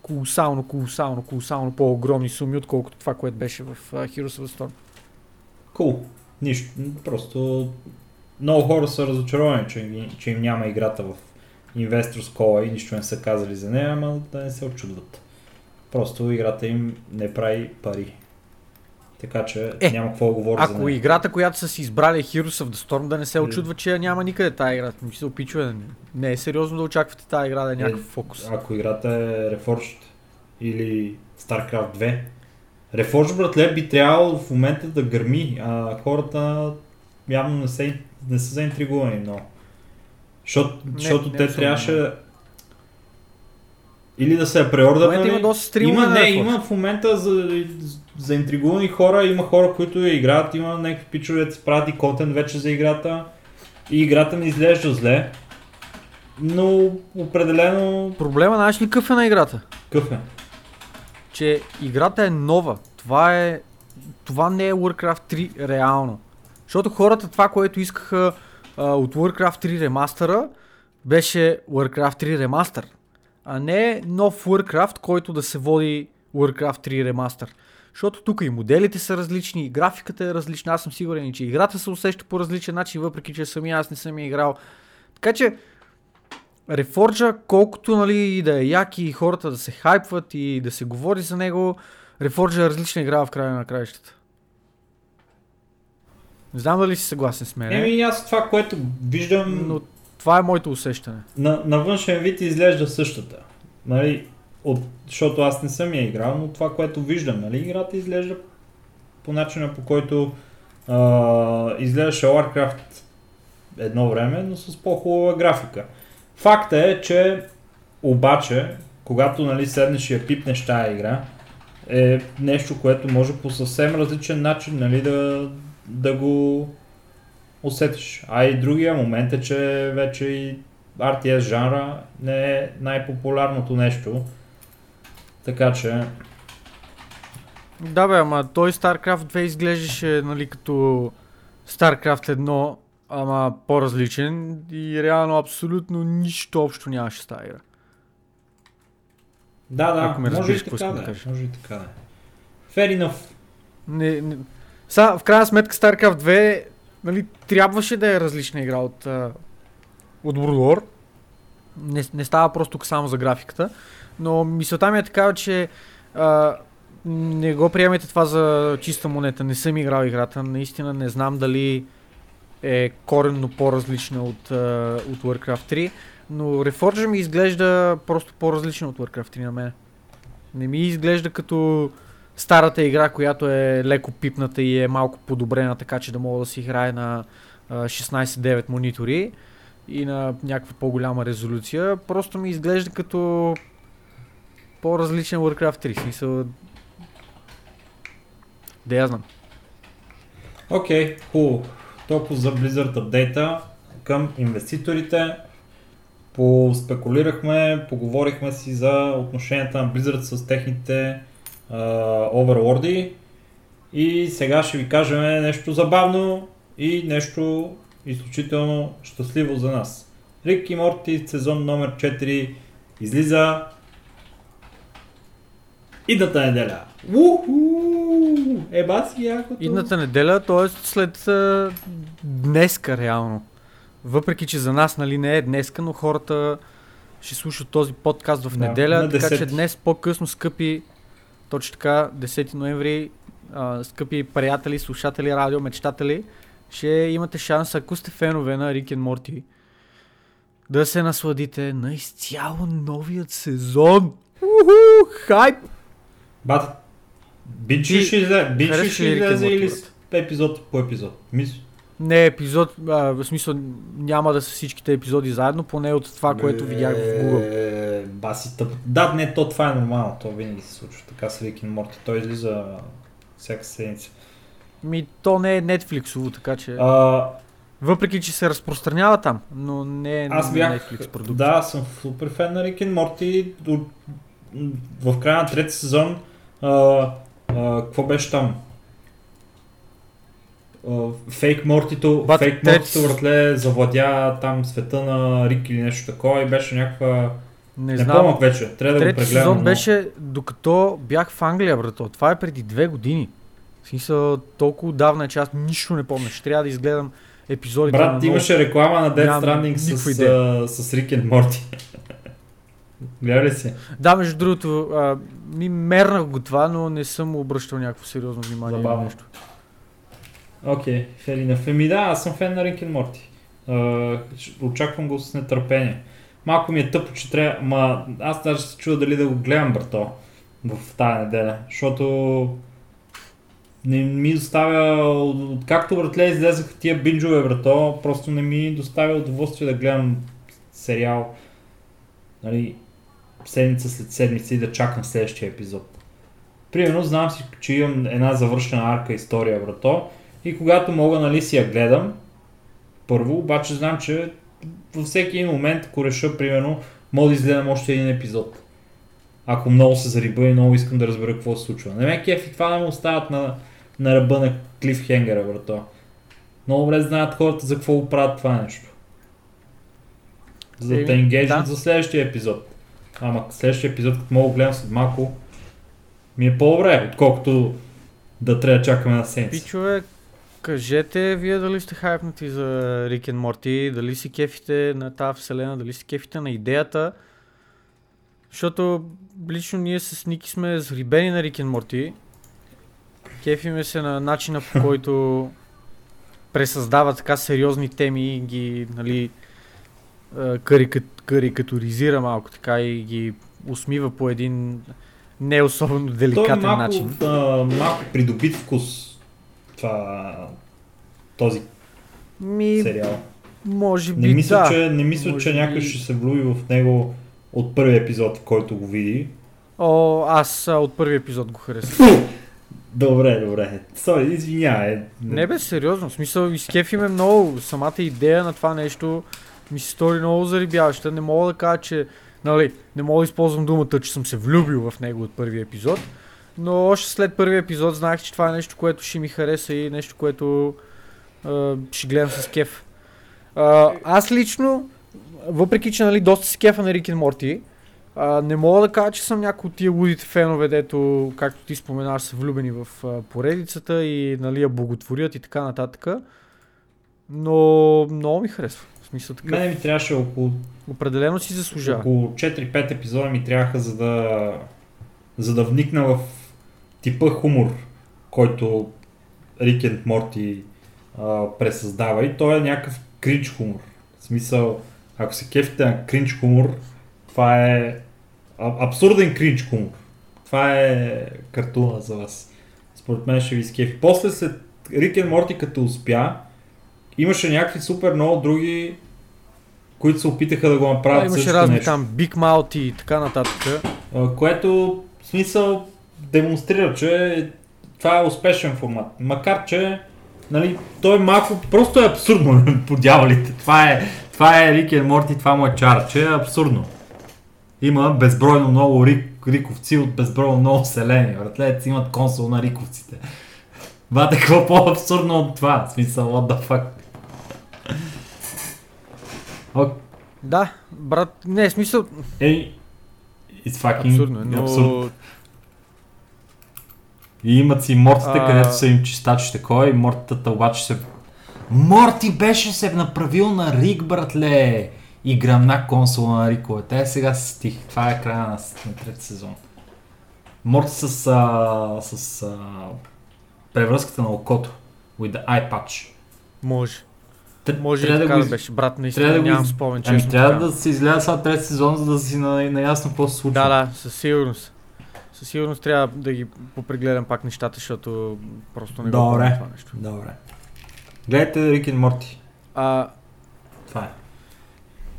S1: колосално, колосално, колосално по-огромни суми, отколкото това, което беше в Heroes of the Storm.
S2: Cool. Нищо. Просто много хора са разочаровани, че, че им няма играта в Investors Call и нищо не са казали за нея, ама да не се очудват. Просто играта им не прави пари. Така че
S1: Е,
S2: няма какво да говоря за
S1: Ако играта, която са си избрали е Heroes of the Storm, да не се
S2: Е.
S1: очудва, че няма никъде тази игра. Ми се опичва. Не, е сериозно да очаквате тази игра да е някакъв фокус.
S2: Ако играта е Reforged или StarCraft 2, Reforged, братле, би трябвало в момента да гърми, а хората явно не, се, не са заинтригувани много. Защото,
S1: Не,
S2: защото
S1: не
S2: те
S1: особено.
S2: трябваше или да се преордърнали.
S1: има доста стримове
S2: има, не, има в момента за, заинтригувани хора, има хора, които я играят, има някакви пичове, да се правят и контент вече за играта. И играта не изглежда зле. Но определено
S1: Проблема, знаеш ли какъв е на играта?
S2: къв е.
S1: Че играта е нова. Това е... Това не е Warcraft 3 реално. Защото хората това, което искаха а, от Warcraft 3 ремастъра, беше Warcraft 3 ремастър. А не нов Warcraft, който да се води Warcraft 3 ремастър. Защото тук и моделите са различни, и графиката е различна. Аз съм сигурен, че играта се усеща по различен начин, въпреки че самия аз не съм я играл. Така че, Reforge, колкото нали, и да е як и хората да се хайпват и да се говори за него, Reforge е различна игра в края на краищата. Не знам дали си съгласен с мен,
S2: Еми аз това, което виждам
S1: но това е моето усещане.
S2: на, на външен вид изглежда същата. Нали, от, защото аз не съм я играл, но това, което виждам, нали, играта изглежда по начина по който а, изглеждаше Warcraft едно време, но с по-хубава графика. Факта е, че обаче, когато нали, седнеш и я пипнеш тази игра, е нещо, което може по съвсем различен начин нали, да, да го усетиш. А и другия момент е, че вече и RTS жанра не е най-популярното нещо. Така че,
S1: Да бе, ама той StarCraft 2 изглеждаше нали, като StarCraft 1, ама по-различен и реално абсолютно нищо общо нямаше с тази игра.
S2: да, да,
S1: Ако ме
S2: може и
S1: разбираш какво
S2: така да
S1: да
S2: е. Може и така да е. Fair enough.
S1: Не, не... Са, в крайна сметка StarCraft 2 нали, трябваше да е различна игра от, от World War. Не, не става просто само за графиката. Но мисълта ми е такава, че а, не го приемете това за чиста монета. Не съм играл играта. Наистина не знам дали е коренно по-различна от, а, от Warcraft 3, но Reforged ми изглежда просто по-различна от Warcraft 3 на мен. Не ми изглежда като старата игра, която е леко пипната и е малко подобрена, така че да мога да си играе на а, 16-9 монитори и на някаква по-голяма резолюция. Просто ми изглежда като по-различен Warcraft 3. В Смисъл... Да я знам.
S2: Окей, okay, хубаво. Толкова за Blizzard апдейта към инвеститорите. Поспекулирахме, поговорихме си за отношенията на Blizzard с техните оверлорди. И сега ще ви кажем нещо забавно и нещо изключително щастливо за нас. Рик и Морти сезон номер 4 излиза идната неделя. Уху! Еба си якото.
S1: Идната неделя, т.е. след а, днеска реално. Въпреки, че за нас нали, не е днеска, но хората ще слушат този подкаст в
S2: Да,
S1: неделя,
S2: на
S1: така
S2: 10.
S1: че днес по-късно, скъпи, точно така, 10 ноември, а, скъпи приятели, слушатели, радио, мечтатели, ще имате шанс, ако сте фенове на Рик и Морти, да се насладите на изцяло новият сезон. Уху, хайп!
S2: Бат, бинч
S1: Ти
S2: ли излезе, или епизод по епизод? Мисля.
S1: Не епизод, а, в смисъл няма да са всичките епизоди заедно, поне от това, което видях в Google.
S2: Е, Баси тъп. Да, не, то това е нормално, то винаги се случва. Така с Рик Морти, той излиза всяка седмица.
S1: Ми, то не е Netflixово, така че...
S2: А,
S1: Въпреки, че се разпространява там, но не е
S2: аз бях,
S1: Netflix продукт.
S2: да, съм супер фен на Рик Морти. В края на трети сезон, а, а, какво беше там? Фейк Мортито, фейк Мортито вратле завладя там света на Рик или нещо такова и беше някаква...
S1: Не
S2: Не, помня вече, трябва да го прегледам.
S1: сезон
S2: но-
S1: беше докато бях в Англия, брато. Това е преди две години. В смисъл, толкова отдавна е, че аз нищо не помня. Ще трябва да изгледам епизодите на
S2: Брат,
S1: ново.
S2: имаше реклама на
S1: Нямам
S2: Stranding с,
S1: идея.
S2: с Рик и Морти. Гледа ли си?
S1: Да, между другото, а, ми мернах го това, но не съм обръщал някакво сериозно внимание
S2: Забавно.
S1: нещо.
S2: Окей, fair enough. Еми да, аз съм фен на Рик и Морти. Очаквам го с нетърпение. Малко ми е тъпо, че трябва... Ма, аз даже се чуда дали да го гледам, брато, в тази неделя. Защото не ми доставя... Откакто, братле, излезаха тия бинджове, брато, просто не ми доставя удоволствие да гледам сериал. Нали, седмица след седмица и да чакам следващия епизод. Примерно, знам си, че имам една завършена арка история, брато, и когато мога, нали, си я гледам, първо, обаче знам, че във всеки един момент, ако реша, примерно, мога да изгледам още един епизод. Ако много се зариба и много искам да разбера какво се случва. Не ме кефи това да ме оставят на, на ръба на клифхенгера, брато. Много добре знаят хората за какво го правят това нещо. За да те енгейджат
S1: да.
S2: за следващия епизод. Ама следващия епизод, като мога да гледам след малко, ми е по-добре, отколкото да трябва да чакаме на седмица.
S1: Пичове, кажете вие дали сте хайпнати за Рик и Морти, дали си кефите на тази вселена, дали си кефите на идеята. Защото лично ние с Ники сме зарибени на Рик и Морти. Кефиме се на начина по (laughs) който пресъздава така сериозни теми и ги, нали, а, карика, карикатуризира малко така и ги усмива по един не особено
S2: Той е
S1: деликатен
S2: малко,
S1: начин.
S2: а, малко придобит вкус това, този
S1: Ми,
S2: сериал.
S1: може би
S2: Не мисля,
S1: да.
S2: че, не мисля,
S1: Може
S2: че някой
S1: би-
S2: ще се влюби в него от първия епизод, който го види.
S1: О, аз а, от първи епизод го харесах.
S2: Добре, добре. Сори, извинявай.
S1: Не бе, сериозно. В смисъл, изкефи ме много. Самата идея на това нещо ми се стори много зарибяваща. Не мога да кажа, че... Нали, не мога да използвам думата, че съм се влюбил в него от първи епизод. Но още след първи епизод знаех, че това е нещо, което ще ми хареса и нещо, което а, ще гледам с кеф. А, аз лично, въпреки че нали, доста се кефа на Рик и Морти, а, не мога да кажа, че съм някой от тия лудите фенове, дето, както ти споменаш, са влюбени в а, поредицата и нали, я боготворят и така нататък. Но много ми харесва. В смисъл така.
S2: Мене ми трябваше около,
S1: Определено си заслужава.
S2: около 4-5 епизода ми трябваха за да, за да вникна в типа хумор, който Рик и Морти а, пресъздава и той е някакъв кринч хумор. В смисъл, ако се кефите на кринч хумор, това е а, абсурден кринч хумор. Това е картуна за вас. Според мен ще ви скефи. После след Рик Морти като успя, имаше някакви супер много други, които се опитаха да го направят
S1: А, имаше разни
S2: нещо.
S1: там Big Mouth и така нататък.
S2: А, което в смисъл демонстрира, че това е успешен формат. Макар, че нали, той е малко, просто е абсурдно (laughs) по дяволите. Това е, това е Рик и Морти, това му е чар, че е абсурдно. Има безбройно много рик, риковци от безбройно много вселени. Братлец имат консул на риковците. Бате, какво по-абсурдно от това? В смисъл, what the fuck? Ок,
S1: Да, брат, не, в смисъл,
S2: Ей, it's fucking
S1: абсурдно е, но...
S2: абсурдно. И имат си мортите,
S1: А.
S2: където са им чистачи такова и мортата обаче се... Морти беше се направил на Рик, братле! И гръмна консола на Риковете. Е, сега се стих. Това е края на, на трети сезон. Морти с, а, с а, превръзката на окото. With the eye patch.
S1: Може.
S2: Тр-
S1: Може и
S2: трябва
S1: така
S2: го
S1: да, беше, брат, наистина
S2: трябва да го
S1: нямам спомен,
S2: Ами
S1: честно.
S2: трябва
S1: така.
S2: да се изгледа сега трети сезон, за да си на, наясно какво се случва.
S1: Да, да, със сигурност. Със сигурност трябва да ги попрегледам пак нещата, защото просто не го
S2: Добре.
S1: това нещо.
S2: Добре. Гледайте Рик и Морти.
S1: А,
S2: Това е.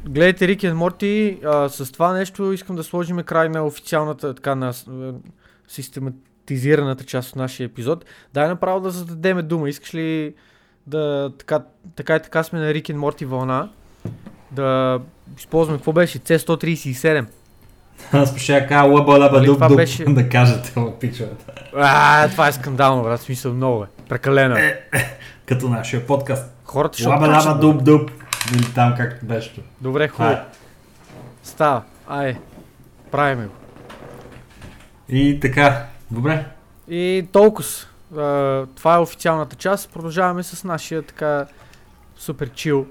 S1: гледайте Рик и Морти, а, с това нещо искам да сложим край на официалната, така на а, систематизираната част от нашия епизод. Дай направо да зададеме дума. Искаш ли да така, така и така сме на Рик и Морти вълна? Да използваме, какво беше? C137.
S2: Аз ще я кажа лъба лъба
S1: Нали
S2: дуб дуб
S1: беше-
S2: да кажете в пичовете.
S1: А, това е скандално, брат, смисъл много е. Прекалено. е.
S2: Като нашия подкаст.
S1: Хората ще
S2: Лаба лаба дуб дуб. Или там както беше.
S1: Добре, хубаво.
S2: е.
S1: Става. Ай, правиме го.
S2: И така. Добре.
S1: И толкова. Това е официалната част. Продължаваме с нашия така супер чил.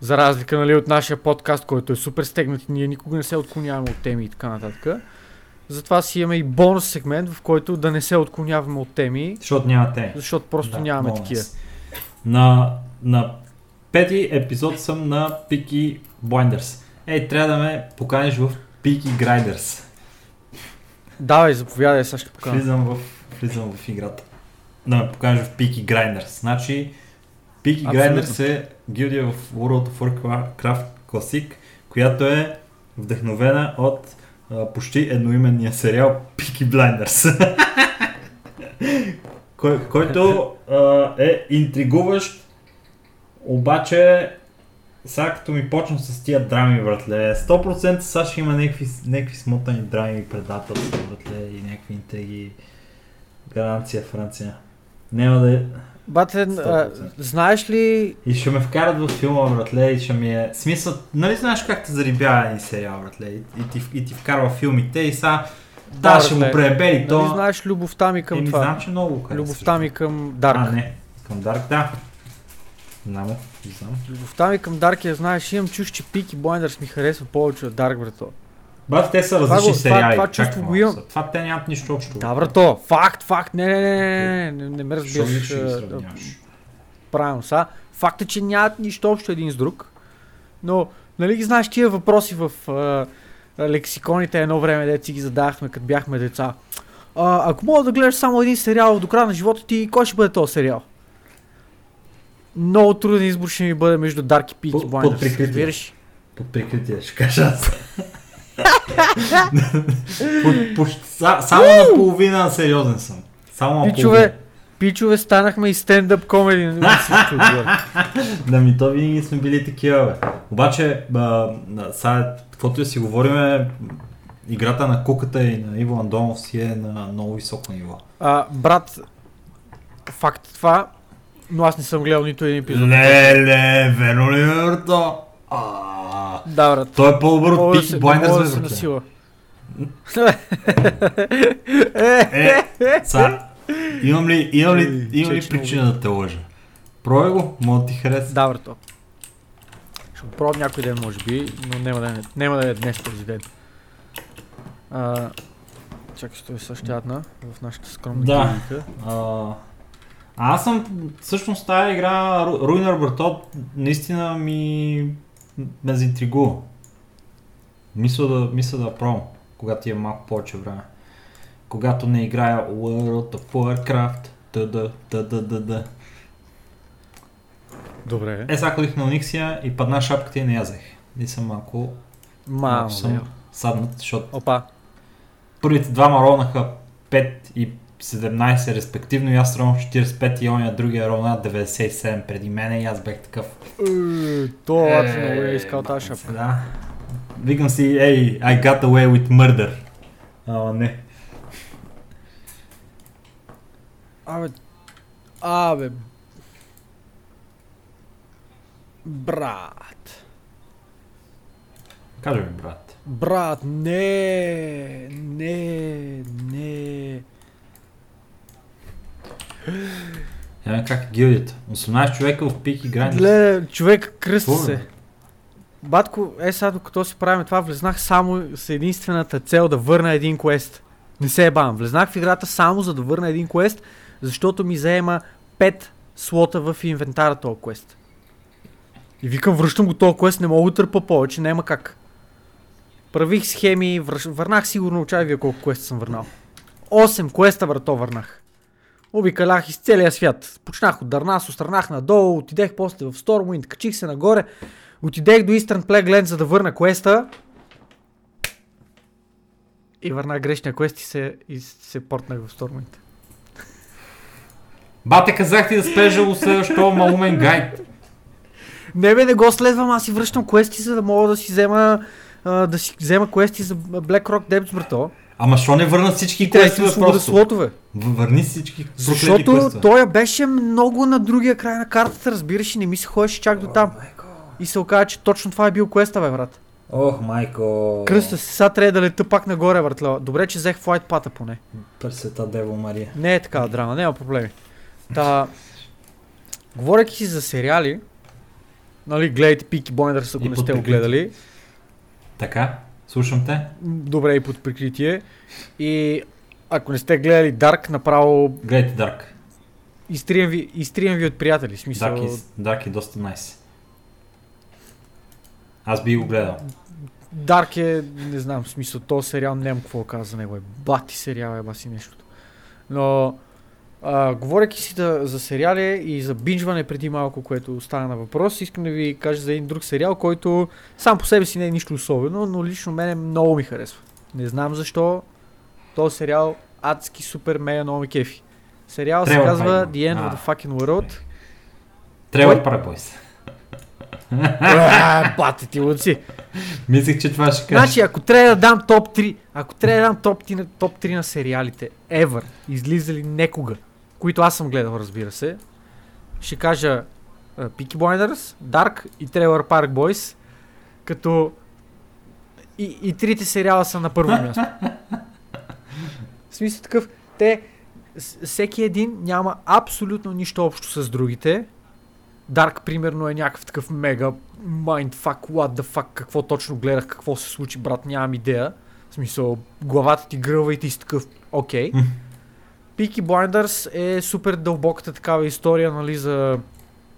S1: За разлика нали, от нашия подкаст, който е супер стегнат и ние никога не се отклоняваме от теми и така нататък. Затова си имаме и бонус сегмент, в който да не се отклоняваме от теми,
S2: Защото няма те.
S1: защото просто
S2: Да,
S1: нямаме
S2: много
S1: такива.
S2: На, на пети епизод съм на Peaky Blinders. Ей, трябва да ме поканиш в Peaky Grinders.
S1: Давай, заповядай, сега ще покажа.
S2: Влизам в, влизам в играта. Да ме покажеш в Peaky Grinders. Значи,
S1: Абсолютно.
S2: Grinders е гилдия в World of Warcraft Classic, която е вдъхновена от а, почти едноименния сериал Peaky Blinders. (laughs) Кой, който а, е интригуващ, обаче сега като ми почна с тия драми, братле, 100% сега ще има някакви, някакви смотани драми, предателства, братле, и някакви интриги. Гаранция Франция. Няма да е...
S1: Батен, а,
S2: 100%.
S1: знаеш ли
S2: И ще ме вкарат в филма, братле, и ще ми е... Смисъл, нали знаеш как те зарибява един сериал, братле, и, и, ти, и ти вкарва филмите и сега... Да,
S1: Да,
S2: ще
S1: братле.
S2: пребели то.
S1: нали знаеш любовта ми към
S2: Еми,
S1: това?
S2: знам, че много го харесваш.
S1: Любовта ми към Дарк.
S2: А, не. Към Дарк, да. Знам, знам.
S1: Любовта ми към Дарк я знаеш, имам чуш, че Пики Blinders ми харесва повече от Дарк, брато.
S2: Брат, те са
S1: Това
S2: различни
S1: това-
S2: сериали.
S1: това
S2: как
S1: чувство го имам.
S2: Това те нямат нищо общо.
S1: Да, брато, факт, факт, не, не, не, не, не, не, ме разбираш правилно са. Факт е, че нямат нищо общо един с друг, но, нали ги знаеш тия въпроси в а, лексиконите едно време, дето си ги задавахме, като бяхме деца. А, ако мога да гледаш само един сериал до края на живота ти, кой ще бъде този сериал? Много труден избор ще ми бъде между Dark и Peaky
S2: Под- под
S1: Blinders.
S2: прикритие. Под прикритие, ще кажа аз. Почти- Само наполовина сериозен съм. Само
S1: Пичове, пичове, станахме и стендъп комеди. не.
S2: Да ми то винаги сме били такива, бе. Обаче, а, на- сега, каквото да си говорим, играта на куката и на Иво Андонов си е на много високо ниво.
S1: А, брат, факт това, но аз не съм гледал нито един епизод.
S2: Леле, верно ли е, брато? А,
S1: Да, брат.
S2: Той е по-добър от Blinders,
S1: мога да се насила.
S2: Е, (laughs) са, имам ли, имам ли, имам ли причина да те лъжа? Пробай го, мога да ти хареса.
S1: Да, брато. Ще го пробвам някой ден, може би, но няма да е, няма да е днес този ден. А, чакай, ще е същата в нашата скромна
S2: Да.
S1: клиника.
S2: А, аз съм, всъщност тази игра, Ruiner Bertot, наистина ми ме заинтригува. Мисля да, мисля да пробвам, когато имам малко повече време. Когато не играя World of Warcraft, т.д. т.д. т.д.
S1: Добре.
S2: Е, сега ходих на Ониксия и падна шапката и не язех. И съм малко, малко съм саднат, защото
S1: Опа.
S2: първите двама ролнаха 5 и 17 респективно и аз ровнах 45 и оня другия ровна 97 преди мене и аз бех такъв.
S1: Е, То
S2: Е,
S1: аз много е искал тази шапка.
S2: Да. Викам си, ей, I got away with murder. Ама не.
S1: Абе, абе. Брат.
S2: Кажи ми, брат.
S1: Брат, не, не, не.
S2: Яме как е гилдията. 18 човека в пик игра.
S1: Гледа, човек
S2: Какво,
S1: се.
S2: бе?
S1: Батко, е сега докато си правим това, влезнах само с единствената цел да върна един квест. Не се ебам. Влезнах в играта само за да върна един квест, защото ми заема 5 слота в инвентара този квест. И викам, връщам го този квест, не мога да търпа повече, няма как. Правих схеми, върнах сигурно, чай вие колко квеста съм върнал. 8 квеста, брато, върнах. Обикалях из целия свят. Почнах от Дарнас, остранах надолу, отидех после в Stormwind, качих се нагоре, отидех до Eastern Plagueland, за да върна квеста. И върнах грешния квест и се, и се портнах в Stormwind.
S2: Бате, казах ти да спеш този малумен гайд.
S1: Не бе, не го следвам, аз си връщам квести, за да мога да си взема да си взема квести за Black Rock Depths, брато.
S2: Ама що не върнат всички
S1: И трябва да си
S2: квестове
S1: освобода
S2: просто?
S1: слотове.
S2: Върни всички
S1: Защото
S2: квестове.
S1: той беше много на другия край на картата, разбираш, и не ми се ходеше чак до там. И се оказа, че точно това е бил квеста, бе, брат.
S2: Ох, майко.
S1: Кръста се, сега трябва да лета пак нагоре, братле. Добре, че взех флайт пата поне.
S2: Пресвета Дево Мария.
S1: Не е такава драма, няма проблеми. Та, говоряки си за сериали, нали, гледайте Пики Blinders, ако
S2: И
S1: не сте го гледали.
S2: Така, слушам те.
S1: Добре и под прикритие. И ако не сте гледали Dark, направо
S2: Гледайте Дарк.
S1: изтрием ви, изтрием ви от приятели. Смисъл,
S2: Дарк, е, Dark е доста найс. Аз би го гледал.
S1: Dark е, не знам, смисъл, този сериал нямам какво да кажа за него. Е бати сериал, е баси нещото. Но, а, говоряки си да, за сериали и за бинжване преди малко, което стана на въпрос, искам да ви кажа за един друг сериал, който сам по себе си не е нищо особено, но лично мене много ми харесва. Не знам защо този сериал адски супер мега много кефи. Сериал се казва. The End of the Fucking World.
S2: Тревор
S1: Кой?
S2: Парк Бойс.
S1: А, Бате ти луци.
S2: Мислех, че това ще кажеш.
S1: Значи, ако трябва да дам топ 3, ако трябва да дам топ 3, на, топ 3 на сериалите, ever, излизали некога, които аз съм гледал, разбира се, ще кажа uh, Peaky Blinders, Dark и Trailer Park Boys, като и, и трите сериала са на първо място. (laughs) Смисъл такъв, те, всеки един няма абсолютно нищо общо с другите. Дарк, примерно, е някакъв такъв мега mindfuck, what the fuck, какво точно гледах, какво се случи, брат, нямам идея. В смисъл, главата ти гръва и ти си такъв, окей.
S2: М. (laughs)
S1: Peaky Blinders е супер дълбоката такава история, нали, за,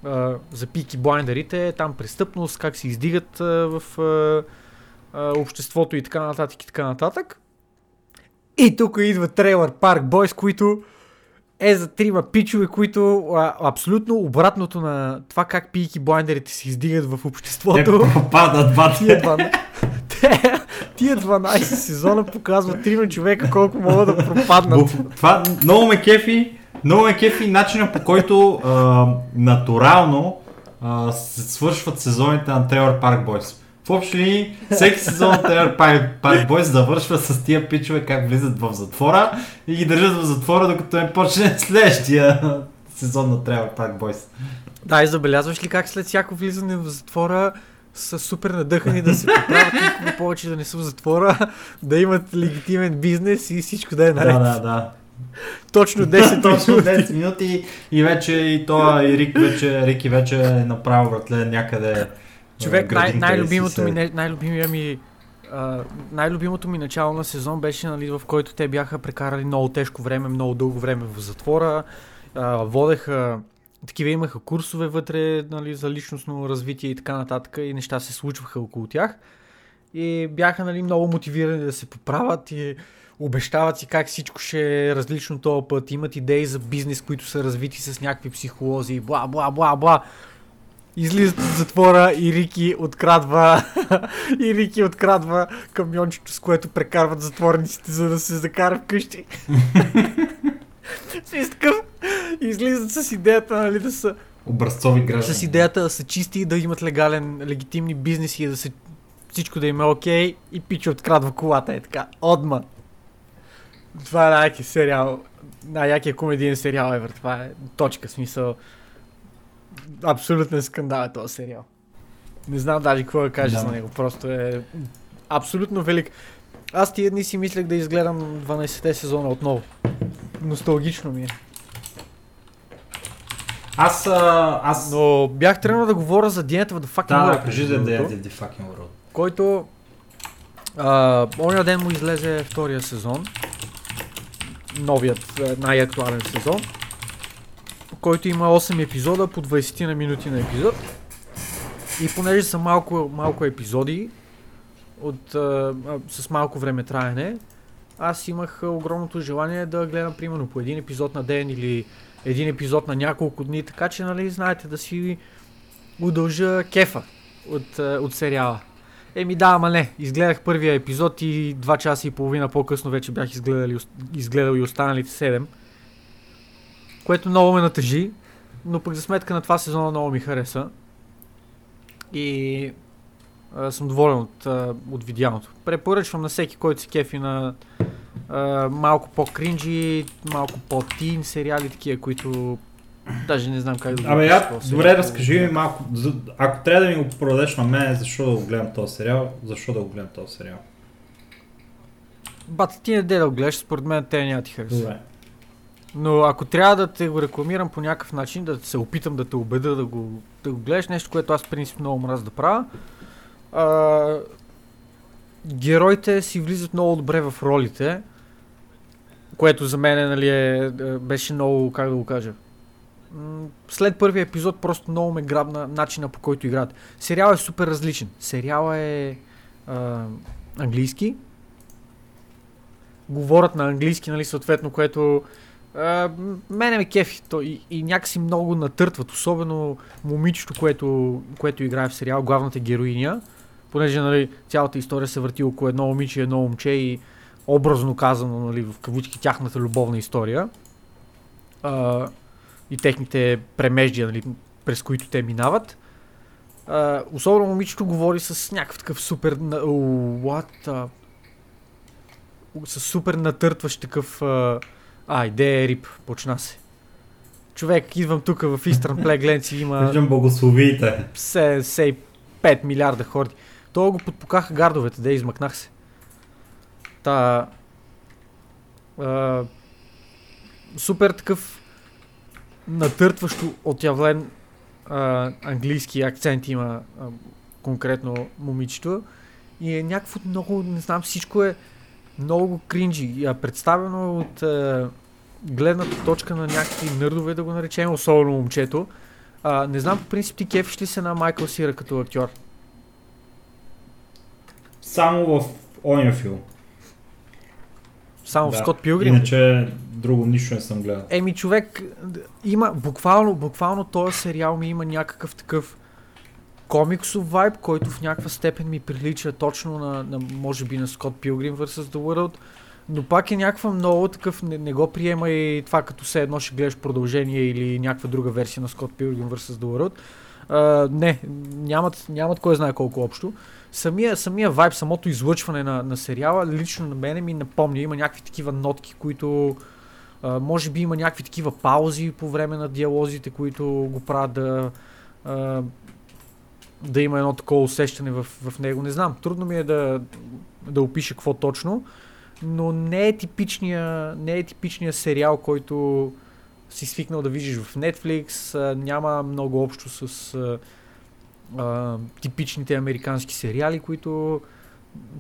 S1: а, за Peaky Blindерите, там престъпност, как се издигат а, в а, обществото и така нататък и така нататък. И тук идва Трейлър Парк Бойс, които е за трима пичове, които а, абсолютно обратното на това как пийки блайндерите се издигат в
S2: Те
S1: обществото.
S2: пропадат,
S1: Тия,
S2: бате.
S1: 12, те, тия 12 сезона показват трима човека колко могат да пропаднат.
S2: Това много ме кефи, много ме кефи начина по който а, натурално а, се свършват сезоните на Трейлър Парк Бойс. В общи линии, всеки сезон Парк, Парк Бойс завършва с тия пичове как влизат в затвора и ги държат в затвора, докато не почне (laughs) следващия сезон на Трейлър Парк Бойс.
S1: Да, и забелязваш ли как след всяко влизане в затвора са супер надъхани да се поправят никога повече да не са в затвора, да имат легитимен бизнес и всичко да е наред.
S2: Да, да, да.
S1: Точно 10 (laughs)
S2: Точно
S1: минути.
S2: 10 минути и вече и то и Рик вече, Рики вече е направил братле някъде.
S1: Човек, най- най-любимото ми, най-любимия ми а, най-любимото ми начало на сезон беше, нали, в който те бяха прекарали много тежко време, много дълго време в затвора а, водеха, такива имаха курсове вътре нали, за личностно развитие и така нататък и неща се случваха около тях. И бяха нали, много мотивирани да се поправят и обещават си как всичко ще е различно този път, имат идеи за бизнес, които са развити с някакви психолози, бла, бла, бла, бла. Излизат от затвора и Рики открадва (laughs) и Рики открадва камиончето, с което прекарват затворниците, за да се закара вкъщи. (laughs) Такъв, излизат с идеята, нали, да са
S2: Образцови граждани.
S1: с идеята да са чисти и да имат легален, легитимни бизнеси и да се всичко да им е окей и пича открадва колата е така. Одма. Това е най-якия сериал, най-якия комедиен сериал ever. Това е точка, смисъл. Абсолютен скандал е този сериал. Не знам даже какво да кажа
S2: Да.
S1: за него. Просто е абсолютно велик. Аз тия дни си мислех да изгледам 12-те сезона отново. Носталгично ми е.
S2: Аз, а, аз...
S1: Но бях тръгнал да говоря за The End of the Fucking
S2: Да,
S1: World.
S2: да, кажи
S1: между
S2: да да
S1: другото,
S2: е The Fucking World.
S1: Който а, оня ден му излезе втория сезон. Новият, а, най-актуален сезон. Който има 8 епизода по 20 на минути на епизод. И понеже са малко, малко епизоди, от, а, с малко време траене, аз имах огромното желание да гледам примерно по един епизод на ден или един епизод на няколко дни, така че, нали, знаете, да си удължа кефа от, от сериала. Еми да, ама не. Изгледах първия епизод и 2 часа и половина по-късно вече бях изгледал, изгледал и останалите 7. Което много ме натъжи, но пък за сметка на това сезона много ми хареса. И а, съм доволен от, а, от видяното. Препоръчвам на всеки, който се кефи на а, малко по-кринджи, малко по-тин сериали, такива, които даже не знам как да го
S2: Абе, я, добре, разкажи ми малко. Ако трябва да ми го продадеш на мен, защо да го гледам този сериал? Защо да го гледам този сериал?
S1: Бат, ти не да го гледаш, според мен те няма ти хареса.
S2: Добре.
S1: Но ако трябва да те го рекламирам по някакъв начин, да се опитам да те убеда да го, да го гледаш, нещо, което аз в принцип много мраз да правя, а, героите си влизат много добре в ролите, което за мен нали, е, е, беше много, как да го кажа, след първия епизод просто много ме грабна начина по който играят. Сериал е супер различен. Сериал е а, английски. Говорят на английски, нали, съответно, което мене ме кефи. То, и, и някакси много натъртват, особено момичето, което, което играе в сериал, главната героиня. Понеже нали, цялата история се върти около едно момиче и едно момче и образно казано, нали, в кавички, тяхната любовна история. А, и техните премеждия, нали, през които те минават. А, особено момичето говори с някакъв такъв супер... What the... С супер натъртващ такъв... А, а идея е рип, почна се. Човек, идвам тук в Eastern Play Glenci, има
S2: Виждам благословиите.
S1: 75 милиарда хорди. То го подпокаха гардовете, да измъкнах се. Та... А, супер такъв натъртващо отявлен а, английски акцент има а, конкретно момичето. И е някакво много, не знам, всичко е много кринджи. А, представено от а, гледната точка на някакви нърдове, да го наречем, особено момчето. А, не знам по принцип ти кефиш ли се на Майкъл Сира като актьор?
S2: Само в ония филм.
S1: Само
S2: Да.
S1: в Скот Пилгрим?
S2: Иначе друго нищо не съм гледал.
S1: Еми човек, има, буквално, буквално този сериал ми има някакъв такъв комиксов вайб, който в някаква степен ми прилича точно на, на може би на Скот Пилгрим vs. The World, но пак е някаква много такъв, не, не го приема и това като все едно ще гледаш продължение или някаква друга версия на Скот Пилгрим vs. The World. А, не, нямат, нямат кой знае колко общо. Самия, самия вайб, самото излъчване на, на сериала, лично на мене ми напомня, има някакви такива нотки, които а, може би има някакви такива паузи по време на диалозите, които го правят да, а, да има едно такова усещане в, в него. Не знам, трудно ми е да, да опиша какво точно, но не е типичния, не е типичния сериал, който си свикнал да видиш в Netflix, няма много общо с а, а, типичните американски сериали, които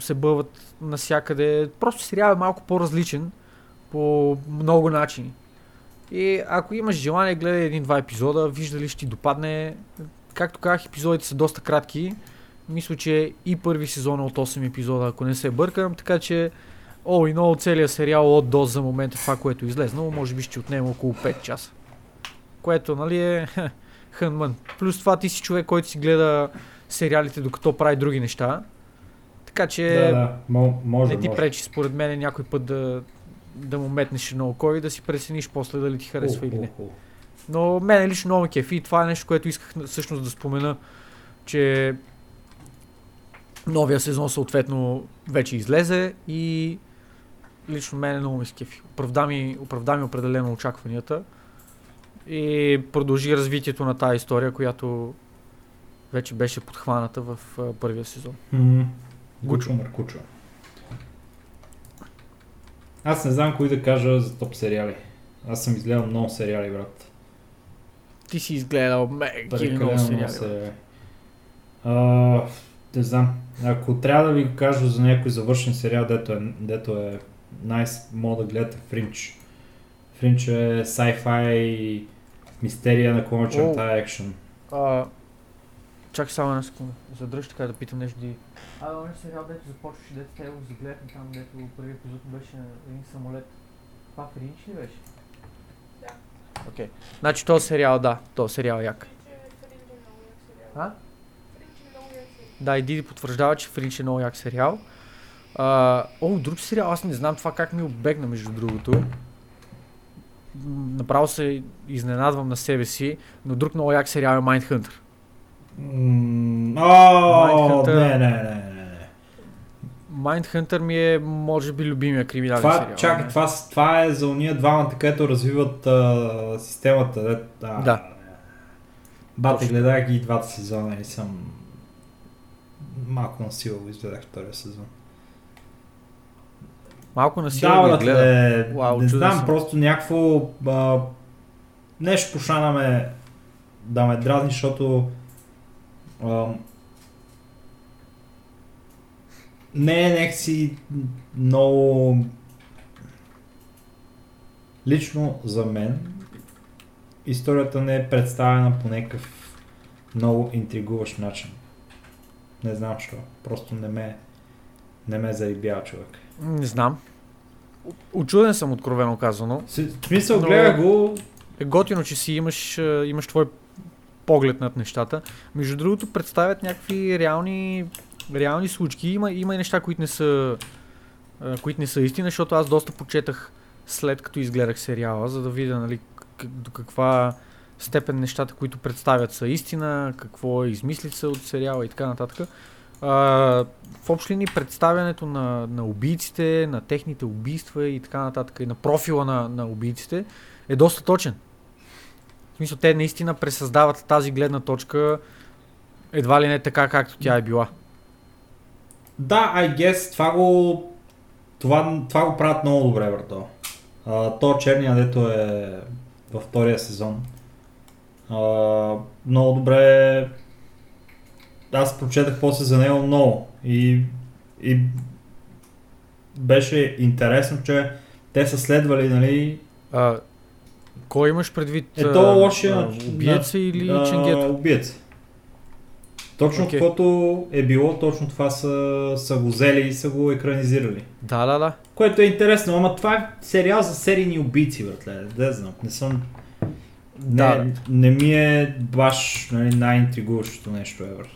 S1: се бъват навсякъде. Просто сериал е малко по-различен по много начини. И ако имаш желание, гледай един-два епизода, вижда ли ще ти допадне. Както казах, епизодите са доста кратки. Мисля, че и първи сезон е от 8 епизода, ако не се бъркам, така че О, и много целият сериал от до за момента това, което е излезнало, може би ще отнеме около 5 часа. Което, нали е (laughs) хънмън. Плюс това ти си човек, който си гледа сериалите, докато прави други неща. Така че
S2: Да, да, мо- може,
S1: не ти
S2: може.
S1: пречи според мен някой път да, да му метнеш на око и да си прецениш после дали ти харесва
S2: О,
S1: или не.
S2: о, о.
S1: Но мен лично много кефи и това е нещо, което исках всъщност да спомена, че новия сезон съответно вече излезе и лично мен много ме скефи. Оправда ми, оправда ми определено очакванията и продължи развитието на тази история, която вече беше подхваната в а, първия сезон. Гучо
S2: Маркучо. Аз не знам кои да кажа за топ сериали. Аз съм изгледал много сериали, брат.
S1: Ти си изгледал меги много сериали. бе.
S2: сериали. А, не знам. Ако трябва да ви кажа за някой завършен сериал, дето е, дето е nice, мога да гледате Фринч. Фринч е sci-fi мистерия на клона черта екшен.
S1: А, чакай само една секунда. Задръж така да питам нещо. А, онaj сериал, дето започваше, дето те го загледахме там, дето първи епизод беше един самолет. Това Фринч ли беше? Окей. Значи този сериал, да, този сериал е як. А? Да, и Диди потвърждава, че Фринч е много як сериал. А, о, друг сериал, аз не знам това как ми обегна между другото. Направо се изненадвам на себе си, но друг много як сериал е Mindhunter.
S2: М, О,
S1: Mindhunter.
S2: не, не, не.
S1: Mindhunter ми е, може би, любимия криминален
S2: Това,
S1: сериал.
S2: чакай, това, това е за уния двамата, където развиват а, системата. Де, а,
S1: Да.
S2: Бате, гледах ги и двата сезона и съм малко на сила го изгледах втория сезон.
S1: Малко на
S2: Да,
S1: сила
S2: брат,
S1: го гледа.
S2: не, знам,
S1: съм.
S2: просто някакво а, нещо поша да ме, да ме дразни, защото а, не е някакси много лично за мен историята не е представена по някакъв много интригуващ начин. Не знам защо. Просто не ме, не ме зарибява човек.
S1: Не знам. Очуден съм, откровено казано.
S2: С- В смисъл,
S1: Но-
S2: гледах го,
S1: Е готино, че си имаш, а, имаш твой поглед над нещата. Между другото, представят някакви реални, реални случки. Има, има и неща, които не са, които не са истина, защото аз доста почетах след като изгледах сериала, за да видя нали, до каква степен нещата, които представят са истина, какво е измислица от сериала и така нататък. А, в общи линии представянето на, на убийците, на техните убийства и така нататък, и на профила на, на убийците е доста точен. В смисъл, те наистина пресъздават тази гледна точка едва ли не така, както тя е била.
S2: Да, I guess, това го, това, това го правят много добре, брато. А, то черния, дето е във втория сезон. А, много добре. Аз прочетах после за него много. И, и беше интересно, че те са следвали, нали,
S1: А, кой имаш предвид?
S2: Е,
S1: а,
S2: то лошия
S1: Убиеца или
S2: а,
S1: ченгета?
S2: Убиец. Точно
S1: Окей.
S2: каквото е било, точно това са, са го взели и са го екранизирали.
S1: Да, да, да.
S2: Което е интересно, ама това е сериал за серийни убийци, братле. Да, знам. Не съм...
S1: Да,
S2: не, не ми е баш нали, най-интригуващото нещо ever.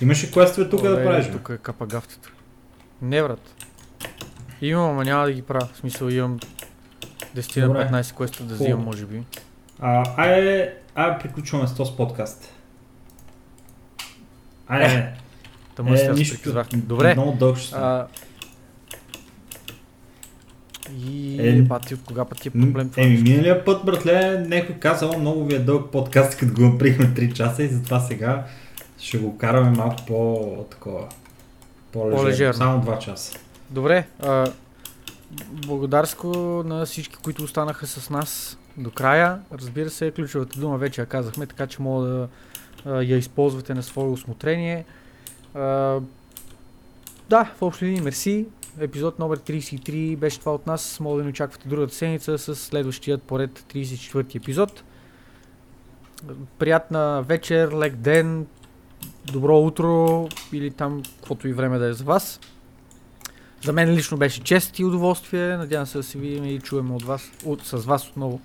S2: Имаш ли квестове тук да
S1: Оле,
S2: правиш? бе?
S1: Тук е капагафтата. Не, брат. Имам, ама няма да ги правя. В смисъл имам 10
S2: Добре.
S1: на 15 квеста да взимам, може би.
S2: А, айде, айде приключваме с този подкаст. Айде,
S1: Тъмън се
S2: е,
S1: аз
S2: нищо.
S1: Добре.
S2: Много дълг ще.
S1: А... И
S2: Е,
S1: е, бати, от кога път ти е проблем това?
S2: Еми, миналия път, братле, някой казал, много ви е дълъг подкаст, като го направихме 3 часа и затова сега ще го караме малко по такова. По-лежерно. Само 2 часа.
S1: Добре, а, благодарско на всички, които останаха с нас до края. Разбира се, ключовата дума вече я казахме, така че мога да я използвате на свое осмотрение. А, да, в общи линии мерси. епизод номер 33 беше това от нас. Мога да ни очаквате другата седмица с следващият поред 34 епизод. Приятна вечер, лек ден, добро утро или там каквото и време да е за вас. За мен лично беше чест и удоволствие. Надявам се да се видим и чуем от вас, от, с вас отново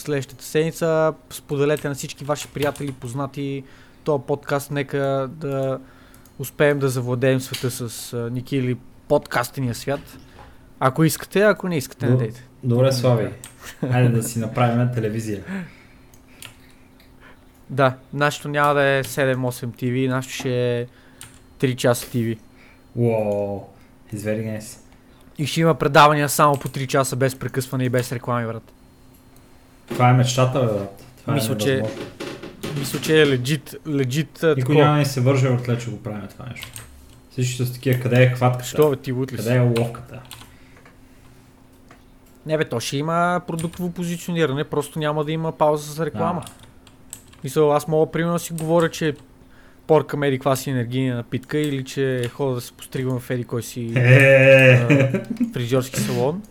S1: следващата седмица. Споделете на всички ваши приятели, познати този подкаст. Нека да успеем да завладеем света с Ники или подкастения свят. Ако искате, ако не искате, не
S2: До-
S1: дейте.
S2: Добре, Слави. Хайде да си направим телевизия.
S1: Да, нашето няма да е 7-8 TV, нашето ще е 3 часа TV.
S2: Уоу. It's very nice.
S1: И ще има предавания само по 3 часа без прекъсване и без реклами, брат.
S2: Това е мечтата, бе, брат. Това
S1: Мисля,
S2: е
S1: че-. Мисля, че е legit а,
S2: Никой няма да ни се върже въртле, че го правим това нещо. Всички са такива, къде е хватката?
S1: Що бе, ти лут ли си?
S2: Къде е ловката?
S1: Не бе, то ще има продуктово позициониране, просто няма да има пауза за реклама. Мисля, аз мога примерно да си говоря, че порка меди каква си енергийна напитка или че хода да се постригвам в еди кой си
S2: Е,
S1: фризьорски салон.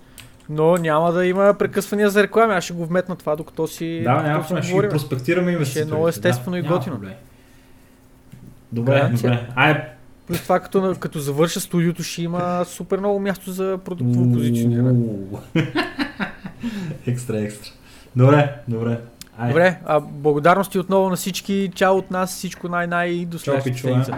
S1: Но няма да има прекъсвания за реклами. Аз ще го вметна това, докато си,
S2: Да, няма проблем, ще ги проспектираме инвеститорите.
S1: много естествено
S2: да,
S1: и готино.
S2: проблем. Добре,
S1: Гаранция.
S2: добре. Ай,
S1: Плюс това, като, като завърша студиото, ще има супер много място за продуктово позициониране. (laughs)
S2: Екстра, екстра. Добре, добре. Ай,
S1: Добре, а благодарности отново на всички. Чао от нас, всичко най-най и до следващата седмица.